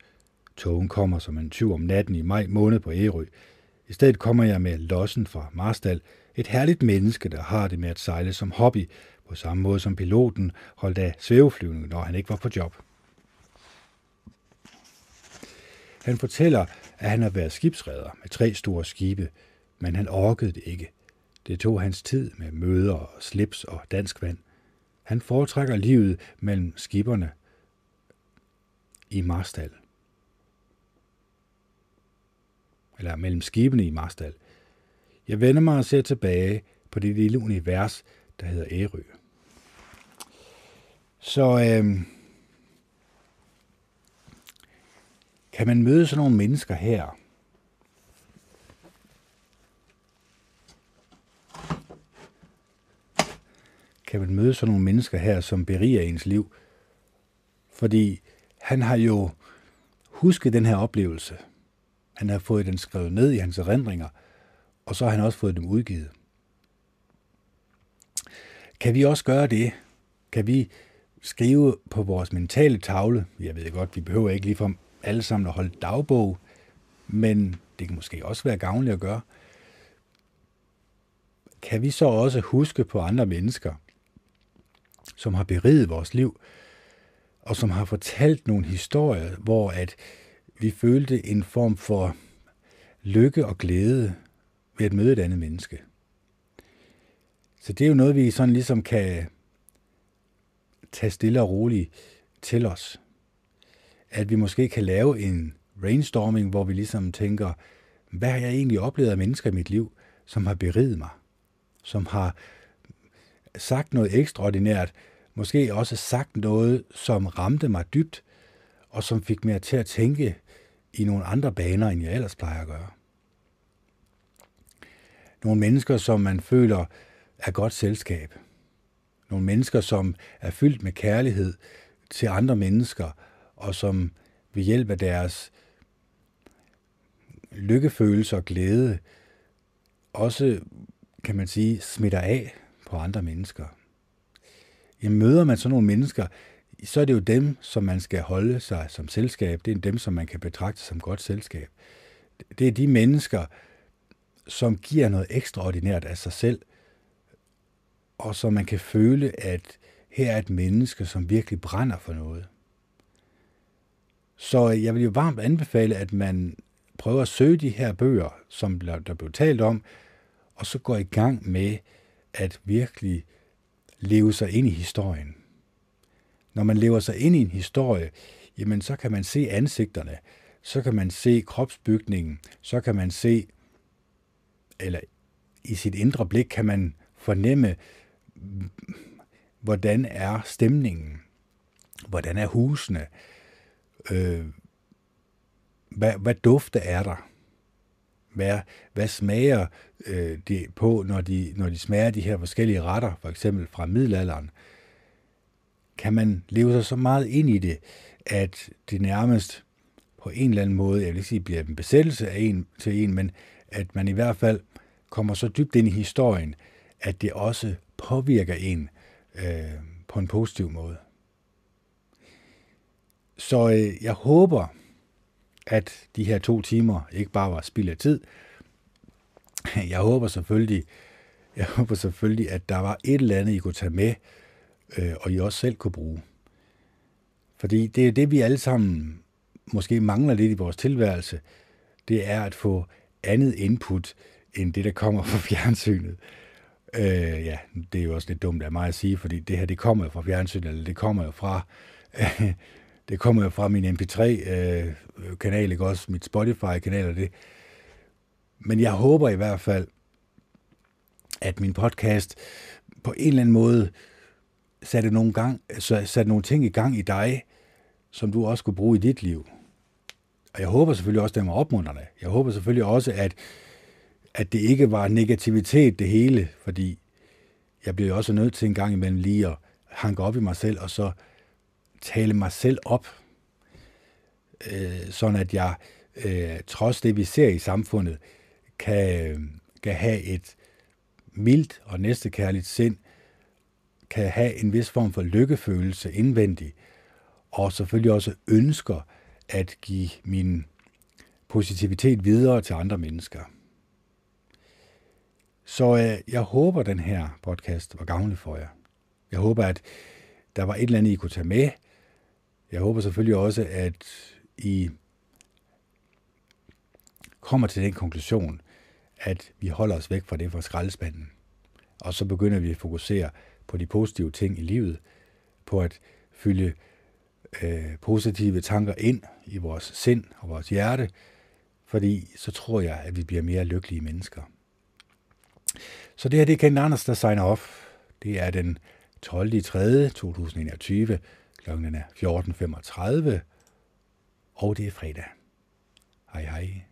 S1: Togen kommer som en tyv om natten i maj måned på Ærø. I stedet kommer jeg med Lossen fra Marstal, et herligt menneske, der har det med at sejle som hobby, på samme måde som piloten holdt af svæveflyvning, når han ikke var på job. Han fortæller, at han har været skibsredder med tre store skibe, men han orkede det ikke. Det tog hans tid med møder og slips og dansk vand. Han foretrækker livet mellem skiberne i Marstal. Eller mellem skibene i Marstal. Jeg vender mig og ser tilbage på det lille univers, der hedder Ærø. Så øh, kan man møde sådan nogle mennesker her, kan man møde sådan nogle mennesker her, som beriger ens liv. Fordi han har jo husket den her oplevelse. Han har fået den skrevet ned i hans erindringer, og så har han også fået dem udgivet. Kan vi også gøre det? Kan vi skrive på vores mentale tavle? Jeg ved godt, vi behøver ikke lige for alle sammen at holde dagbog, men det kan måske også være gavnligt at gøre. Kan vi så også huske på andre mennesker, som har beriget vores liv, og som har fortalt nogle historier, hvor at vi følte en form for lykke og glæde ved at møde et andet menneske. Så det er jo noget, vi sådan ligesom kan tage stille og roligt til os. At vi måske kan lave en brainstorming, hvor vi ligesom tænker, hvad har jeg egentlig oplevet af mennesker i mit liv, som har beriget mig? Som har sagt noget ekstraordinært, måske også sagt noget, som ramte mig dybt, og som fik mig til at tænke i nogle andre baner, end jeg ellers plejer at gøre. Nogle mennesker, som man føler er godt selskab. Nogle mennesker, som er fyldt med kærlighed til andre mennesker, og som ved hjælp af deres lykkefølelse og glæde også, kan man sige, smitter af på andre mennesker. Jamen, møder man sådan nogle mennesker, så er det jo dem, som man skal holde sig som selskab. Det er dem, som man kan betragte som godt selskab. Det er de mennesker, som giver noget ekstraordinært af sig selv, og så man kan føle, at her er et menneske, som virkelig brænder for noget. Så jeg vil jo varmt anbefale, at man prøver at søge de her bøger, som der blev talt om, og så går i gang med at virkelig leve sig ind i historien. Når man lever sig ind i en historie, jamen så kan man se ansigterne, så kan man se kropsbygningen, så kan man se, eller i sit indre blik kan man fornemme, hvordan er stemningen, hvordan er husene, øh, hvad, hvad dufte er der, hvad, hvad smager øh, det på, når de, når de smager de her forskellige retter, for eksempel fra middelalderen. Kan man leve sig så meget ind i det, at det nærmest på en eller anden måde, jeg vil ikke sige, bliver en besættelse af en til en, men at man i hvert fald kommer så dybt ind i historien, at det også påvirker en øh, på en positiv måde. Så øh, jeg håber, at de her to timer ikke bare var spild af tid. Jeg håber selvfølgelig, jeg håber selvfølgelig, at der var et eller andet, I kunne tage med, øh, og I også selv kunne bruge. Fordi det er det, vi alle sammen måske mangler lidt i vores tilværelse. Det er at få andet input, end det, der kommer fra fjernsynet. Øh, ja, det er jo også lidt dumt af mig at sige, fordi det her, det kommer jo fra fjernsynet, eller det kommer jo fra, øh, det kommer jo fra min MP3-kanal, øh, ikke også, mit Spotify-kanal og det. Men jeg håber i hvert fald, at min podcast på en eller anden måde satte nogle, gang, satte nogle ting i gang i dig, som du også kunne bruge i dit liv. Og jeg håber selvfølgelig også, at det var opmuntrende. Jeg håber selvfølgelig også, at, at det ikke var negativitet det hele, fordi jeg bliver også nødt til en gang imellem lige at hanke op i mig selv, og så tale mig selv op, øh, sådan at jeg, øh, trods det vi ser i samfundet, kan, kan have et mildt og næstekærligt sind, kan have en vis form for lykkefølelse indvendig, og selvfølgelig også ønsker at give min positivitet videre til andre mennesker. Så øh, jeg håber, den her podcast var gavnlig for jer. Jeg håber, at der var et eller andet, I kunne tage med. Jeg håber selvfølgelig også, at I kommer til den konklusion, at vi holder os væk fra det fra skraldespanden. Og så begynder vi at fokusere på de positive ting i livet, på at fylde øh, positive tanker ind i vores sind og vores hjerte, fordi så tror jeg, at vi bliver mere lykkelige mennesker. Så det her det er Kent Anders, der signer off. Det er den 12. 3. 2021. Klokken er 14.35, og det er fredag. Hej hej.